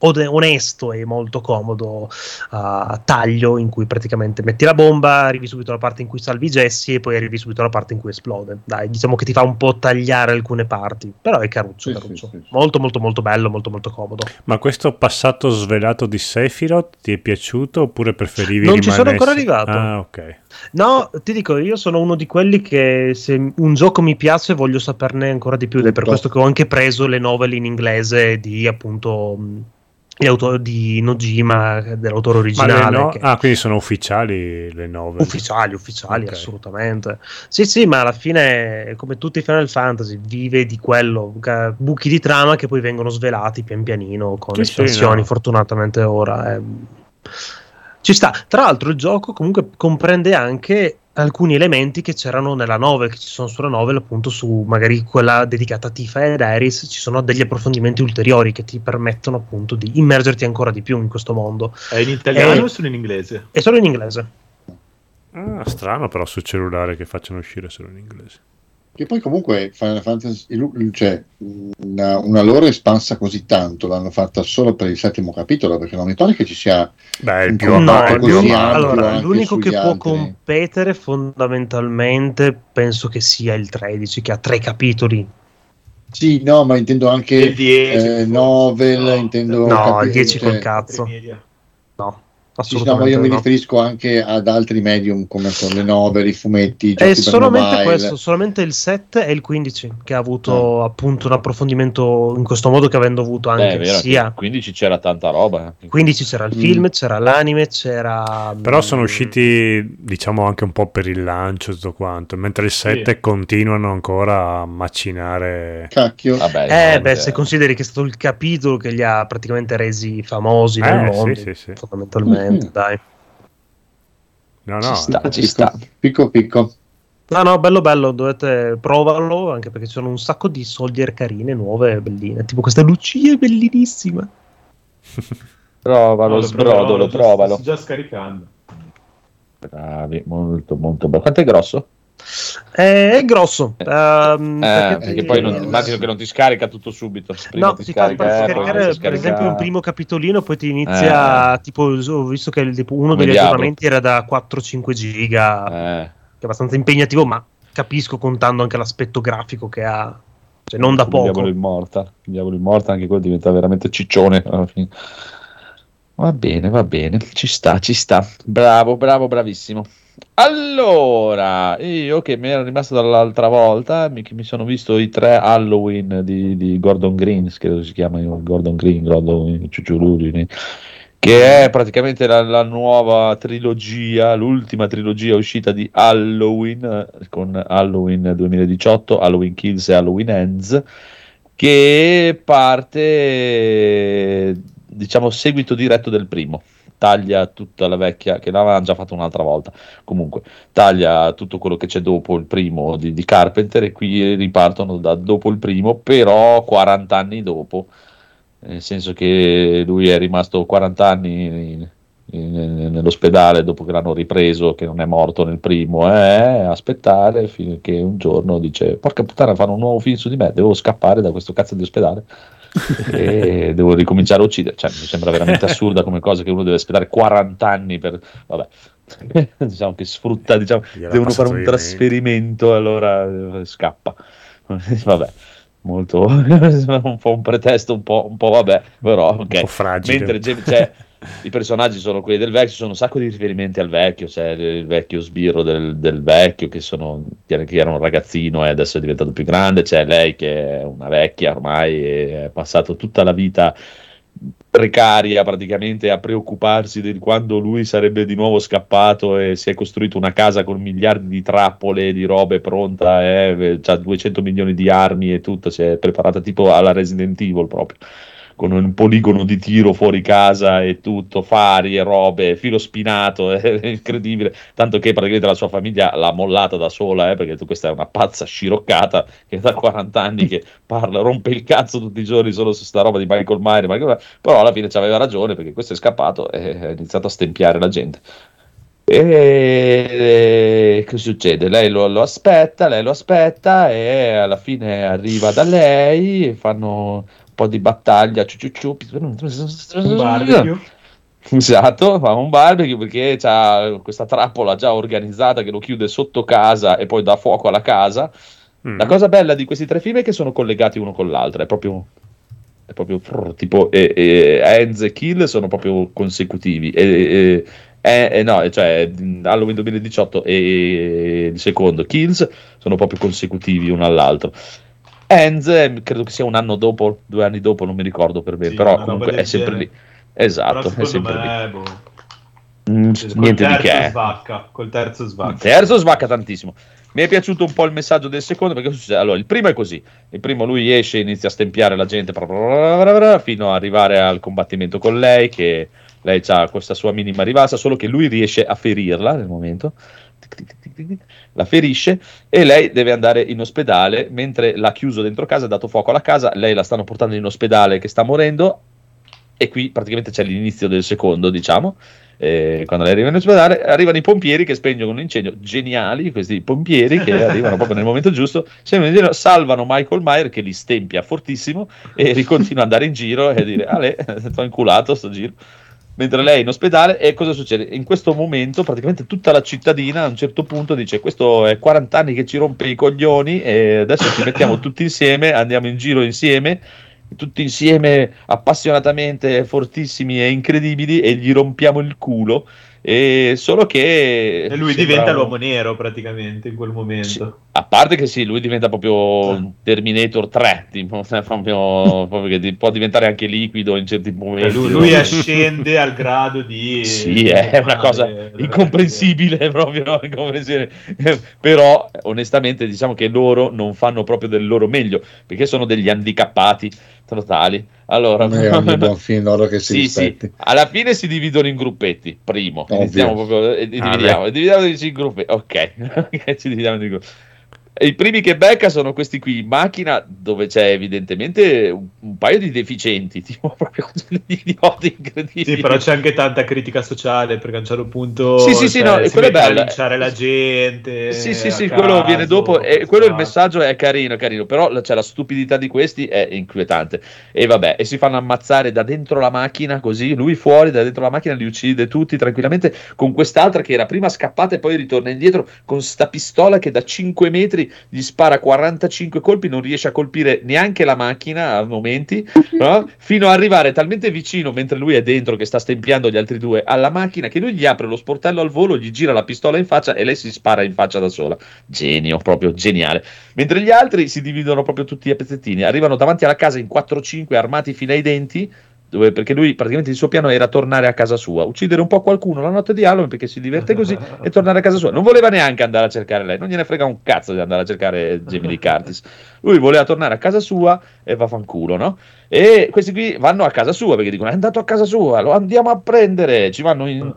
Onesto e molto comodo uh, taglio in cui praticamente metti la bomba, arrivi subito alla parte in cui salvi Jesse e poi arrivi subito alla parte in cui esplode. Dai, diciamo che ti fa un po' tagliare alcune parti, però è caruccio, Sì, caruccio. sì, sì, sì. molto molto molto bello, molto molto comodo. Ma questo passato svelato di Sephiroth ti è piaciuto oppure preferivi Non ci sono rimanesse- ancora arrivato. Ah, ok. No, ti dico, io sono uno di quelli che se un gioco mi piace voglio saperne ancora di più ed è per questo che ho anche preso le novel in inglese di appunto di Nojima, dell'autore originale. no- che- Ah, quindi sono ufficiali le nove. Ufficiali, ufficiali, Ok. assolutamente. Sì, sì, ma alla fine, come tutti i Final Fantasy, vive di quello, buchi di trama che poi vengono svelati pian pianino con Sì, sì, espansioni, no. fortunatamente ora. eh. Ci sta. Tra l'altro il gioco comunque comprende anche alcuni elementi che c'erano nella novel, che ci sono sulla novel, appunto su magari quella dedicata a Tifa ed Eris, ci sono degli approfondimenti ulteriori che ti permettono appunto di immergerti ancora di più in questo mondo. È in italiano Eh. o solo in inglese? E solo in inglese. Ah, strano però sul cellulare che facciano uscire solo in inglese. Che poi comunque Final Fantasy, cioè una, una loro espansa così tanto l'hanno fatta solo per il settimo capitolo, perché non mi pare che ci sia Beh, il più No, è il più allora, l'unico che può altri. competere fondamentalmente penso che sia il 13, che ha tre capitoli. Sì, no, ma intendo anche Il 10, eh, novel, No, intendo No, capi- il 10 cioè, col cazzo. Media. No, sì, no, ma assolutamente io mi no. riferisco anche ad altri medium come con le novel, i fumetti, i È per solamente mobile. questo, solamente il 7 e il 15 che ha avuto appunto un approfondimento in questo modo che avendo avuto Beh, anche è vero, sia che 15 c'era tanta roba. eh. 15 c'era il Mm. film, c'era l'anime, c'era Però sono mm, usciti, diciamo, anche un po' per il lancio e tutto quanto, mentre il 7 continuano ancora a macinare. Cacchio. Vabbè, Eh, no, beh, eh, se consideri che è stato il capitolo che li ha praticamente resi famosi Eh, nel sì, mondo, sì, sì. fondamentalmente, Mhm. dai. No, no, Ci sta. ci Picco, sta. Picco picco. No, no, bello bello, dovete provarlo anche perché ci sono un sacco di soldier carine, nuove, belline, tipo questa Lucia è bellinissima. Provalo, No, lo sbrodolo, provalo. Sto già scaricando. Bravi, molto, molto bello. Quanto è grosso? Eh, è grosso. ehm, Eh, perché perché ti- poi non, immagino che non ti scarica tutto subito. Prima No, ti ti fa scarica, per eh, poi scaricare per scarica- esempio un primo capitolino, poi ti inizia tipo ho visto che il- uno degli aggiornamenti era da 4-5 giga, che Eh, è abbastanza impegnativo, ma capisco contando anche l'aspetto grafico che ha, cioè non da il poco. Diavolo Immortal. Diavolo Immortal, anche quello diventa veramente ciccione alla fine. Va bene, va bene, ci sta, ci sta. Bravo, bravo, bravissimo. Allora, io che mi ero rimasto dall'altra volta, mi, mi sono visto i tre Halloween di, di Gordon Green, credo si chiama Gordon Green, Gordon Ciuciuluri, che è praticamente la, la nuova trilogia, l'ultima trilogia uscita di Halloween, eh, con Halloween 2018, Halloween Kills e Halloween Ends, che parte, diciamo, seguito diretto del primo. Taglia tutta la vecchia, che l'avevano già fatto un'altra volta. Comunque, taglia tutto quello che c'è dopo il primo di, di Carpenter e qui ripartono da dopo il primo, però 40 anni dopo. Nel senso che lui è rimasto 40 anni in- nell'ospedale dopo che l'hanno ripreso, che non è morto nel primo, è aspettare finché un giorno dice: Porca puttana, fanno un nuovo film su di me, devo scappare da questo cazzo di ospedale e devo ricominciare a uccidere. Cioè, mi sembra veramente assurda come cosa che uno deve aspettare 40 anni per. Vabbè. diciamo che sfrutta, diciamo, devono fare un trasferimento, allora eh, scappa. vabbè, molto un po' un pretesto, un po', un po' vabbè, però ok. Un po' fragile. Mentre James- cioè, i personaggi sono quelli del vecchio, ci sono un sacco di riferimenti al vecchio, c'è il vecchio sbirro del, del vecchio che, sono, che era un ragazzino e adesso è diventato più grande, c'è lei che è una vecchia ormai e è passato tutta la vita precaria praticamente a preoccuparsi di quando lui sarebbe di nuovo scappato e si è costruito una casa con miliardi di trappole, di robe pronta, eh, ha 200 milioni di armi e tutto, si è preparata tipo alla Resident Evil proprio con un poligono di tiro fuori casa e tutto, fari e robe, filo spinato, è incredibile, tanto che praticamente la sua famiglia l'ha mollata da sola, eh, perché questa è una pazza sciroccata che da 40 anni che parla, rompe il cazzo tutti i giorni solo su sta roba di Michael Myers, Michael Myers, però alla fine ci aveva ragione perché questo è scappato e ha iniziato a stempiare la gente. E che succede? Lei lo, lo aspetta, lei lo aspetta e alla fine arriva da lei, fanno un po' di battaglia, ciu ciu ciu, barbecue. Esatto, fa un barbecue perché c'ha questa trappola già organizzata che lo chiude sotto casa e poi dà fuoco alla casa. Mm. La cosa bella di questi tre film è che sono collegati uno con l'altro, è proprio, è proprio tipo e, e Hands e Kill sono proprio consecutivi. E, e- e- e no, cioè Halloween 2018 e il secondo Kills sono proprio consecutivi uno all'altro. Hands eh, credo che sia un anno dopo, due anni dopo, non mi ricordo per bene, Sì, però comunque è sempre lì. Esatto, è sempre lì. me, boh, Mm, niente di che. svacca, col terzo Il svacca. terzo svacca tantissimo. Mi è piaciuto un po' il messaggio del secondo perché succede? Allora, il primo è così: il primo lui esce, inizia a stempiare la gente fino ad arrivare al combattimento con lei. Che lei ha questa sua minima rivassa, solo che lui riesce a ferirla nel momento. La ferisce e lei deve andare in ospedale mentre l'ha chiuso dentro casa, ha dato fuoco alla casa. Lei la stanno portando in ospedale che sta morendo. E qui praticamente c'è l'inizio del secondo, diciamo. Eh, quando lei arriva in ospedale, arrivano i pompieri che spegnono un incendio. Geniali questi pompieri che arrivano proprio nel momento giusto, salvano Michael Meyer che li stempia fortissimo e ricontinua ad andare in giro e a dire: Ale, ho inculato sto giro. Mentre lei è in ospedale, e cosa succede? In questo momento, praticamente tutta la cittadina a un certo punto dice: Questo è 40 anni che ci rompe i coglioni, e adesso ci mettiamo tutti insieme, andiamo in giro insieme tutti insieme appassionatamente fortissimi e incredibili e gli rompiamo il culo e solo che E lui diventa l'uomo nero praticamente in quel momento. Sì, a parte che sì, lui diventa proprio un Terminator 3, tipo, cioè, proprio, proprio che può diventare anche liquido in certi E momenti. lui, lui ascende al grado di... Sì, è una cosa incomprensibile, proprio incomprensibile. Però, onestamente, diciamo che loro non fanno proprio del loro meglio perché sono degli handicappati totali. Allora, è ogni buon film loro che si sì, sì, alla fine si dividono in gruppetti. Primo, Ovvio. iniziamo proprio e dividiamo, e dividiamo in gruppetti. Ok, ok, ci dividiamo in gruppetti. I primi che becca sono questi qui in macchina dove c'è evidentemente un, un paio di deficienti, tipo proprio degli idioti incredibili. Sì, però c'è anche tanta critica sociale perché a un certo punto Sì, sì, sì, cioè, no, si quello è mette a bello. linciare la gente. Sì, sì, sì, caso, quello viene dopo e quello il messaggio è carino, carino, però la, cioè, la stupidità di questi è inquietante. E vabbè, e si fanno ammazzare da dentro la macchina così, lui fuori da dentro la macchina li uccide tutti tranquillamente con quest'altra che era prima scappata e poi ritorna indietro con sta pistola che da 5 metri gli spara 45 colpi, non riesce a colpire neanche la macchina a momenti, no? fino ad arrivare talmente vicino mentre lui è dentro che sta stempiando gli altri due alla macchina che lui gli apre lo sportello al volo, gli gira la pistola in faccia e lei si spara in faccia da sola. Genio, proprio geniale. Mentre gli altri si dividono proprio tutti a pezzettini, arrivano davanti alla casa in 4-5 armati fino ai denti. Dove, perché lui praticamente il suo piano era tornare a casa sua, uccidere un po' qualcuno la notte di Halloween perché si diverte così e tornare a casa sua. Non voleva neanche andare a cercare lei, non gliene frega un cazzo di andare a cercare Jamie Lee Curtis. Lui voleva tornare a casa sua e va fanculo, no? E questi qui vanno a casa sua perché dicono è andato a casa sua, lo andiamo a prendere. Ci vanno in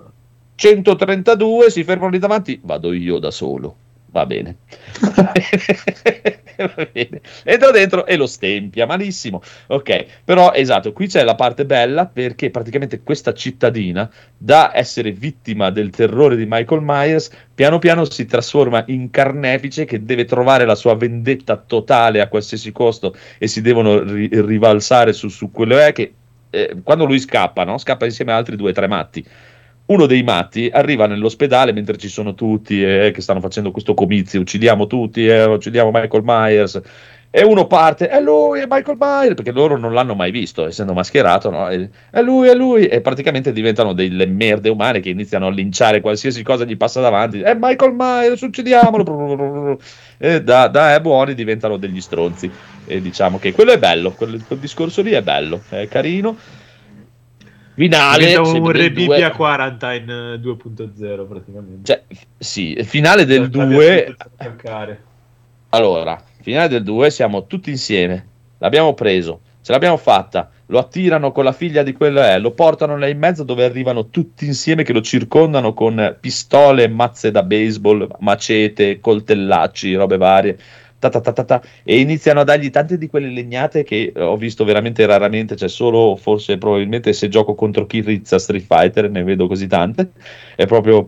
132, si fermano lì davanti, vado io da solo. Va bene. Entra dentro e lo stempia, malissimo. Ok, però esatto, qui c'è la parte bella perché praticamente questa cittadina, da essere vittima del terrore di Michael Myers, piano piano si trasforma in carnefice che deve trovare la sua vendetta totale a qualsiasi costo e si devono ri- rivalsare su, su quello è che eh, quando lui scappa, no? scappa insieme a altri due o tre matti uno dei matti arriva nell'ospedale mentre ci sono tutti eh, che stanno facendo questo comizio, uccidiamo tutti, eh, uccidiamo Michael Myers. E uno parte, è lui, è Michael Myers, perché loro non l'hanno mai visto, essendo mascherato, no? è lui, è lui, e praticamente diventano delle merde umane che iniziano a linciare qualsiasi cosa gli passa davanti, è Michael Myers, uccidiamolo, e da, da buoni diventano degli stronzi, e diciamo che quello è bello, quel, quel discorso lì è bello, è carino, finale un Re Bibbia Quarantine 2.0 praticamente. Cioè, sì, finale del 2 allora finale del 2 siamo tutti insieme. L'abbiamo preso ce l'abbiamo fatta. Lo attirano con la figlia di quello è lo portano là in mezzo dove arrivano tutti insieme che lo circondano con pistole mazze da baseball macete coltellacci robe varie ta ta ta ta, e iniziano a dargli tante di quelle legnate che ho visto veramente raramente, cioè solo forse probabilmente se gioco contro chi rizza Street Fighter ne vedo così tante, è proprio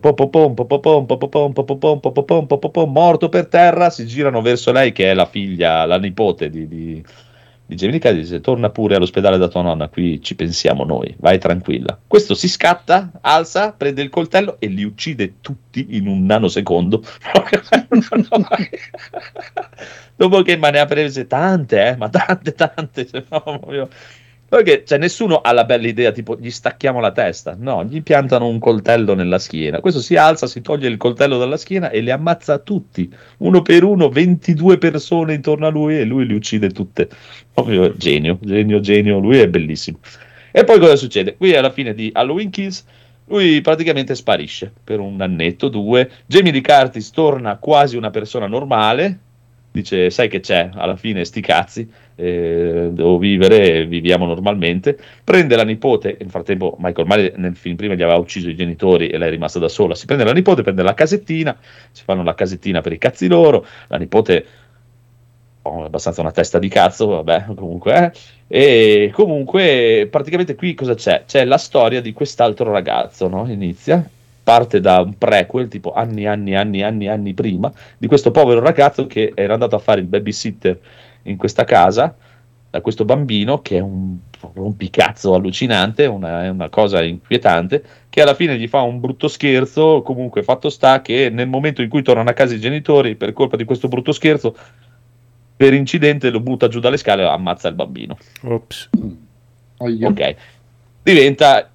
morto per terra, si girano verso lei che è la figlia, la nipote di, di Jamie Lee dice torna pure all'ospedale da tua nonna, qui ci pensiamo noi, vai tranquilla. Questo si scatta, alza, prende il coltello e li uccide tutti in un nanosecondo. Dopo che me ne ha prese tante, eh, ma tante, tante. Perché cioè, nessuno ha la bella idea, tipo gli stacchiamo la testa, no, gli piantano un coltello nella schiena. Questo si alza, si toglie il coltello dalla schiena e li ammazza tutti, uno per uno, 22 persone intorno a lui e lui li uccide tutte. Proprio genio, genio, genio, lui è bellissimo. E poi cosa succede? Qui alla fine di Halloween Kills lui praticamente sparisce per un annetto, due. Jamie Lee Curtis torna quasi una persona normale, dice sai che c'è, alla fine sti cazzi, eh, devo vivere, viviamo normalmente, prende la nipote, nel frattempo Michael Myers nel film prima gli aveva ucciso i genitori e lei è rimasta da sola, si prende la nipote, prende la casettina, si fanno la casettina per i cazzi loro, la nipote oh, abbastanza una testa di cazzo, vabbè, comunque, eh. e comunque praticamente qui cosa c'è? C'è la storia di quest'altro ragazzo, no? Inizia, parte da un prequel, tipo anni, anni, anni, anni, anni prima, di questo povero ragazzo che era andato a fare il babysitter in questa casa da questo bambino che è un rompicazzo allucinante, una, una, cosa inquietante, che alla fine gli fa un brutto scherzo, comunque fatto sta che nel momento in cui tornano a casa i genitori per colpa di questo brutto scherzo, per incidente lo butta giù dalle scale e ammazza il bambino. Ops. Ok. Diventa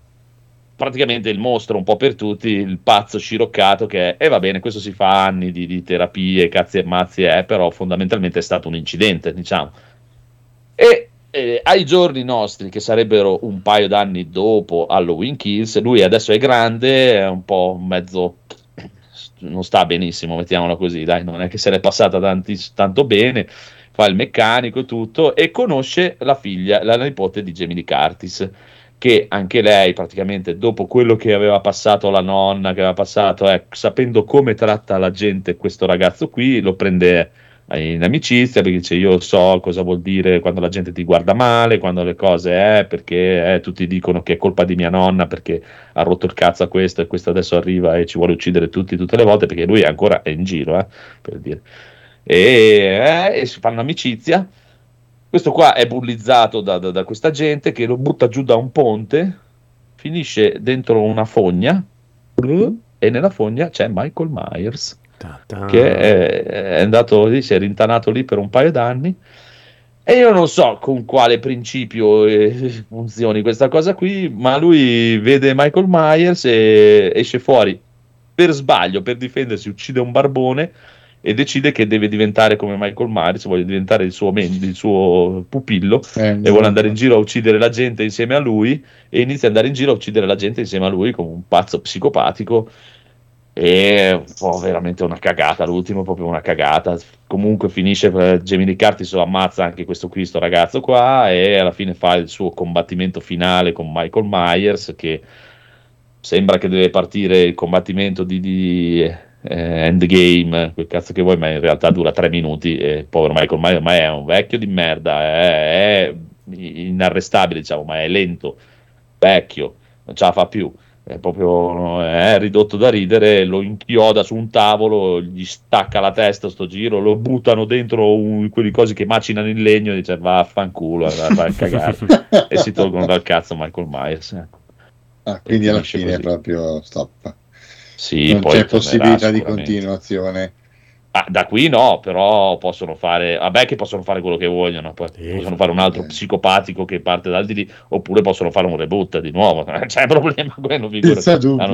praticamente il mostro un po' per tutti, il pazzo sciroccato che e va bene, questo si fa anni di, di terapie, cazzi e mazzi, è, però fondamentalmente è stato un incidente, diciamo. E eh, ai giorni nostri, che sarebbero un paio d'anni dopo Halloween Kills, lui adesso è grande, è un po' mezzo non sta benissimo, mettiamolo così, dai, non è che se l'è passata tanti, tanto bene, fa il meccanico e tutto, e conosce la figlia, la nipote di Jamie Curtis che anche lei praticamente dopo quello che aveva passato la nonna, che aveva passato, eh, sapendo come tratta la gente questo ragazzo qui, lo prende in amicizia perché dice io so cosa vuol dire quando la gente ti guarda male, quando le cose è eh, perché eh, tutti dicono che è colpa di mia nonna perché ha rotto il cazzo a questo e questo adesso arriva e ci vuole uccidere tutti tutte le volte perché lui è ancora è in giro eh, per dire. E, eh, e si fanno amicizia questo qua è bullizzato da, da, da, questa gente che lo butta giù da un ponte, finisce dentro una fogna e nella fogna c'è Michael Myers Ta-ta. che è, è, andato lì, si è rintanato lì per un paio d'anni. E io non so con quale principio eh, funzioni questa cosa qui, ma lui vede Michael Myers e esce fuori per sbaglio, per difendersi, uccide un barbone e decide che deve diventare come Michael Myers, vuole diventare il suo, men- il suo pupillo eh, e vuole andare in giro a uccidere la gente insieme a lui e inizia ad andare in giro a uccidere la gente insieme a lui come un pazzo psicopatico. E oh, veramente una cagata l'ultimo proprio una cagata. Comunque finisce per Jamie Lee Curtis lo ammazza anche questo qui sto ragazzo qua e alla fine fa il suo combattimento finale con Michael Myers che sembra che deve partire il combattimento di, di eh, Endgame, quel cazzo che vuoi, ma in realtà dura tre minuti e povero Michael Myers ormai è un vecchio di merda, è, è inarrestabile, diciamo, ma è lento, vecchio, non ce la fa più è proprio è ridotto da ridere, lo inchioda su un tavolo, gli stacca la testa sto giro, lo buttano dentro un, quelle cose che macinano in legno e dice vaffanculo, va a cagare e si tolgono dal cazzo Michael Myers. Eh. Ah, quindi alla fine è proprio stop. Sì, non c'è possibilità di continuazione. Ah, da qui no, però possono fare, vabbè che possono fare quello che vogliono, poi sì, possono fare un altro psicopatico che parte dal di lì, oppure possono fare un reboot di nuovo, non c'è problema quello,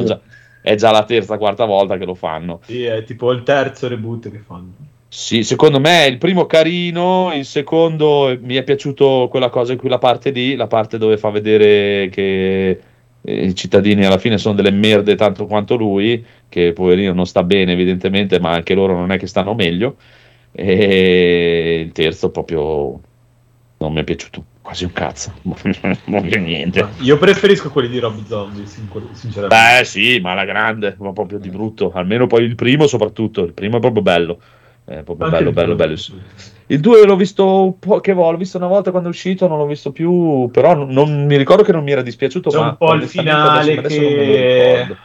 già, è già la terza, quarta volta che lo fanno. Sì, è tipo il terzo reboot che fanno. Sì, secondo me il primo carino, il secondo mi è piaciuto quella cosa in cui la parte lì, la parte dove fa vedere che i cittadini alla fine sono delle merde tanto quanto lui, che poverino non sta bene evidentemente, ma anche loro non è che stanno meglio. E il terzo proprio non mi è piaciuto quasi un cazzo, non c'è niente. Io preferisco quelli di Rob Zombie, sinceramente. Beh sì, ma la grande, ma proprio di brutto, almeno poi il primo soprattutto, il primo è proprio bello. È proprio Anche bello, bello, bello. Il 2 l'ho visto poche volte, l'ho visto una volta quando è uscito, non l'ho visto più, però non, non mi ricordo che non mi era dispiaciuto. C'è un po' il finale che...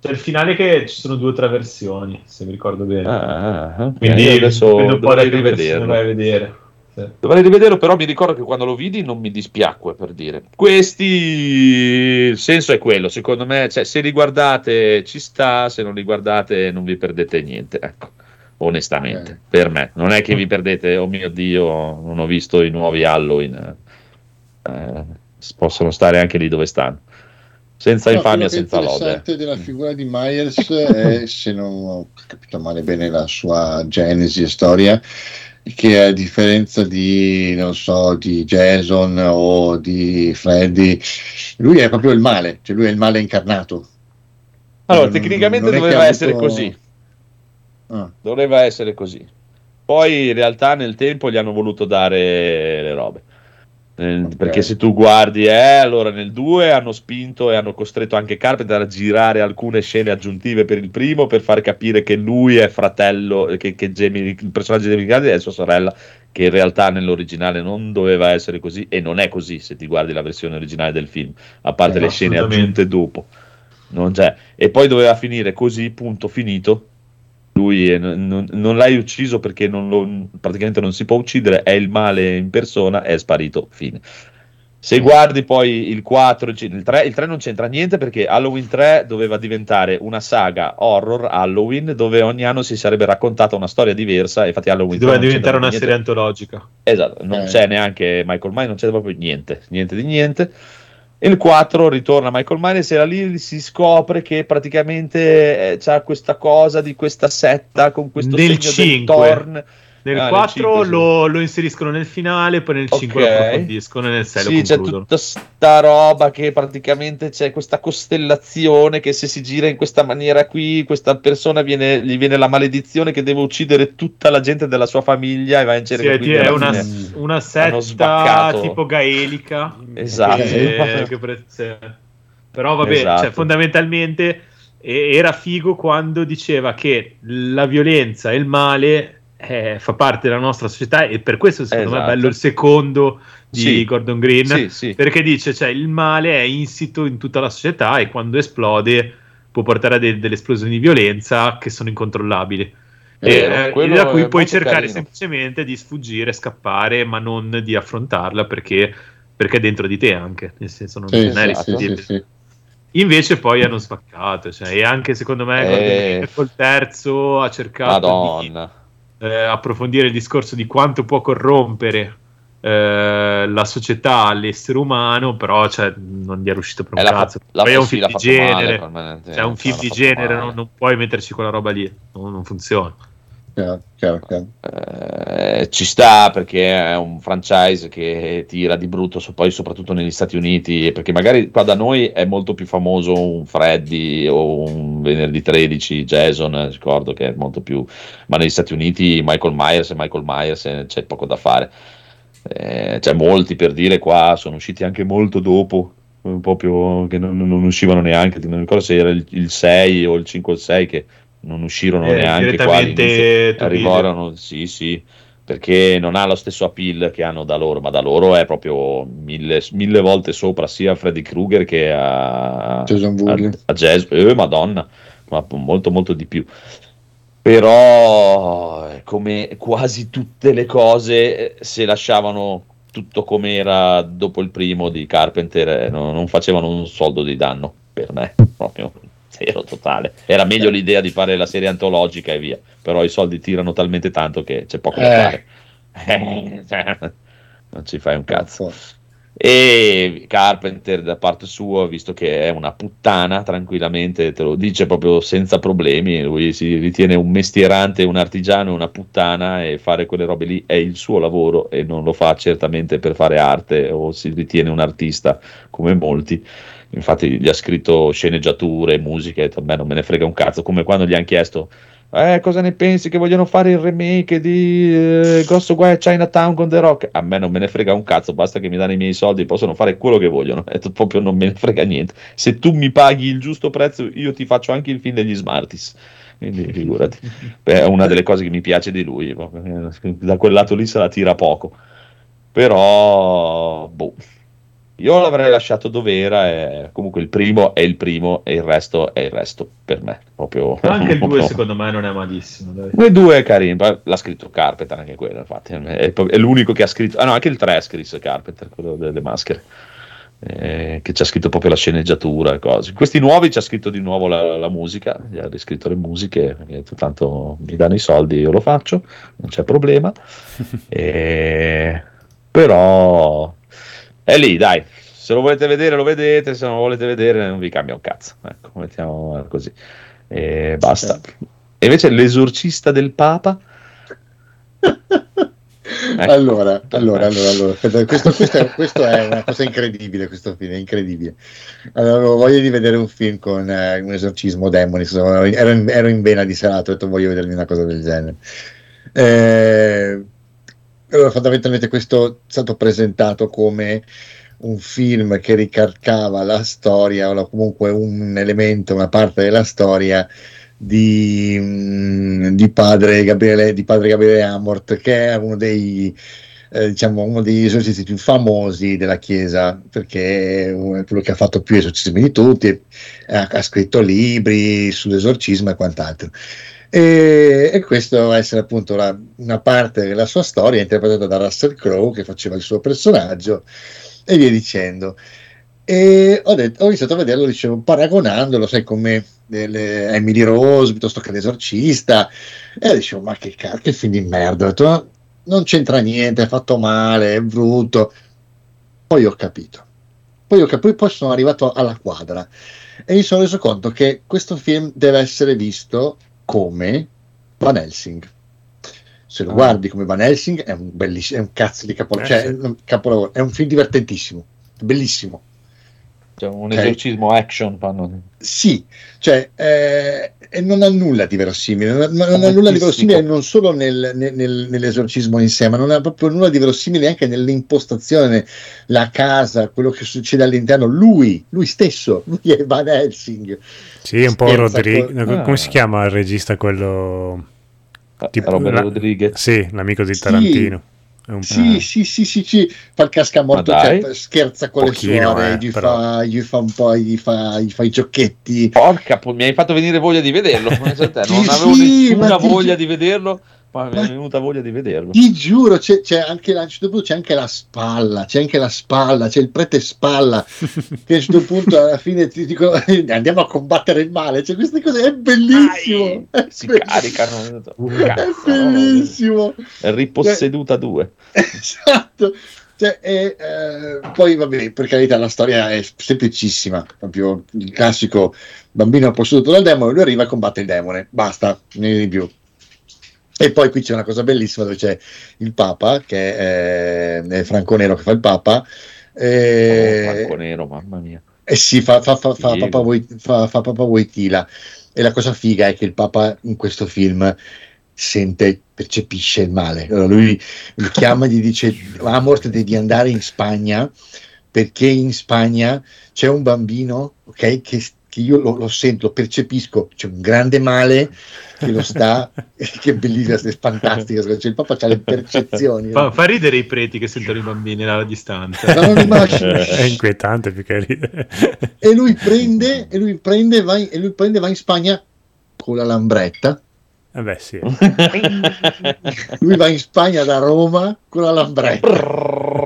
C'è il finale che ci sono due o tre versioni, se mi ricordo bene. Ah, ah Quindi adesso dovrei rivederlo. Vedere. Sì. Dovrei rivederlo, però mi ricordo che quando lo vidi non mi dispiacque per dire. Questi, il senso è quello, secondo me, cioè, se li guardate ci sta, se non li guardate non vi perdete niente. Ecco onestamente, okay. per me. Non è che vi perdete, oh mio Dio, non ho visto i nuovi Halloween, eh, possono stare anche lì dove stanno. Senza no, infamia, senza lode. Il della figura di Myers è, se non ho capito male bene la sua genesi e storia, che a differenza di, non so, di Jason o di Freddy, lui è proprio il male, cioè lui è il male incarnato. Allora, non, tecnicamente non doveva essere avuto... così Ah. Doveva essere così. Poi in realtà nel tempo gli hanno voluto dare le robe. okay. Perché se tu guardi, eh, allora nel 2 hanno spinto e hanno costretto anche Carpenter a girare alcune scene aggiuntive per il primo per far capire che lui è fratello, che, che Jamie, il personaggio di Jamie Kennedy è sua sorella, che in realtà nell'originale non doveva essere così e non è così se ti guardi la versione originale del film, a parte eh, le scene aggiunte dopo. E poi doveva finire così, punto finito lui non, non, l'hai ucciso perché non lo, praticamente non si può uccidere, è il male in persona, è sparito, fine. Se guardi poi il 4, il 3, il 3 non c'entra niente perché Halloween 3 doveva diventare una saga horror Halloween dove ogni anno si sarebbe raccontata una storia diversa. Infatti, Halloween doveva diventare una niente. serie antologica. Esatto, non eh. c'è neanche Michael Myers, non c'è proprio niente, niente di niente. Il 4 ritorna Michael Myers e da lì si scopre che praticamente eh, c'ha questa cosa di questa setta con questo Nel segno 5. del Torn nel ah, 4 nel 5, lo, sì. lo, inseriscono nel finale, poi nel 5 okay. lo approfondiscono e nel 6 sì, c'è tutta sta roba che praticamente c'è questa costellazione che se si gira in questa maniera qui, questa persona viene, gli viene la maledizione che deve uccidere tutta la gente della sua famiglia e va in cerca sì, è una, una setta tipo gaelica. Esatto. Che, che pre- Però vabbè, cioè, esatto. cioè, fondamentalmente era figo quando diceva che la violenza e il male eh, fa parte della nostra società e per questo secondo esatto. me è bello il secondo di sì. Gordon Green sì, sì. perché dice cioè il male è insito in tutta la società e quando esplode può portare a de- delle esplosioni di violenza che sono incontrollabili e, eh, da cui puoi cercare carino. semplicemente di sfuggire, scappare ma non di affrontarla perché, perché è dentro di te anche nel senso non, non è esatto, Invece poi hanno spaccato, cioè, e anche secondo me eh, col terzo ha cercato Madonna. di eh, approfondire il discorso di quanto può corrompere eh, la società, l'essere umano, però cioè, non gli è riuscito per un cazzo. La, Poi è un film di genere, male, cioè, un film di genere non, non, puoi metterci quella roba lì, non, non funziona. Chiaro, chiaro. Eh, ci sta perché è un franchise che tira di brutto, so, poi soprattutto negli Stati Uniti, perché magari qua da noi è molto più famoso un Freddy o un Venerdì 13, Jason, ricordo che è molto più, ma negli Stati Uniti Michael Myers e Michael Myers eh, c'è poco da fare. Eh, c'è molti per dire qua, sono usciti anche molto dopo, proprio che non, non uscivano neanche, non ricordo se era il, il 6 o il 5 o il 6 che non uscirono Eh, neanche qua arrivarono, sì sì, perché non ha lo stesso appeal che hanno da loro, ma da loro è proprio mille, mille volte sopra sia a Freddy Krueger che a, Jason a, Voorhees. a Jazz, eh, madonna, ma molto molto di più. Però, come quasi tutte le cose, eh, se lasciavano tutto come era dopo il primo di Carpenter, eh, no- non facevano un soldo di danno per me, proprio zero totale. Era meglio l'idea di fare la serie antologica e via, però i soldi tirano talmente tanto che c'è poco da Eh. fare. non ci fai un cazzo. E Carpenter da parte sua, visto che è una puttana, tranquillamente te lo dice proprio senza problemi, lui si ritiene un mestierante, un artigiano, una puttana e fare quelle robe lì è il suo lavoro e non lo fa certamente per fare arte o si ritiene un artista come molti. Infatti gli ha scritto sceneggiature, musiche, e ha detto, "Beh, non me ne frega un cazzo, come quando gli hanno chiesto eh, cosa ne pensi che vogliono fare il remake di eh, Grosso Guai a Chinatown con The Rock? A me non me ne frega un cazzo, basta che mi danno i miei soldi, possono fare quello che vogliono. E proprio non me ne frega niente. Se tu mi paghi il giusto prezzo, io ti faccio anche il film degli Smarties. Quindi figurati, Beh, è una delle cose che mi piace di lui. Da quel lato lì se la tira poco. Però, boh. Io l'avrei lasciato dove era. E comunque il primo è il primo e il resto è il resto per me. Proprio, Anche il 2 proprio- secondo me non è malissimo. Dai. Noi due è carino, l'ha scritto Carpenter anche quello, infatti, è, è l'unico che ha scritto, ah no, anche il 3 scrisse Carpenter, quello delle maschere, eh, che ci ha scritto proprio la sceneggiatura e cose. Questi nuovi ci ha scritto di nuovo la, la musica, gli ha riscritto le musiche, perché tanto mi danno i soldi, io lo faccio, non c'è problema. E- Però è lì, dai. Se lo volete vedere, lo vedete. Se non lo volete vedere, non vi cambia un cazzo. Ecco, mettiamo così. E basta. E invece l'esorcista del Papa. Ecco. Allora, allora, allora, allora, questo, questo è, questo è una cosa incredibile, questo film è incredibile. Allora, avevo voglia di vedere un film con eh, un esorcismo demoni, ero in, ero in vena di serato, ho detto voglio vedermi una cosa del genere. Eh, allora, fondamentalmente questo è stato presentato come un film che ricalcava la storia o comunque un elemento, una parte della storia di, mm, di padre Gabriele, di padre Gabriele Amort, che è uno dei eh, diciamo uno degli esorcisti più famosi della Chiesa, perché è quello che ha fatto più esorcismi di tutti, ha, ha scritto libri sull'esorcismo e quant'altro. E, e questo essere appunto la- una parte della sua storia interpretata da Russell Crowe che faceva il suo personaggio e via dicendo. E ho, detto, ho iniziato a vederlo, dicevo, paragonandolo, sai, come delle Emily Rose piuttosto che l'esorcista, e dicevo, ma che cazzo, che film di merda, detto, "Ma non c'entra niente, è fatto male, è brutto. Poi ho capito, poi, ho capito, poi sono arrivato alla quadra e mi sono reso conto che questo film deve essere visto come Van Helsing. Se lo Ah. guardi come Van Helsing è un bellissimo, è un cazzo di capolavoro, Eh, cioè, sì. capolavoro, è un film divertentissimo, bellissimo. Cioè, un Ok. esorcismo action fanno. Sì, cioè, eh, e non ha nulla di verosimile, non, non ha nulla di verosimile non solo nel- nel- nel- nell'esorcismo in sé, ma non ha proprio nulla di verosimile anche nell'impostazione, la casa, quello che succede all'interno. Lui, lui stesso, lui è Van Helsing. Sì, un po' Rodriguez. con- no, Ah. Come si chiama il regista quello? Tipo- Robert la- Rodriguez. Sì, l'amico di Sì. Tarantino. È un Sì, sì, sì, sì, sì, fa il cascamorto, cioè, scherza con Pochino, le suore, eh, gli, fa, gli fa un po', gli fa, gli fa i giochetti. Porca, mi hai fatto venire voglia di vederlo. pensa te, Non Sì, avevo sì, nessuna ma ti- voglia di vederlo, ma mi è venuta voglia di vederlo. Ti giuro, c'è, c'è anche a un certo punto c'è anche la spalla, c'è anche la spalla, c'è il prete spalla che a un certo punto alla fine ti dico andiamo a combattere il male, cioè queste cose è bellissimo, è, Si be- caricano. è Cazzo, no? bellissimo, È riposseduta 2. esatto. Cioè, e, eh, poi vabbè, per carità la storia è semplicissima, proprio il classico bambino posseduto dal demone, lui arriva a combattere il demone, basta, niente di più. E poi qui c'è una cosa bellissima dove c'è il Papa, che è, è Franco Nero che fa il Papa, e, Franco nero, mamma mia. e sì, fa, fa, fa, fa. Papa Voi- fa- fa Papa Voitila. E la cosa figa è che il Papa in questo film sente, percepisce il male. Allora lui li chiama e gli dice: Amort, devi andare in Spagna perché in Spagna c'è un bambino ok, che, che io lo, lo sento, lo percepisco, c'è un grande male che lo sta, che è bellissima, è fantastica, cioè, il Papa ha le percezioni. Fa, fa, ridere i preti che sentono i bambini alla distanza. è inquietante più che ridere. E lui prende, e lui prende, va in, e lui prende, va in Spagna con la lambretta. Eh beh, sì. lui va in Spagna da Roma con la lambretta.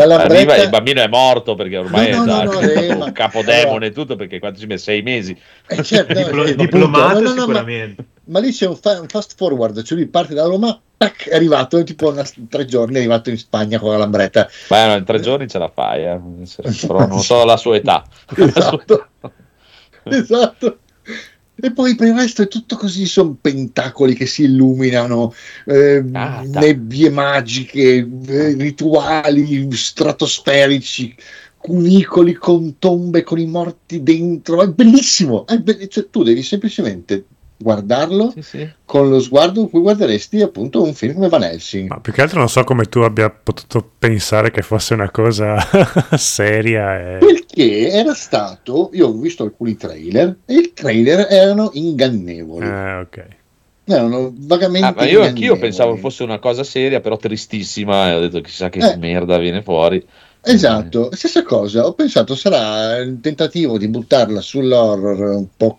Arriva, il bambino è morto perché ormai no, no, è no, eh, un capodemone e tutto perché quanto ci mette? Sei mesi. Eh, certo, Diplo- eh, diplomato sicuramente ma, ma, lì c'è un, fa- un, fast forward cioè lui parte da Roma tac, è arrivato tipo una, tre giorni è arrivato in Spagna con la lambretta. Ma no, in tre giorni ce la fai eh. però non so la sua età. Esatto. Esatto e poi per il resto è tutto così, sono pentacoli che si illuminano, eh, nebbie magiche, eh, rituali stratosferici, cunicoli con tombe con i morti dentro, è bellissimo, è be- cioè, tu devi semplicemente guardarlo sì, sì. con lo sguardo con cui guarderesti appunto un film come Van Helsing. Ma più che altro non so come tu abbia potuto pensare che fosse una cosa seria. E... Perché era stato, io ho visto alcuni trailer e i trailer erano ingannevoli. Ah, ok. Erano vagamente ah, ma io anch'io pensavo fosse una cosa seria, però tristissima, e ho detto chissà che eh. merda viene fuori. Esatto, stessa cosa, ho pensato sarà il tentativo di buttarla sull'horror un po'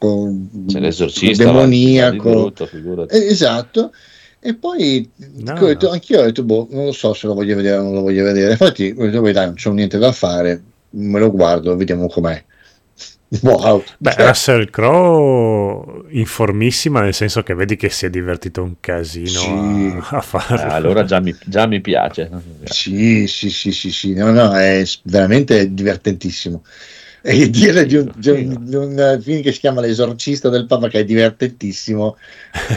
demoniaco. Brutto, eh, esatto. E poi no, ho detto, no. anch'io ho detto, boh, non lo so se lo voglio vedere o non lo voglio vedere. Infatti, ho detto, dai, non c'è niente da fare, me lo guardo, vediamo com'è. Wow. Beh, cioè... Russell Crowe informissima nel senso che vedi che si è divertito un casino sì. a, a farlo. Eh, allora già mi, già mi, piace. Sì, sì, sì, sì, sì. No, no, è veramente divertentissimo. E dire di un, di, un, di un, film che si chiama L'esorcista del Papa che è divertentissimo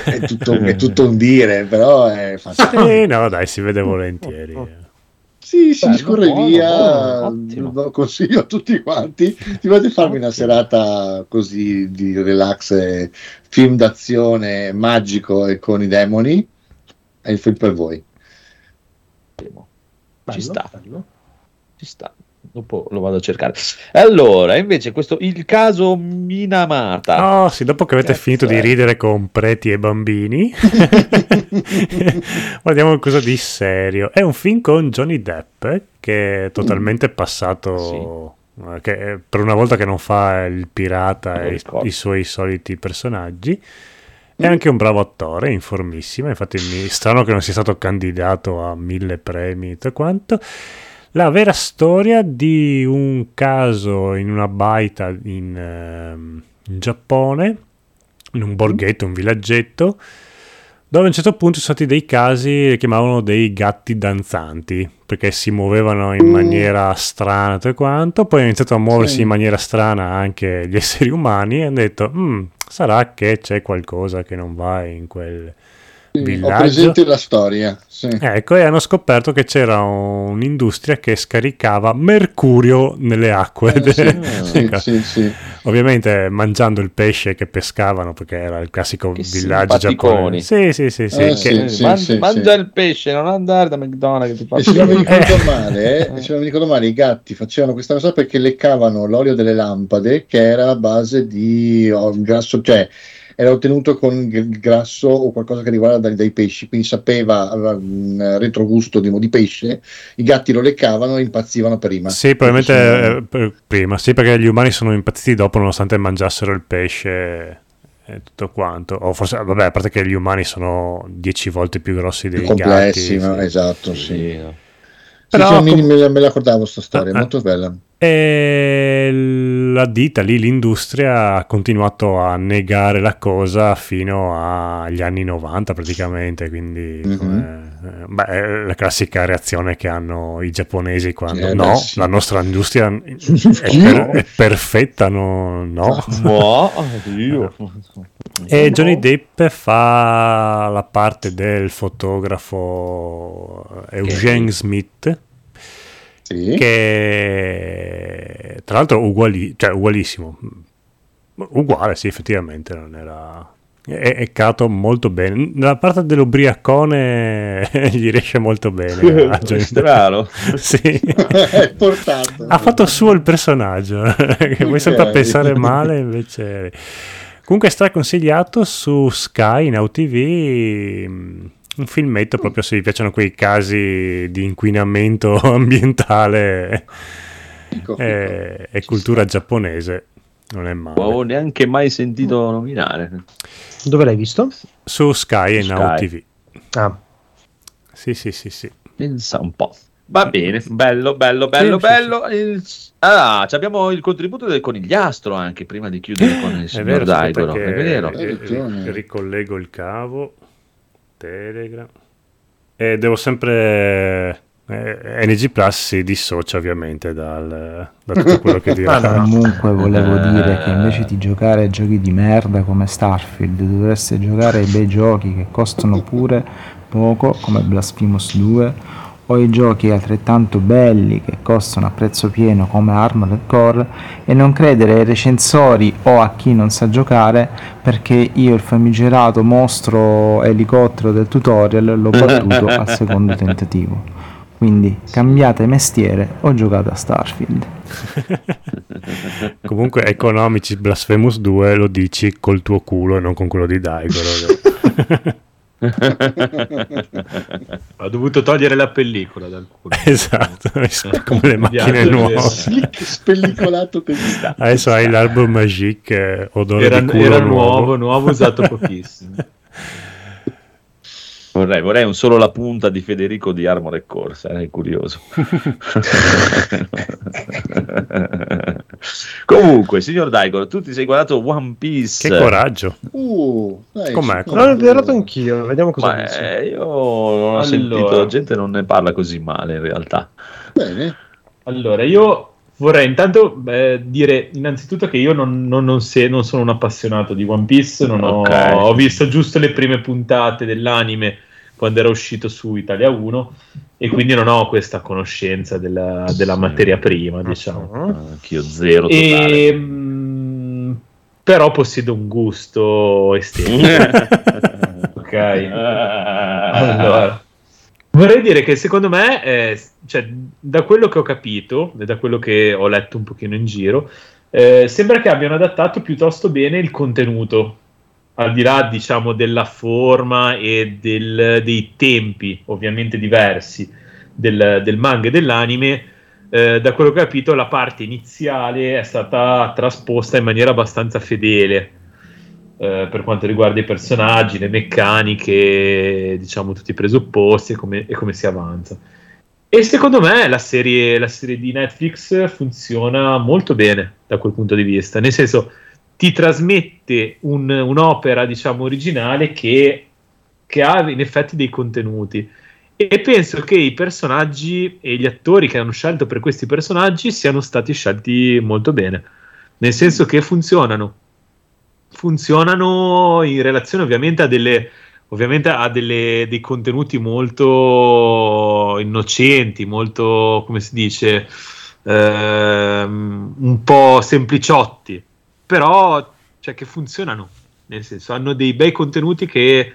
è tutto, è tutto un dire, però è fantastico. Sì, no, dai, si vede volentieri. Sì, si scorre buono, via, buono, lo consiglio a tutti quanti. Ti fate farmi una serata così di relax, film d'azione magico e con i demoni, è il film per voi. Bello, Ci sta. Bello. Ci sta dopo lo vado a cercare. Allora, invece, questo il caso Minamata. Oh, sì, dopo che avete Cazzo finito è. di ridere con preti e bambini, guardiamo cosa di serio. È un film con Johnny Depp che è totalmente passato. Sì. Eh, che per una volta che non fa il pirata e i, i suoi soliti personaggi. È anche un bravo attore, informissimo. Infatti, mi strano che non sia stato candidato a mille premi e quanto la vera storia di un caso in una baita in, uh, in Giappone, in un borghetto, un villaggetto, dove a un certo punto ci sono stati dei casi che chiamavano dei gatti danzanti perché si muovevano in mm. maniera strana e quanto poi hanno iniziato a muoversi sì. in maniera strana anche gli esseri umani e hanno detto mm, sarà che c'è qualcosa che non va in quel villaggio. Ho presente la storia. Sì. Ecco, e hanno scoperto che c'era un'industria che scaricava mercurio nelle acque. Eh, sì, sì, sì, Ovviamente mangiando il pesce che pescavano, perché era il classico che villaggio giapponese. Sì, sì, sì. Eh, che... Man- mangia il pesce, non andare da McDonald's. Che ti e se non mi ricordo male, eh, se non mi ricordo male, i gatti facevano questa cosa perché leccavano l'olio delle lampade, che era a base di oh, grasso, cioè era ottenuto con il grasso o qualcosa che riguarda dai, dai pesci, quindi sapeva, aveva un retrogusto di, di, pesce, i gatti lo leccavano e impazzivano prima. Sì, probabilmente sono... eh, prima, sì, perché gli umani sono impazziti dopo nonostante mangiassero il pesce e tutto quanto. O forse, vabbè, a parte che gli umani sono dieci volte più grossi dei più complessi, gatti. No? Sì. Esatto, sì. sì. Però, sì, com- me, me la ricordavo questa storia, ah, molto bella. E la ditta lì, l'industria, ha continuato a negare la cosa fino agli anni 90 praticamente, quindi mm-hmm. come, beh, è la classica reazione che hanno i giapponesi quando eh, no, beh, sì. la nostra industria è, per, è perfetta, no? no. no e Johnny Depp fa la parte del fotografo Eugene Smith sì. che tra l'altro uguali, cioè, ugualissimo uguale sì effettivamente non era è, è cato molto bene. Nella parte dell'ubriacone gli riesce molto bene. a Depp. Strano. Sì. È portato. ha fatto suo il personaggio, che vuoi sempre pensare male, invece... Comunque è straconsigliato su Sky, in mh, un filmetto proprio se vi piacciono quei casi di inquinamento ambientale Fico, fico. e, e cultura giapponese. Non è male. Non avevo neanche mai sentito nominare. Dove l'hai visto? Su Sky e Sky. AUTV. Ah, Sì, sì, sì, sì. Pensa un po'. Va bene, bello, bello, bello, Sì, sì, bello. Il- Ah, ci abbiamo il contributo del conigliastro anche prima di chiudere con il È signor vero, che È vero. Ri- ragione. ricollego il cavo. Telegram. E devo sempre... eh, NG Plus si dissocia ovviamente dal, da tutto quello che dirà. Comunque volevo Eh. dire che invece di giocare a giochi di merda come Starfield dovreste giocare ai bei giochi che costano pure poco come Blasphemous 2 o i giochi altrettanto belli che costano a prezzo pieno come Armored Core e non credere ai recensori o a chi non sa giocare perché io il famigerato mostro elicottero del tutorial l'ho battuto al secondo tentativo. Quindi cambiate mestiere o giocate a Starfield. Comunque economici Blasphemous 2 lo dici col tuo culo e non con quello di Daigoro. Ho dovuto togliere la pellicola dal culo. esatto, come le macchine nuove. Spellicolato. Adesso hai l'album Magic, eh, odore Era, di culo era nuovo. nuovo, nuovo, usato pochissimo. Vorrei, vorrei un solo la punta di Federico di Armored Core, sarei curioso. Comunque, signor Daigoro, tu ti sei guardato One Piece. Che coraggio. Uh, dai, Com'è? l'ho guardato anch'io, vediamo cosa Ma dice. eh, io non ho Allora. sentito, la gente non ne parla così male in realtà. Bene. Allora, io vorrei intanto eh, dire innanzitutto che io non, non- non se- non sono un appassionato di One Piece, non ho, ho visto giusto le prime puntate dell'anime quando era uscito su Italia 1 e quindi non ho questa conoscenza della, della Sì. materia prima, diciamo. Mhm. Anch'io zero totale. E, mm, però possiedo un gusto estetico. ok. Allora, vorrei dire che secondo me, eh, cioè, da quello che ho capito e da quello che ho letto un pochino in giro, eh, sembra che abbiano adattato piuttosto bene il contenuto, al di là, diciamo, della forma e del- dei tempi, ovviamente diversi, del, del manga e dell'anime. Eh, da quello che ho capito, la parte iniziale è stata trasposta in maniera abbastanza fedele eh, per quanto riguarda i personaggi, le meccaniche, diciamo tutti i presupposti e come, e come si avanza. E secondo me la serie, la serie di Netflix funziona molto bene da quel punto di vista, nel senso ti trasmette un- un'opera, diciamo, originale che, che ha in effetti dei contenuti. E penso che i personaggi e gli attori che hanno scelto per questi personaggi siano stati scelti molto bene, nel senso che funzionano. Funzionano in relazione ovviamente a delle, ovviamente a delle- dei contenuti molto innocenti, molto, come si dice, ehm, un po' sempliciotti, però cioè, che funzionano, nel senso hanno dei bei contenuti che,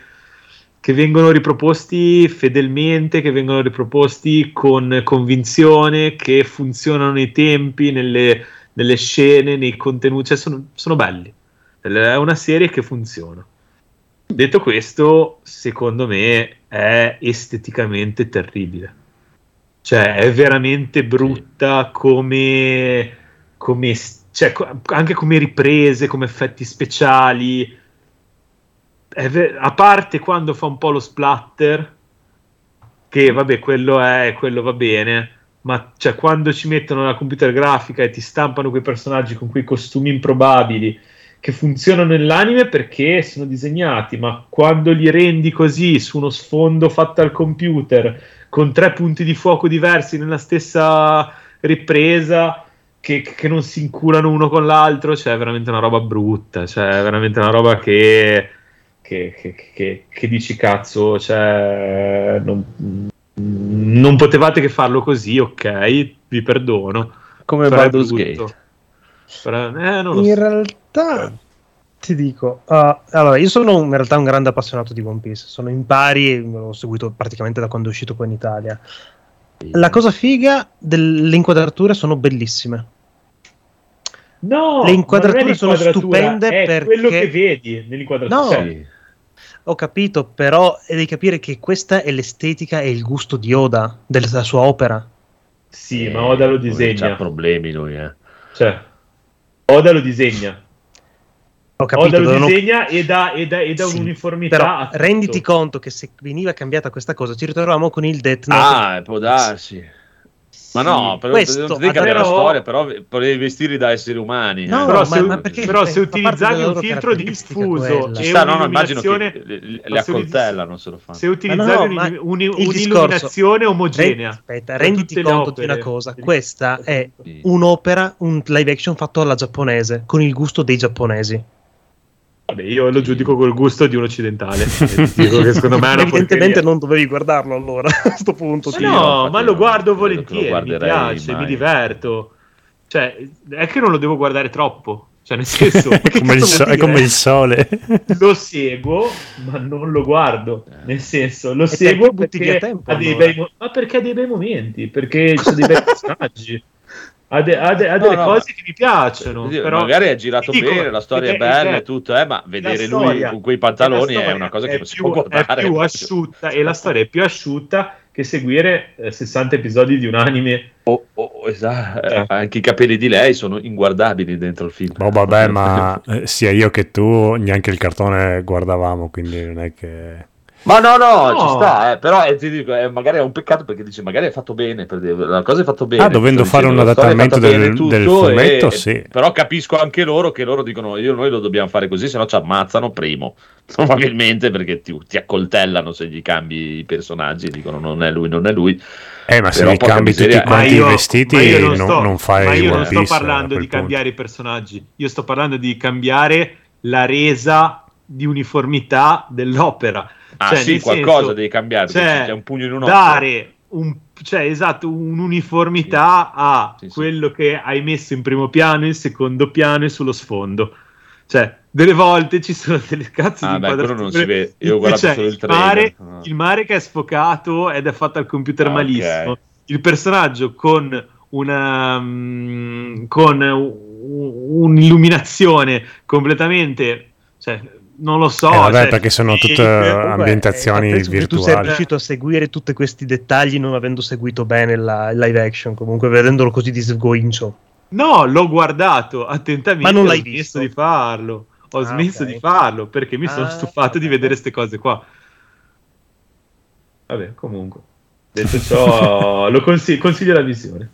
che vengono riproposti fedelmente, che vengono riproposti con convinzione, che funzionano nei tempi, nelle, nelle scene, nei contenuti, cioè sono, sono belli. È una serie che funziona. Detto questo, secondo me è esteticamente terribile. Cioè, è veramente brutta come, come cioè, anche come riprese, come effetti speciali. È ve- a parte quando fa un po' lo splatter, che vabbè, quello è, quello va bene. Ma cioè, quando ci mettono la computer grafica e ti stampano quei personaggi con quei costumi improbabili che funzionano nell'anime perché sono disegnati, ma quando li rendi così su uno sfondo fatto al computer con tre punti di fuoco diversi nella stessa ripresa che, che non si inculano uno con l'altro, cioè è veramente una roba brutta, cioè è veramente una roba che, che, che- che- che dici cazzo, cioè non, non potevate che farlo così, ok, vi perdono. Come Baldur's. Gate. Però, eh, non lo In so. realtà ti dico, uh, allora io sono in realtà un grande appassionato di One Piece, sono in pari e l'ho seguito praticamente da quando è uscito qua in Italia. La cosa figa delle inquadrature sono bellissime. No, Le inquadrature non sono stupende è perché- quello che vedi nell'inquadratura. No. Cioè, Ho capito, però devi capire che questa è l'estetica e il gusto di Oda della sua opera. sì, ma Oda lo C'ha disegna. problemi lui, eh. Cioè, Oda lo disegna. Ho capito, Oda lo dovevano- disegna e dà, e dà- e dà Sì, un'uniformità. Però renditi conto che se veniva cambiata questa cosa ci ritrovavamo con il Death Note. Ah, può darsi. Ma no, però questo, non devi cambiare la però- storia, però potevi vestirli da esseri umani. No, eh. però, ma- se, ma perché però se utilizzavi un filtro diffuso e sta, no, no, immagino che le, accoltellano se lo fanno. se utilizzavi no, un- ma un- il un'illuminazione discorso- omogenea Aspetta, per renditi conto di una cosa: questa è Sì. un'opera, un live action fatto alla giapponese, con il gusto dei giapponesi. Vabbè, io lo giudico col gusto di un occidentale. E ti dico che secondo me è una Evidentemente non dovevi guardarlo allora a questo punto. Ma Sì, no, infatti ma lo no, guardo che lo volentieri, mi piace, mai. mi diverto. Cioè, è che non lo devo guardare troppo. Cioè, nel senso, È come, il so- è come il sole. lo seguo, ma non lo guardo. Nel senso, lo te seguo perché via tempo, ha dei allora? bei mo- ma perché ha dei bei momenti, perché c'è dei bei personaggi. Ha, de- ha de- ha delle no, cose ma- che mi piacciono. Oddio, però magari è girato dico, bene, la storia è bella e perché tutto, eh, ma vedere lui storia- con quei pantaloni è una cosa che non si più, può guardare. È più asciutta e la storia è più asciutta che seguire eh, 60 episodi di un anime. Oh, oh, esatto, Eh. Anche i capelli di lei sono inguardabili dentro il film. Boh, vabbè, ma eh, sia io che tu neanche il cartone guardavamo, quindi non è che... Ma no, no, No. ci sta, eh, però eh, ti dico, eh, magari è un peccato perché dice magari è fatto bene, per dire, la cosa è fatto bene. Ah, dovendo sto fare dicendo, un adattamento fatta del- del fumetto, e- sì. Però capisco anche loro che loro dicono io noi lo dobbiamo fare così, se no ci ammazzano primo. Probabilmente perché ti, ti accoltellano se gli cambi i personaggi, dicono non è lui, non è lui. Eh, ma se Però, li porca cambi miseria, tutti quanti i io- vestiti ma io non, sto- non fai ma io non sto parlando di punto. cambiare i personaggi, io sto parlando di cambiare la resa di uniformità dell'opera. Ah Cioè, sì, qualcosa senso, devi cambiare, cioè, c'è un pugno in un occhio. dare un, cioè, esatto, un'uniformità a Sì, sì. quello che hai messo in primo piano, in secondo piano e sullo sfondo. Cioè, delle volte ci sono delle cazzo Ah, di beh, quello non si vede. Io ho guardato c'è solo il il mare, trailer. Ah. il mare che è sfocato ed è fatto al computer Ah, malissimo. Il personaggio con una mm, con un'illuminazione completamente cioè, non lo so Eh, vabbè, cioè, perché sono tutte Comunque, ambientazioni eh, penso che Tu sei virtuali. riuscito a seguire tutti questi dettagli non avendo seguito bene la- il live action, comunque vedendolo così di sgoincio. No, l'ho guardato attentamente. Ma non ho l'hai smesso visto? di farlo. Ho Ah, smesso ok. di farlo perché mi sono Ah, stufato di ok. vedere queste cose qua. Vabbè, comunque. Detto ciò, lo consig- consiglio la visione.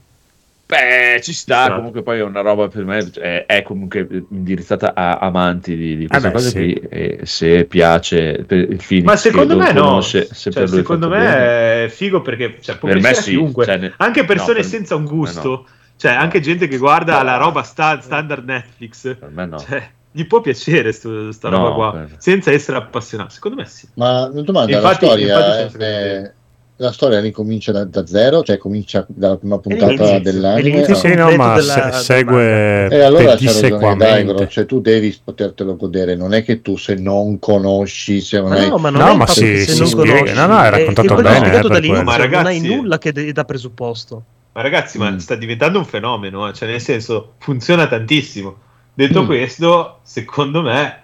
Beh, ci sta, Esatto. comunque poi è una roba per me, è, è comunque indirizzata a amanti di, di queste Ah, beh, cose sì. qui, e se piace per il film Ma secondo me no. se Cioè, per lui è secondo me bene. è figo perché cioè, può Per me piacere a sì, chiunque. cioè, ne- Anche persone no, per- senza un gusto. Cioè, anche gente che guarda la roba sta- standard Netflix. Per me no. Cioè, gli può piacere sto- sta No, roba qua. per- Senza essere appassionato. Secondo me sì. Ma una domanda, Infatti- la storia infatti è- secondo la storia ricomincia da, da zero, cioè comincia dalla prima puntata dell'anime. Sì, no? sì, no, ma della- se- del segue E allora c'è ragione. Daigoro, cioè tu devi potertelo godere, non è che tu se non conosci, se non Ma hai... no, ma non No, è ma che se non spiega- conosci, no, no, è è- raccontato bene, eh. Ma non hai ragazzi- nulla che de- da presupposto. Ma ragazzi, ma Mm. sta diventando un fenomeno, eh, cioè nel senso funziona tantissimo. Detto Mm. questo, secondo me,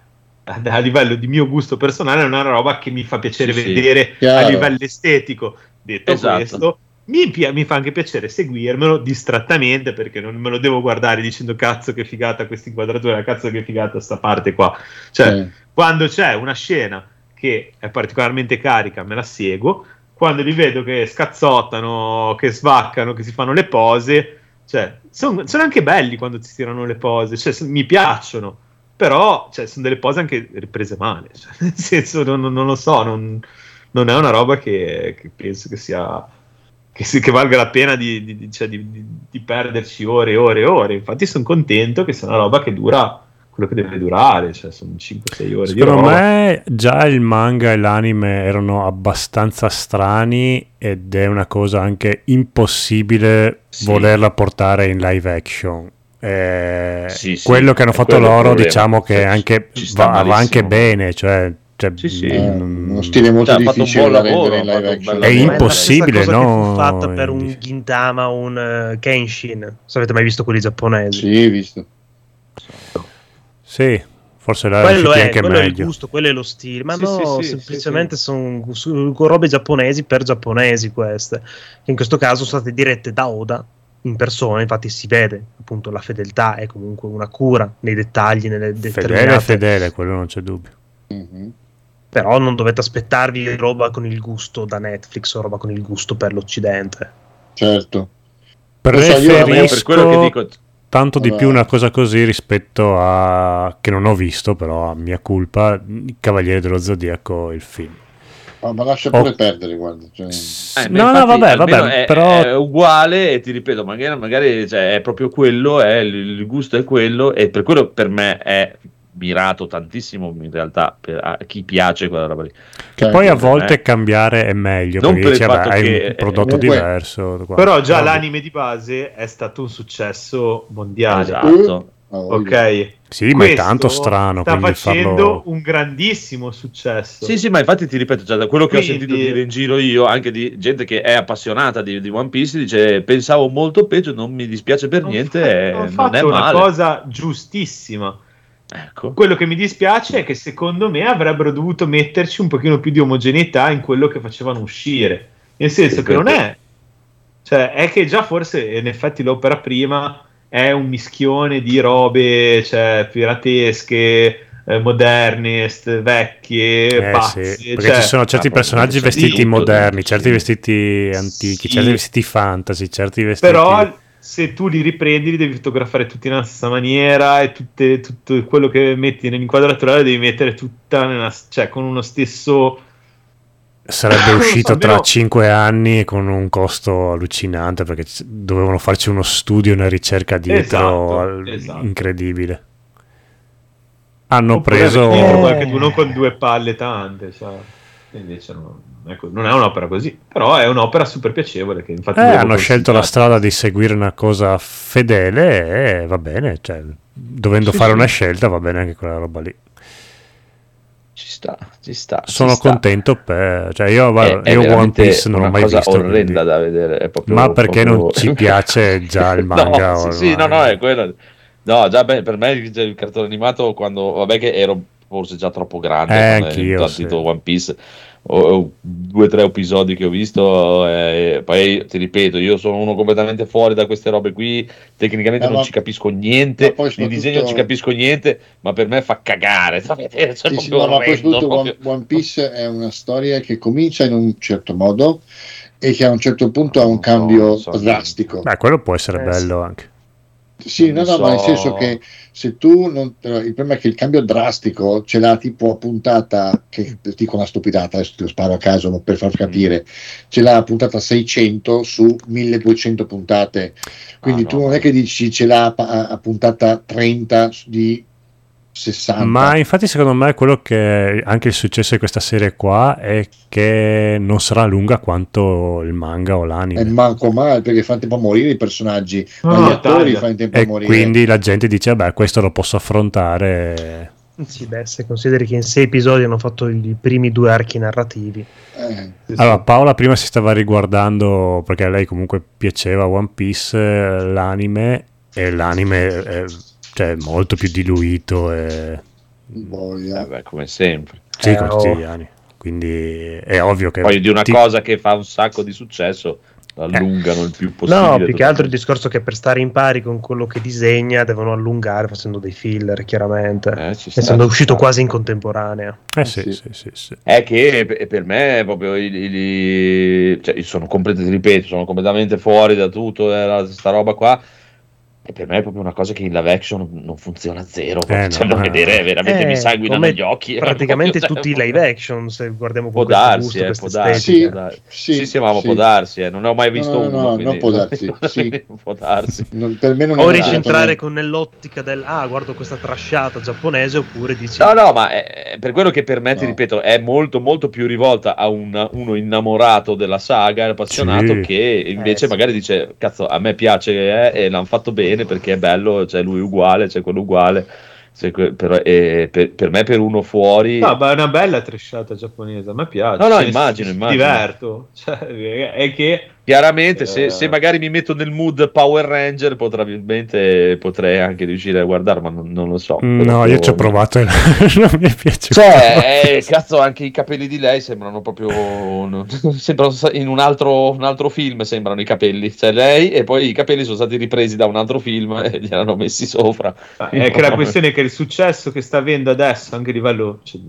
a a livello di mio gusto personale, è una roba che mi fa piacere Sì, sì. vedere a Chiaro. livello estetico. Detto Esatto. questo, mi, mi fa anche piacere seguirmelo distrattamente perché non me lo devo guardare dicendo cazzo che figata questa inquadratura, cazzo che figata sta parte qua. Cioè, Eh, quando c'è una scena che è particolarmente carica, me la seguo. Quando li vedo che scazzottano, che svaccano, che si fanno le pose, cioè, son- sono anche belli quando si tirano le pose, cioè, mi piacciono, però cioè, sono delle pose anche riprese male, cioè, nel senso, non, non- lo so, non, non è una roba che, che penso che sia... Che, si- che valga la pena di, di- cioè, di- di- perderci ore e ore e ore. Infatti, sono contento che sia una roba che dura quello che deve durare, cioè sono 5-6 ore Secondo me già il manga e l'anime erano abbastanza strani ed è una cosa anche impossibile Sì. volerla portare in live action. Eh, Sì, sì, quello che hanno è fatto loro, diciamo che Cioè, anche va, va anche bene, cioè, cioè, Sì, sì. È mm, uno stile molto Cioè, fatto un difficile buon da lavoro, rendere in live fatto un action. È impossibile, la fu no? fatta per un Gintama o un eh, Kenshin. Se avete mai visto quelli giapponesi. Sì, visto. Sì, forse l'ha quello è, anche quello è il meglio. gusto, quello è lo stile. Ma Sì, no, sì, sì, semplicemente sono robe giapponesi per giapponesi queste. Che in questo caso sono state dirette da Oda in persona, infatti si vede appunto la fedeltà è comunque una cura nei dettagli, nelle Fedele, determinate fedele, quello non c'è dubbio. Mhm. però non dovete aspettarvi roba con il gusto da Netflix o roba con il gusto per l'Occidente. Certo. Lo so, io- Ma io per quello che Preferisco dico, tanto di più una cosa così rispetto a che non ho visto, però a mia colpa, il Cavaliere dello Zodiaco, il film. Ah, ma lascia Oh. pure perdere, guarda. cioè, Eh, ma no, no, infatti, vabbè, almeno vabbè, è, però è uguale e ti ripeto, magari, magari, cioè, è proprio quello, è, il, gusto è quello e per quello per me è mirato tantissimo in realtà per, a chi piace quella roba lì. certo. poi a volte me- cambiare è meglio, Non perché per vabbè, fatto hai che- un prodotto comunque- diverso. qua. Però già Vabbè. l'anime di base è stato un successo mondiale. Esatto. Voglio. Ok. Sì, ma è tanto strano, Sta facendo farlo... un grandissimo successo. Sì, sì, ma infatti ti ripeto, cioè, da quello che Quindi- ho sentito dire in giro io, anche di gente che è appassionata di, di One Piece, dice pensavo molto peggio, non mi dispiace per Hanno niente, fatto- eh, non fatto è una male. cosa giustissima. Ecco. Quello che mi dispiace è che secondo me avrebbero dovuto metterci un pochino più di omogeneità in quello che facevano uscire. Nel senso Sì, che non perché- è. Cioè, è che già forse in effetti l'opera prima è un mischione di robe cioè, piratesche, eh, moderne, st- vecchie, Eh, pazze. sì, perché cioè- ci sono certi ah, personaggi vestiti tutto, moderni, certi sì. vestiti antichi, Sì. certi vestiti fantasy, certi vestiti... Però se tu li riprendi li devi fotografare tutti nella stessa maniera e tutte- tutto quello che metti nell'inquadratura lo devi mettere tutta nella, cioè, con uno stesso Sarebbe uscito tra 5 anni con un costo allucinante perché dovevano farci uno studio e una ricerca dietro Esatto, esatto. incredibile. Hanno Oppure preso... qualcuno con due palle tante cioè. Invece no, ecco, non è un'opera così però è un'opera super piacevole che infatti Eh, hanno scelto la strada di seguire una cosa fedele e va bene, cioè, dovendo Sì, fare sì. una scelta va bene anche quella roba lì. Ci sta, ci sta. ci Sono sta. contento per... Cioè io, È- è io One veramente Piece non l'ho una mai cosa visto. orrenda quindi- da vedere. è proprio- Ma perché non proprio- ci piace già il manga? no, sì, sì, no, no, è quello. No, già beh, per me il, cartone animato quando vabbè che ero forse già troppo grande Eh, è anch'io, partito sì. One Piece o, due o tre episodi che ho visto eh, poi ti ripeto io sono uno completamente fuori da queste robe qui tecnicamente Eh, non ma- ci capisco niente di soprattutto- disegno non ci capisco niente ma per me fa cagare cioè, Sì, sì, no, ma poi soprattutto One, One Piece è una storia che comincia in un certo modo e che a un certo punto ha un cambio non so. drastico. Beh, quello può essere Eh, bello anche. Sì, no, no, ma nel so. senso che se tu non, eh, il problema è che il cambio drastico ce l'ha tipo a puntata, che dico una stupidata, adesso te lo sparo a caso per far capire, ce l'ha a puntata 600 su 1200 puntate, quindi Ah, tu no, non è che dici ce l'ha a, a puntata 30 di 60. Ma infatti secondo me quello che anche il successo di questa serie qua è che non sarà lunga quanto il manga o E l'anime. manco male perché fa in tempo a morire i personaggi, ma gli attori taglia. fa in tempo E a morire. quindi la gente dice, vabbè, questo lo posso affrontare. Sì, beh, se consideri che in sei episodi hanno fatto i primi due archi narrativi. Eh, Sì. Allora, Paola prima si stava riguardando, perché a lei comunque piaceva One Piece, eh, l'anime, e l'anime è cioè, molto più diluito. E... boia. Eh, beh, come sempre Sì, Eh, come oh. tutti gli anni. Quindi è ovvio che... poi di una ti- cosa che fa un sacco di successo allungano il più possibile No, più che altro il discorso che per stare in pari con quello che disegna devono allungare facendo dei filler, chiaramente. Eh, sta, Essendo ci uscito sta. quasi in contemporanea. Eh sì, Sì. sì, sì, sì. è che per- me è proprio il, il- cioè io sono completamente ripeto sono completamente fuori da tutto eh, sta roba qua e per me è proprio una cosa che in live action non funziona zero Eh, cioè, no, vedere veramente Eh, mi sanguinano come gli occhi Praticamente tutti i cioè, live action, se guardiamo può darsi gusto, eh, può darsi, può darsi. Sì, sì, sì, ma sì. può darsi eh. non ne ho mai visto No, no, uno no, quindi- non può darsi, sì. può darsi Non- per me non è O ricentrare con nell'ottica del ah, guardo questa trasciata giapponese, oppure dici No, no, ma è, è per quello che per me, ti No. ripeto, è molto, molto più rivolta a un- uno innamorato della saga, appassionato, Sì. che invece Eh, sì. magari dice, cazzo, a me piace eh, e l'hanno fatto bene, bene perché è bello, c'è lui uguale, c'è quello uguale. que- però, eh, per, per me, per uno fuori, No, ma è una bella tresciata giapponese, a me piace. No, no, Cioè, immagino, immagino. diverto. Cioè, è che chiaramente, se, Eh. se magari mi metto nel mood Power Ranger, probabilmente potrei anche riuscire a guardare, ma non, non lo so. No, Proprio- io ci ho provato e non mi è piaciuto. Cioè, eh, cazzo, anche i capelli di lei sembrano proprio. sembrano in un altro, un altro film sembrano i capelli. Cioè, lei e poi i capelli sono stati ripresi da un altro film e li hanno messi sopra. è che la questione è che il successo che sta avendo adesso, anche a livello cioè,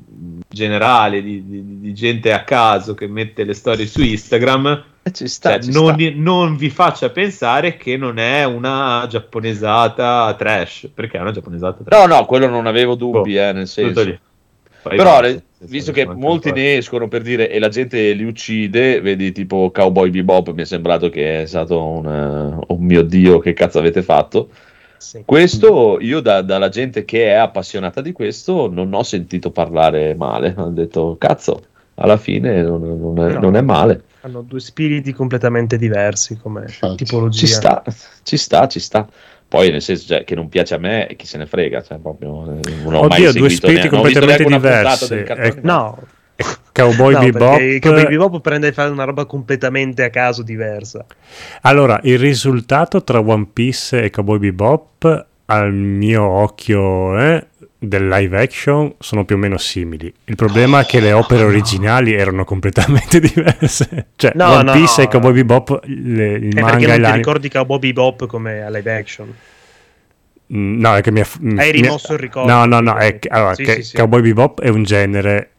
generale, di, di- di gente a caso che mette le storie su Instagram, Eh, sta, cioè, ci non, sta. non vi faccia pensare che non è una giapponesata trash, perché è una giapponesata trash. No, no, quello non avevo dubbi, eh, nel Oh, Tutto senso. Però, nel senso, visto che molti ne escono per dire e la gente li uccide, vedi tipo Cowboy Bebop, mi è sembrato che è stato un, eh, oh mio dio, che cazzo avete fatto? Sì. Questo io da- dalla gente che è appassionata di questo non ho sentito parlare male, ho detto cazzo, alla fine non, non è, No. non è male, Hanno due spiriti completamente diversi come Infatti. tipologia. ci sta, ci sta, ci sta. Poi nel senso cioè, che non piace a me, chi se ne frega, cioè, proprio, eh, non ho mai Oddio, due spiriti ne- completamente diversi. Eh. No, Cowboy no, Bebop. Cowboy Bebop prende e fa una roba completamente a caso diversa. Allora, il risultato tra One Piece e Cowboy Bebop, al mio occhio, eh, del live action, sono più o meno simili. Il problema è che le opere originali erano completamente diverse. Cioè, No, One no, Piece no. e Cowboy Bebop, le- il È manga perché non ti ricordi Cowboy Bebop come live action. Mm, No, è che mi ha... Hai rimosso il ricordo. No, no, no, è che, allora, Sì, che sì, sì. Cowboy Bebop è un genere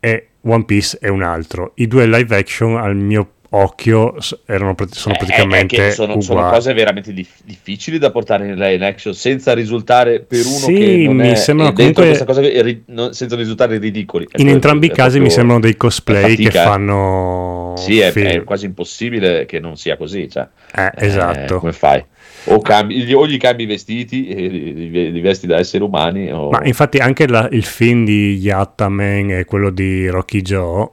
e One Piece è un altro. I due live action, al mio occhio, erano, sono Eh, praticamente è che sono, sono cose veramente dif- difficili da portare in action senza risultare per uno Sì, che non mi è sembrano comunque- cosa ri- non- senza risultare ridicoli. È In entrambi i casi mi sembrano dei cosplay che fatica, eh. fanno Sì, è, è quasi impossibile che non sia così. Cioè, Eh, Eh, esatto. come fai? O, cambi, gli- o gli cambi i vestiti e li, li- vesti da esseri umani, o... Ma infatti anche la- il film di Yatta Man e quello di Rocky Joe,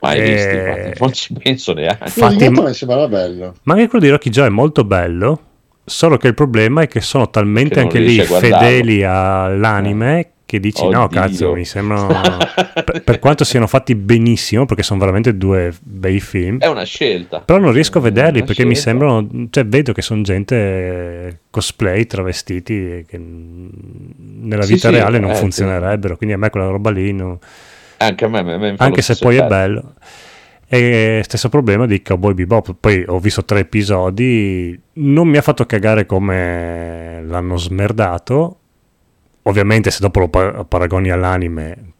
mai eh, visti, infatti, non ci penso neanche. Infatti- Infatti, mi sembrava bello. ma anche quello di Rocky Joe è molto bello, solo che il problema è che sono talmente Che non anche lì fedeli all'anime che dici no Oddio. cazzo mi sembrano per, per quanto siano fatti benissimo perché sono veramente due bei film È una scelta. però non riesco a vederli perché mi scelta. sembrano cioè vedo che sono gente cosplay travestiti che nella vita sì, reale non eh, sì. funzionerebbero quindi a me quella roba lì non- Anche a me, a me anche se poi è effetto. bello. E stesso problema di Cowboy Bebop. Poi ho visto tre episodi, non mi ha fatto cagare come l'hanno smerdato. Ovviamente, se dopo lo pa- paragoni all'anime,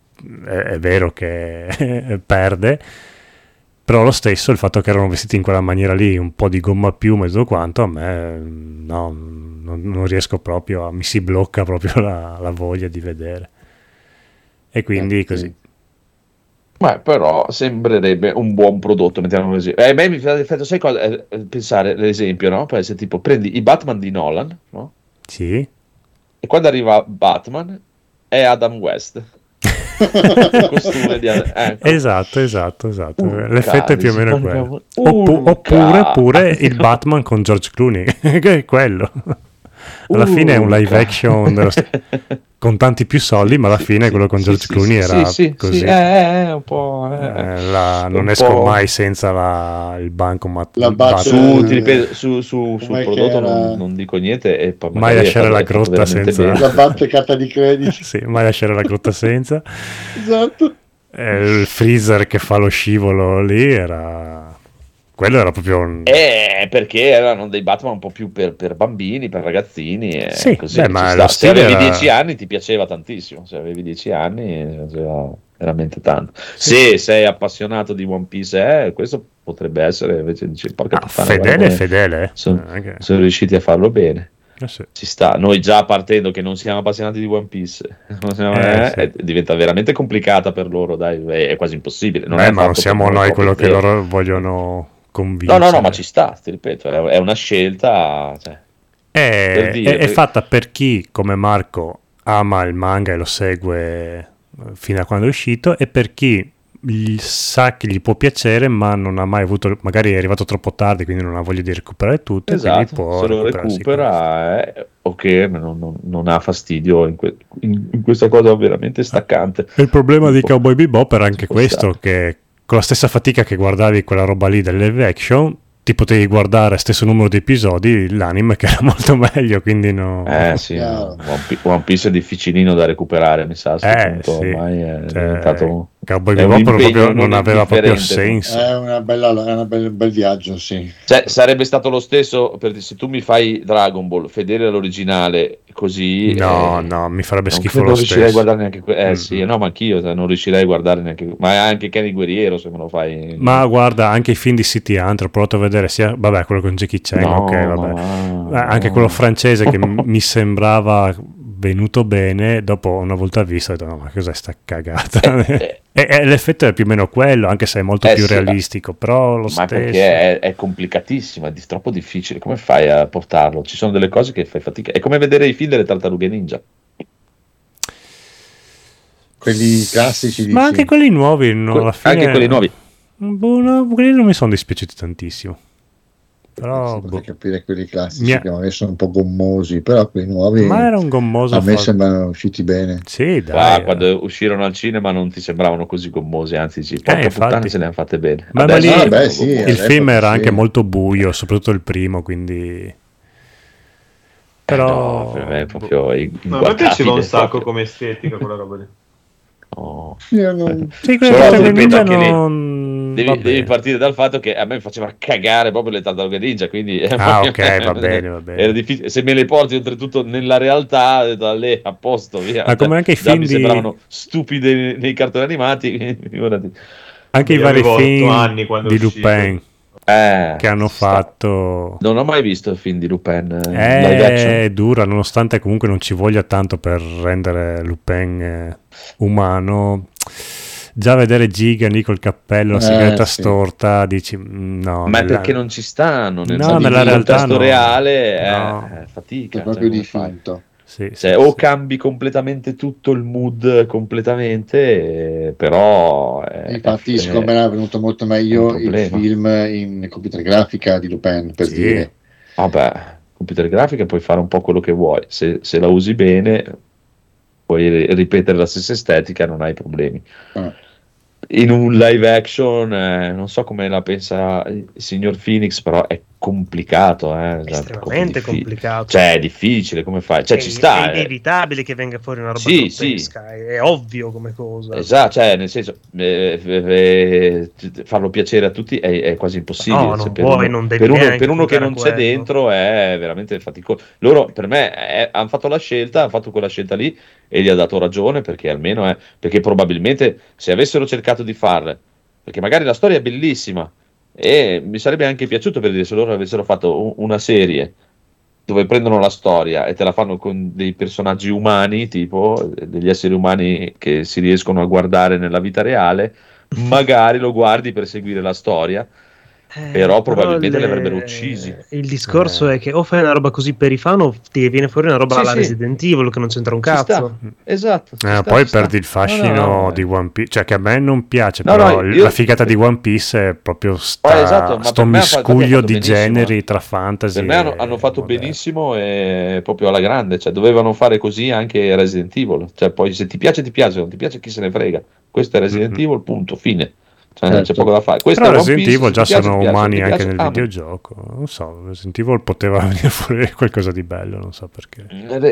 è, è vero che perde. Però lo stesso, il fatto che erano vestiti in quella maniera lì, un po' di gomma e tutto quanto, a me no, non, non riesco proprio, a- mi si blocca proprio la, la voglia di vedere. E quindi Eh, così. sì. Beh, però sembrerebbe un buon prodotto, mettiamo così. Eh, a me mi fa l'effetto, sai cosa? Eh, eh, pensare, l'esempio, no? Può essere tipo, prendi i Batman di Nolan, no? Sì. E quando arriva Batman è Adam West. Il costume di Adam- ecco. Esatto, esatto, esatto. Urca, L'effetto è più o meno quello. Oppu- oppure pure il Batman con George Clooney, che è quello. Alla fine è un live action dello st- con tanti più soldi, ma alla fine quello con Sì, George sì, Clooney sì, era sì, sì, così. sì, eh, eh, un po'. eh. Eh, la- non un esco po'. mai senza la- il bancomat. La base-. Su, Eh, ti ripeto, su, su, sul prodotto era? non, non dico niente e poi Mai lasciare la grotta senza- bene. La batte carta di credito. Sì, mai lasciare la grotta senza. esatto. Eh, il freezer che fa lo scivolo lì era... Quello era proprio un... Eh, perché erano dei Batman un po' più per, per bambini, per ragazzini. Sì, così, beh, ma sta. Se avevi era- 10 anni ti piaceva tantissimo. Se avevi 10 anni piaceva veramente tanto. Se sei appassionato di One Piece, eh, questo potrebbe essere invece porca Ah, puttana, fedele, fedele. Sono, anche- sono riusciti a farlo bene. eh sì. Ci sta, noi già partendo che non siamo appassionati di One Piece, Eh, eh, sì. diventa veramente complicata per loro, dai, è, quasi impossibile. Non Beh, ma non siamo noi quello che loro vogliono No, convincere. no, no, ma ci sta, ti ripeto, è una scelta. Cioè, È, per dire, è- è fatta per chi, come Marco, ama il manga e lo segue eh, fino a quando è uscito, e per chi sa che gli può piacere, ma non ha mai avuto, magari è arrivato troppo tardi, quindi non ha voglia di recuperare tutto. Esatto, se lo recupera è ok, non, non- non ha fastidio in, que- in- in questa cosa veramente staccante. E il problema di Cowboy Bebop era anche può questo, che con la stessa fatica che guardavi quella roba lì del live action, ti potevi guardare stesso numero di episodi l'anime che era molto meglio, quindi no... Eh sì, Chiaro. One Pi- One Piece è difficilino da recuperare, mi sa, a sto Eh, punto, sì. ormai è Cioè, diventato... Cowboy un Bebop proprio non non aveva proprio senso. È una bella, è una bel, bel viaggio, sì. Cioè, sarebbe stato lo stesso per se tu mi fai Dragon Ball fedele all'originale così No, eh, no, mi farebbe non schifo lo riuscirei a stesso. guardare neanche que- eh Mm. sì no ma anch'io cioè, non riuscirei a guardare neanche ma anche Kenny Guerriero se me lo fai Ma guarda, anche i film di City Hunter, ho provato a vedere sia, vabbè, quello con Jackie Chan, No, ok, vabbè. ma- Eh, anche quello francese che mi sembrava venuto bene, dopo una volta visto ho detto no, ma cos'è sta cagata? Eh, e, e l'effetto è più o meno quello, anche se è molto Eh, più sì, realistico, però lo ma stesso. perché è, è complicatissimo, è di- troppo difficile. Come fai a portarlo? Ci sono delle cose che fai fatica. È come vedere i film delle tartarughe ninja. Quelli classici Ma anche quelli nuovi, no, Que- alla fine... Anche quelli nuovi. Boh, no, quelli non mi sono dispiaciuti tantissimo. Però, boh. capire quelli classici Mi ha- che magari sono un po' gommosi, però quelli nuovi Ma era un gommoso a me fa- sembrano usciti bene. Sì, dai. Ah, quando uscirono al cinema non ti sembravano così gommosi, anzi, porca Eh, infatti. puttana, se le hanno fatte bene. Ma- ma lì- Ah, beh, sì, il film era sì. anche molto buio, soprattutto il primo, quindi... Però... No, per me è proprio No, a me piaceva un sacco come estetica quella roba lì. No. Io non- Sì, ti che Devi, devi partire dal fatto che a me faceva cagare proprio le tartarughe ninja, quindi Ah, ok, va bene, va bene. Era difficile. Se me le porti oltretutto nella realtà, da lì a posto, via. Ma come anche i film mi di- sembravano stupide nei, nei cartoni animati. Anche i Io vari avevo otto film di. Lupin Eh, che hanno sta. fatto... Non ho mai visto il film di Lupin eh, action. È dura, nonostante comunque non ci voglia tanto per rendere Lupin eh, umano. Già vedere Giga lì col cappello, la Eh, sigaretta sì. storta, dici mm, no. Ma è nella- perché non ci stanno nel, No, nel nella realtà no. reale, eh, No. eh, fatica. è proprio cioè, di fai? finto. Sì, Cioè, sì. o cambi completamente tutto il mood completamente, eh, però eh, Infatti, eh, secondo me era venuto molto è meglio il film in computer grafica di Lupin, per Sì. dire. Vabbè, computer grafica puoi fare un po' quello che vuoi, se, se la usi bene puoi ri- ripetere la stessa estetica, non hai problemi. Ah. In un live action, eh, non so come la pensa il signor Phoenix, però è complicato. Eh, cioè, estremamente diffi- complicato. Cioè, è difficile, come fai? Cioè, è, ci sta. è eh. inevitabile che venga fuori una roba Sì, grottesca, è ovvio come cosa. Esatto, cioè nel senso eh, eh, eh, farlo piacere a tutti è, è quasi impossibile. No, cioè, per puoi, uno, per uno, per uno che non c'è quello. dentro è veramente faticoso. Loro per me hanno fatto la scelta, hanno fatto quella scelta lì e gli ha dato ragione perché almeno è perché probabilmente se avessero cercato di farle, perché magari la storia è bellissima e mi sarebbe anche piaciuto per dire se loro avessero fatto una serie dove prendono la storia e te la fanno con dei personaggi umani, tipo eh, degli esseri umani che si riescono a guardare nella vita reale, magari lo guardi per seguire la storia, Eh, però probabilmente li le- avrebbero uccisi. Il discorso Eh. è che o fai una roba così per i fan o ti viene fuori una roba Sì, alla sì. Resident Evil che non c'entra un Ci cazzo. sta. Esatto. ci Eh, sta, poi ci sta. perdi il fascino No, no, no, di. One Piece, cioè che a me non piace, No, però no, io- la figata di One Piece è proprio sta, Oh, esatto, sto miscuglio di benissimo, generi tra fantasy Per me hanno, hanno fatto moderno. benissimo e proprio alla grande, cioè dovevano fare così anche Resident Evil, cioè poi se ti piace ti piace, se non ti piace chi se ne frega, questo è Resident Mhm. Evil, punto, fine, cioè non c'è Certo. poco da fare. Questo Però Resident Evil già piace, sono piace, umani anche nel ama. videogioco. Non so, Resident Evil poteva venire fuori qualcosa di bello, non so perché.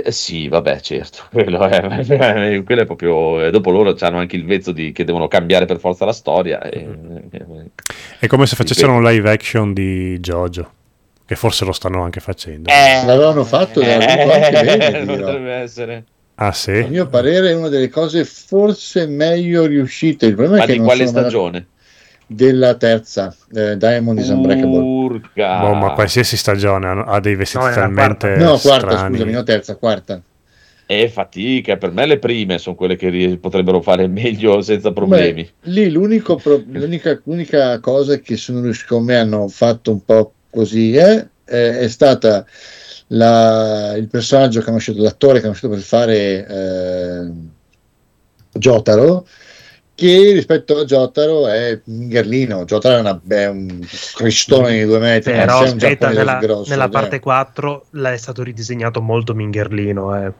Eh, sì, vabbè, certo, quello è, quello è proprio. eh, Dopo loro hanno anche il vezzo di, che devono cambiare per forza la storia. E, eh, È come se facessero un live action di JoJo, che forse lo stanno anche facendo. Se l'avevano fatto era venuto anche bene, dirò. potrebbe essere. Ah A sì? mio parere è una delle cose forse meglio riuscite. Il problema Ma è che di quale stagione? Della terza, eh, Diamond is Unbreakable. Boh, ma qualsiasi stagione ha, dei vestiti No, è talmente No, quarta, strani. scusami, no, terza, quarta. E fatica, per me le prime sono quelle che potrebbero fare meglio senza problemi. Beh, lì l'unico pro- l'unica, l'unica cosa che sono riusciti con me hanno fatto un po' così eh, è, è stata la- il personaggio che hanno scelto, l'attore che hanno scelto per fare eh, Jotaro, che rispetto a Jotaro è Mingerlino. Jotaro è, una, è un cristone di due metri, Però un aspetta, nella, grosso, nella cioè. parte 4 l'ha- è stato ridisegnato molto Mingerlino. Eh.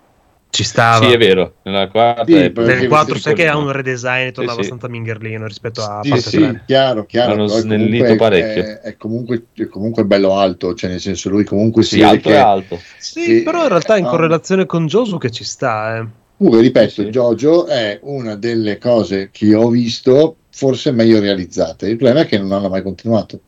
Ci stava. Sì, è vero. Nella quarta Sì, è Nel 4 visto sai che ha un redesign torna sì. abbastanza Mingerlino rispetto a Sì, parte sì, 3. chiaro, chiaro. Hanno snellito comunque parecchio. È, è comunque, è comunque bello alto, cioè nel senso lui comunque si Sì, alto che... è alto. Sì, Sì, però in realtà in correlazione con Josu che ci sta. Eh. Comunque, ripeto, Sì. Jojo è una delle cose che ho visto forse meglio realizzate. Il problema è che non hanno mai continuato.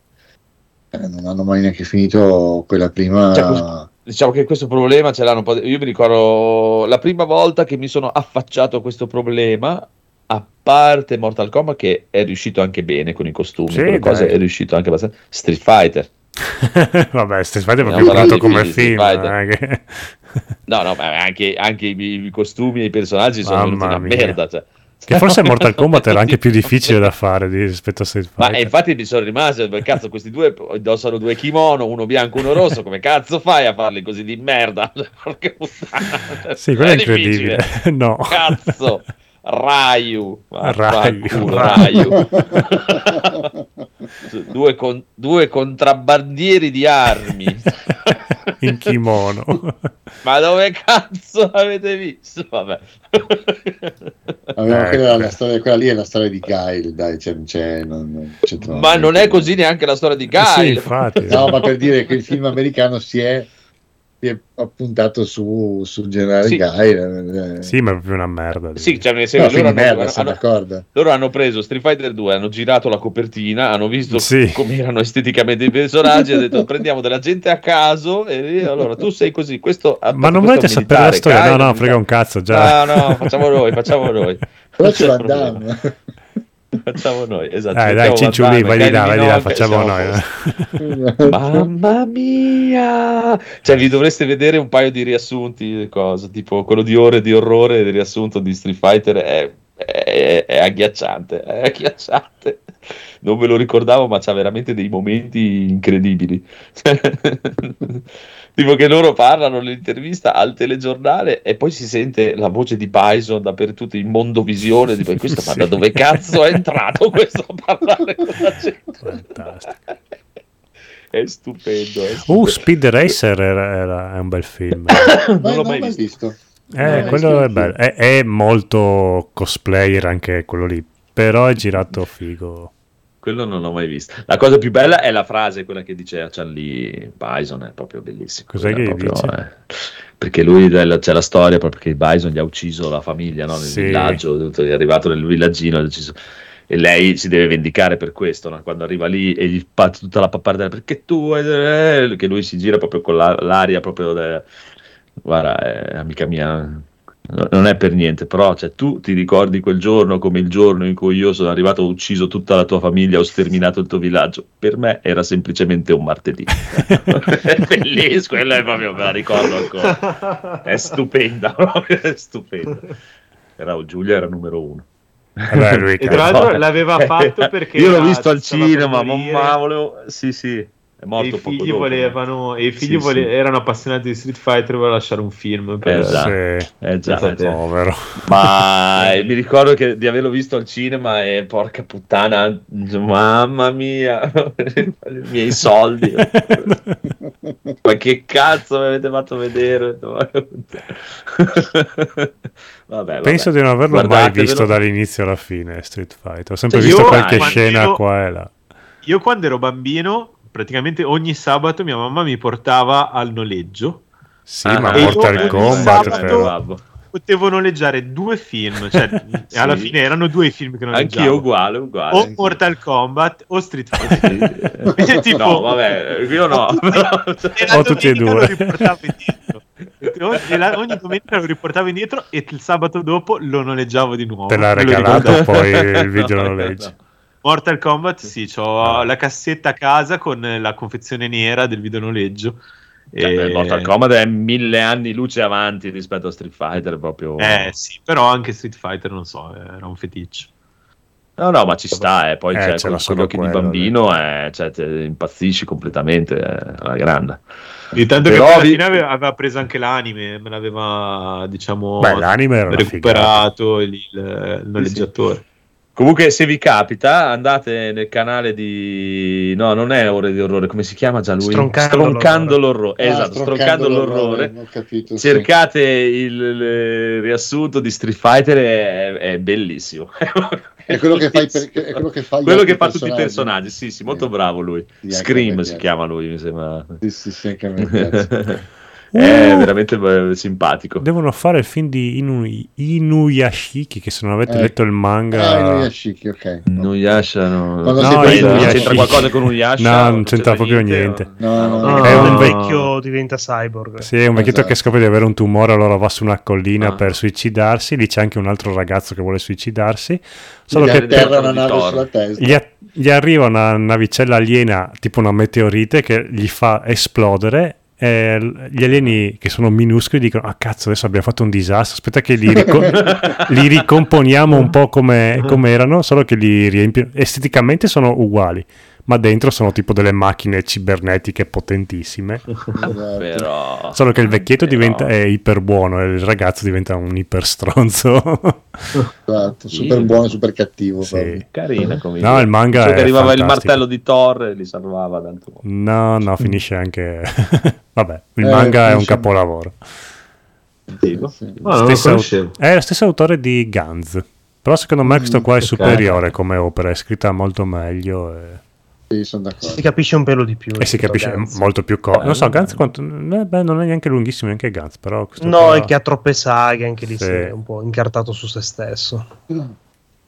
Eh, non hanno mai neanche finito quella prima. Cioè, Diciamo che questo problema ce l'hanno un po'. Io mi ricordo la prima volta che mi sono affacciato a questo problema, a parte Mortal Kombat, che è riuscito anche bene con i costumi, Sì, con le cose, è riuscito anche abbastanza. Street Fighter. Vabbè, Street Fighter è proprio brutto come film. È che- No, no, ma anche, anche i, i costumi e i personaggi sono una mia. merda. Cioè. Che forse Mortal Kombat era anche più difficile da fare rispetto a Street Ma Fighter. e infatti mi sono rimasto, perché cazzo, questi due indossano due kimono, uno bianco e uno rosso, come cazzo fai a farli così di merda? Sì, quello è difficile. incredibile. No. Cazzo, Raiu, Raiu. Raiu. due, con- due contrabbandieri di armi. In kimono. Ma dove cazzo l'avete visto? Vabbè. Avevamo Eh, quella, la storia, quella lì è la storia di Kyle, dai, cioè, non c'è, non, c'entra Ma non è così neanche la storia di Sì, Kyle. infatti. No, ma per dire che il film americano si è, si è appuntato su, su generale Sì. Kyle. eh. Sì, ma è proprio una merda. Sì, cioè, nel No, senso, film loro, hanno, merda, hanno- hanno- d'accordo. loro hanno preso Street Fighter 2, hanno girato la copertina, hanno visto Sì. come erano esteticamente i personaggi, hanno detto prendiamo della gente a caso e allora tu sei così, questo Ma non volete sapere la storia? Kyle No, no, frega un cazzo, già. No, no, facciamo noi, facciamo noi. Però c'è Non Facciamo noi, esatto. Dai, dai, Van vai di là, vai di là, facciamo noi. Mamma mia! Cioè, vi dovreste vedere un paio di riassunti, di cose, tipo quello di ore di orrore del riassunto di Street Fighter è, è- è agghiacciante, è agghiacciante. Non me lo ricordavo, ma c'ha veramente dei momenti incredibili. tipo che loro parlano nell'intervista al telegiornale e poi si sente la voce di Bison dappertutto in mondovisione. Tipo, "E questo ma Sì. da dove cazzo è entrato questo a parlare con la gente? Fantastico. È stupendo. È Uh, stupendo. Speed Racer era, era- è un bel film. Non l'ho mai visto. visto. Eh, No, quello è bello. È, è molto cosplayer anche quello lì, però è girato figo. Quello non l'ho mai visto. La cosa più bella è la frase, quella che dice a Charlie Bison, è proprio bellissimo. Cos'è Quella che proprio, dice? eh, perché lui c'è la storia proprio che Bison gli ha ucciso la famiglia no? nel Sì. villaggio, è arrivato nel villaggino ha deciso- e lei si deve vendicare per questo, no? quando arriva lì e gli fa tutta la pappardella perché tu, eh, che lui si gira proprio con la- l'aria proprio da- guarda, eh, amica mia, no- non è per niente, però cioè, tu ti ricordi quel giorno come il giorno in cui io sono arrivato, ho ucciso tutta la tua famiglia, ho sterminato il tuo villaggio. Per me era semplicemente un martedì. è bellissimo, quella è proprio, me la ricordo ancora. È stupenda, proprio, è stupenda. Era, Giulia era numero uno. Vabbè, lui, E tra l'altro l'aveva fatto perché io l'ho visto al cinema, ma volevo... Sì, sì, è E morto i poco figli dopo. volevano e i figli Sì, vole- sì. erano appassionati di Street Fighter e volevano lasciare un film per Esatto. Sì, Eh già, eh già. povero. Ma eh, mi ricordo che di averlo visto al cinema e porca puttana, mamma mia, i miei soldi. Ma che cazzo mi avete fatto vedere? vabbè, vabbè. Penso di non averlo mai Guardatevelo. visto dall'inizio alla fine Street Fighter. Ho sempre Cioè, visto io, qualche scena ero- qua e là. Io quando ero bambino, praticamente ogni sabato mia mamma mi portava al noleggio. Sì, Ah, ma Mortal ogni Kombat sabato- però. Potevo noleggiare due film, cioè Sì. alla fine erano due i film che noleggiavo. Anch'io uguale, uguale. o anch'io. Mortal Kombat o Street Fighter. Sì. Tipo- no, vabbè, io no. O tutti e due. lo riportavo indietro. E la- ogni domenica lo riportavo indietro e il sabato dopo lo noleggiavo di nuovo. Te l'ha regalato poi il video noleggio. Mortal Kombat, sì, ho Ah. la cassetta a casa con la confezione nera del video noleggio. Cioè, E- Mortal Kombat è mille anni luce avanti rispetto a Street Fighter proprio Eh sì, però anche Street Fighter, non so, era un feticcio. no no ma ci sta eh. poi Eh, c'è c'era con, gli occhi di bambino eh, cioè, te impazzisci completamente eh, alla grande Di tanto Però che alla vi- fine aveva, aveva preso anche l'anime, me l'aveva, diciamo, Beh, l'anime recuperato il, il noleggiatore. Comunque, se vi capita, andate nel canale di. No, non è Ore di Orrore, come si chiama già lui? Stroncando Stroncando l'orrore. Ah, Esatto, Stroncando l'orrore. Ho capito. sì. Cercate il, il riassunto di Street Fighter, è, è bellissimo. È quello che fa, i per- è quello che fa, Quello che fa tutti i personaggi, sì, sì, molto Sì. bravo lui. Sì, Scream si chiama lui, mi sembra. Sì, sì, sì, anche a me piace. è Uh. veramente eh, simpatico. Devono fare il film di Inu- Inuyashiki, che se non avete Eh. letto il manga... Ah, Inuyashiki, ok. Nuyasha no. Quando No, Inuyashiki. c'entra qualcosa con Nuyasha? No, non c'entra proprio niente. No, no, No, no. È un vecchio diventa cyborg. Sì, è un vecchietto Esatto. che scopre di avere un tumore, allora va su una collina Ah. per suicidarsi. Lì c'è anche un altro ragazzo che vuole suicidarsi. Solo Gli che altri per- terra una nave sulla testa. gli, a- gli arriva una navicella aliena, tipo una meteorite, che gli fa esplodere. E l- gli alieni che sono minuscoli dicono: Ah, cazzo, adesso abbiamo fatto un disastro. Aspetta, che li, rico- li ricomponiamo un po' come, come erano, solo che li riempiono. Esteticamente sono uguali, ma dentro sono tipo delle macchine cibernetiche potentissime. Però... Solo che il vecchietto Però- diventa, è iper buono e il ragazzo diventa un iper stronzo. Esatto, super buono, super cattivo. Sì. Carina come No, idea. il manga che è arrivava il fantastico. martello di Thor e li salvava dal tuo. no, no, finisce anche. Vabbè, il Eh, manga è un capolavoro. Dico. Sì. Ah, non lo Stesso au- conoscevo. è lo stesso autore di Guns. Però secondo me questo qua è superiore come opera, è scritta molto meglio e, Sì, sono d'accordo. Si capisce un pelo di più. e si rispetto a capisce Gantz. molto più co- Non so, Guns quanto... eh, beh, non è neanche lunghissimo neanche Guns, però No, qua- è che ha troppe saghe, anche lì Sì. si è un po' incartato su se stesso.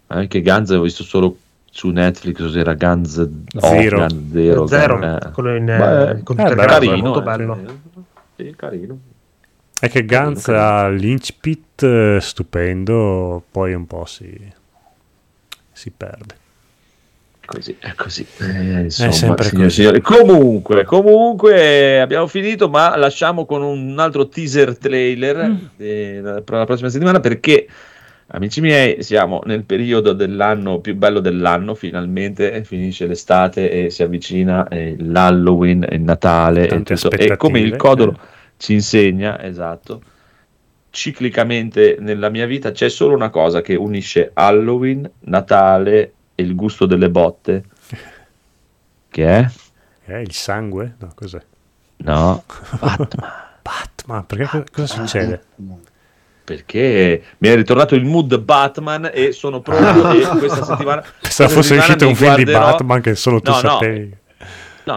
Anche Guns ho visto solo su Netflix, cos'era Guns Zero. Oh, Guns Zero. Zero, eh. quello in Beh, eh, computer eh, beh, grafico, è carino, molto eh, bello. Sì, carino. È che Guns Carino, carino. ha l'incipit eh, stupendo, poi un po' si, si perde. Così, è così. Eh, insomma, sempre signori, così. signori. Comunque, comunque abbiamo finito, ma lasciamo con un altro teaser trailer Mm. eh, per la prossima settimana perché amici miei, siamo nel periodo dell'anno più bello dell'anno, finalmente finisce l'estate e si avvicina eh, l'Halloween, il Natale e, e come il codolo eh. ci insegna, esatto, ciclicamente nella mia vita c'è solo una cosa che unisce Halloween, Natale e il gusto delle botte. Che è? Eh, il sangue? No, cos'è? No, Batman, perché co- cosa succede? perché mi è ritornato il mood Batman e sono pronto e questa settimana Pensavo fosse uscito un film di Batman che solo tu no. sapevi. No,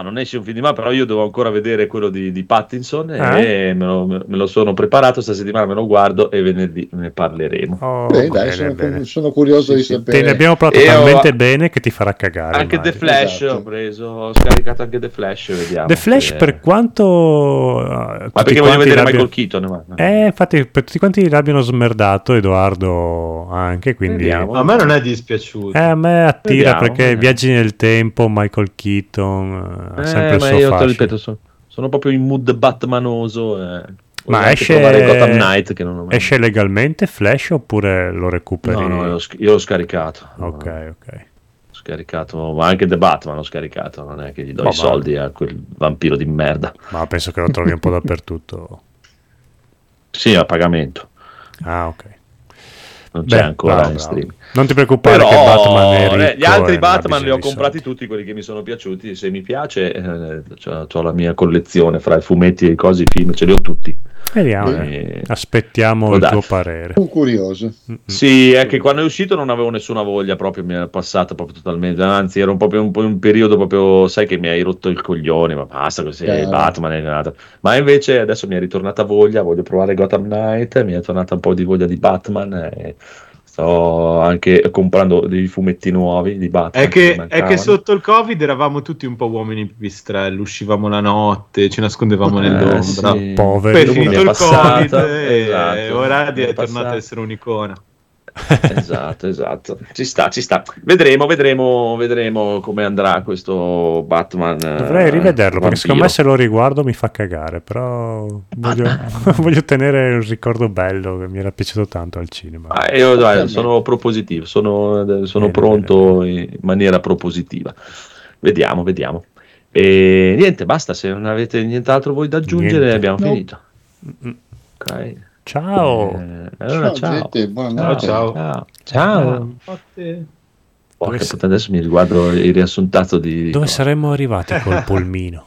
non esce un film di Batman, però io devo ancora vedere quello di, di Pattinson Eh? e me lo, me lo sono preparato, settimana me lo guardo e venerdì ne parleremo. Oh, Beh, dai, bene, sono, bene. sono curioso Sì, di sì. sapere. Te ne abbiamo parlato E ho- talmente bene che ti farà cagare. Anche The immagino. Flash Esatto. ho preso, ho scaricato anche The Flash, vediamo. The Flash se- per quanto... eh, Ma tutti perché voglio vedere Michael Keaton. ma- Eh, infatti per tutti quanti l'abbiano smerdato, Edoardo anche, quindi... Vediamo. A me non è dispiaciuto. Eh, a me attira Vediamo, perché vediamo. viaggi nel tempo, Michael Keaton, eh, ha Eh, sempre il ma suo io fascino. ripeto, sono, sono proprio in mood Batmanoso. eh. Ma esce, Knight esce legalmente Flash oppure lo recuperi? No, no, io l'ho, scaricato. Ok, ok. scaricato, ma anche The Batman l'ho scaricato. Non è che gli do Ma i soldi a quel vampiro di merda. Ma penso che lo trovi un po' dappertutto. Sì, a pagamento. Ah, ok. Non c'è Beh, ancora bravo, in streaming. Non ti preoccupare Però che Batman è eh, ricco gli altri e Batman li ho comprati soldi. tutti quelli che mi sono piaciuti. Se mi piace, eh, ho la mia collezione fra i fumetti e i cosi, i film, ce li ho tutti. Vediamo, Eh, eh. aspettiamo può il tuo parere. Sono curioso. Mm-mm. Sì, è che quando è uscito non avevo nessuna voglia, proprio mi era passata proprio totalmente. Anzi, era un, po' più- un, un periodo proprio, sai che mi hai rotto il coglione, ma basta così, Eh. Batman è nato. Ma invece adesso mi è ritornata voglia, voglio provare Gotham Knight, mi è tornata un po' di voglia di Batman. E sto anche comprando dei fumetti nuovi di Batman. È che, è mancavano. che sotto il Covid eravamo tutti un po' uomini pipistrelli, uscivamo la notte, ci nascondevamo Eh, nell'ombra. sì. Poveri. Poi è finito è il passata, Covid e esatto, ora mi è, è tornato ad essere un'icona. esatto, esatto. Ci sta, ci sta. Vedremo, vedremo, vedremo come andrà questo Batman. eh, Dovrei rivederlo perché secondo me vampiro. se lo riguardo mi fa cagare, però voglio, voglio tenere un ricordo bello che mi era piaciuto tanto al cinema. Ah, io dai, sono propositivo, sono, sono Bene, pronto in maniera propositiva. Vediamo, vediamo. E niente, basta. Se non avete nient'altro voi da aggiungere, Niente. abbiamo No. finito. Mm-mm. Ok. Ciao! Eh, allora, ciao, ciao. gente, buonanotte. Ciao. ciao. Ciao. Notte. Porca Dove, puttana, adesso mi riguardo il riassuntato di... dove saremmo arrivati col polmino?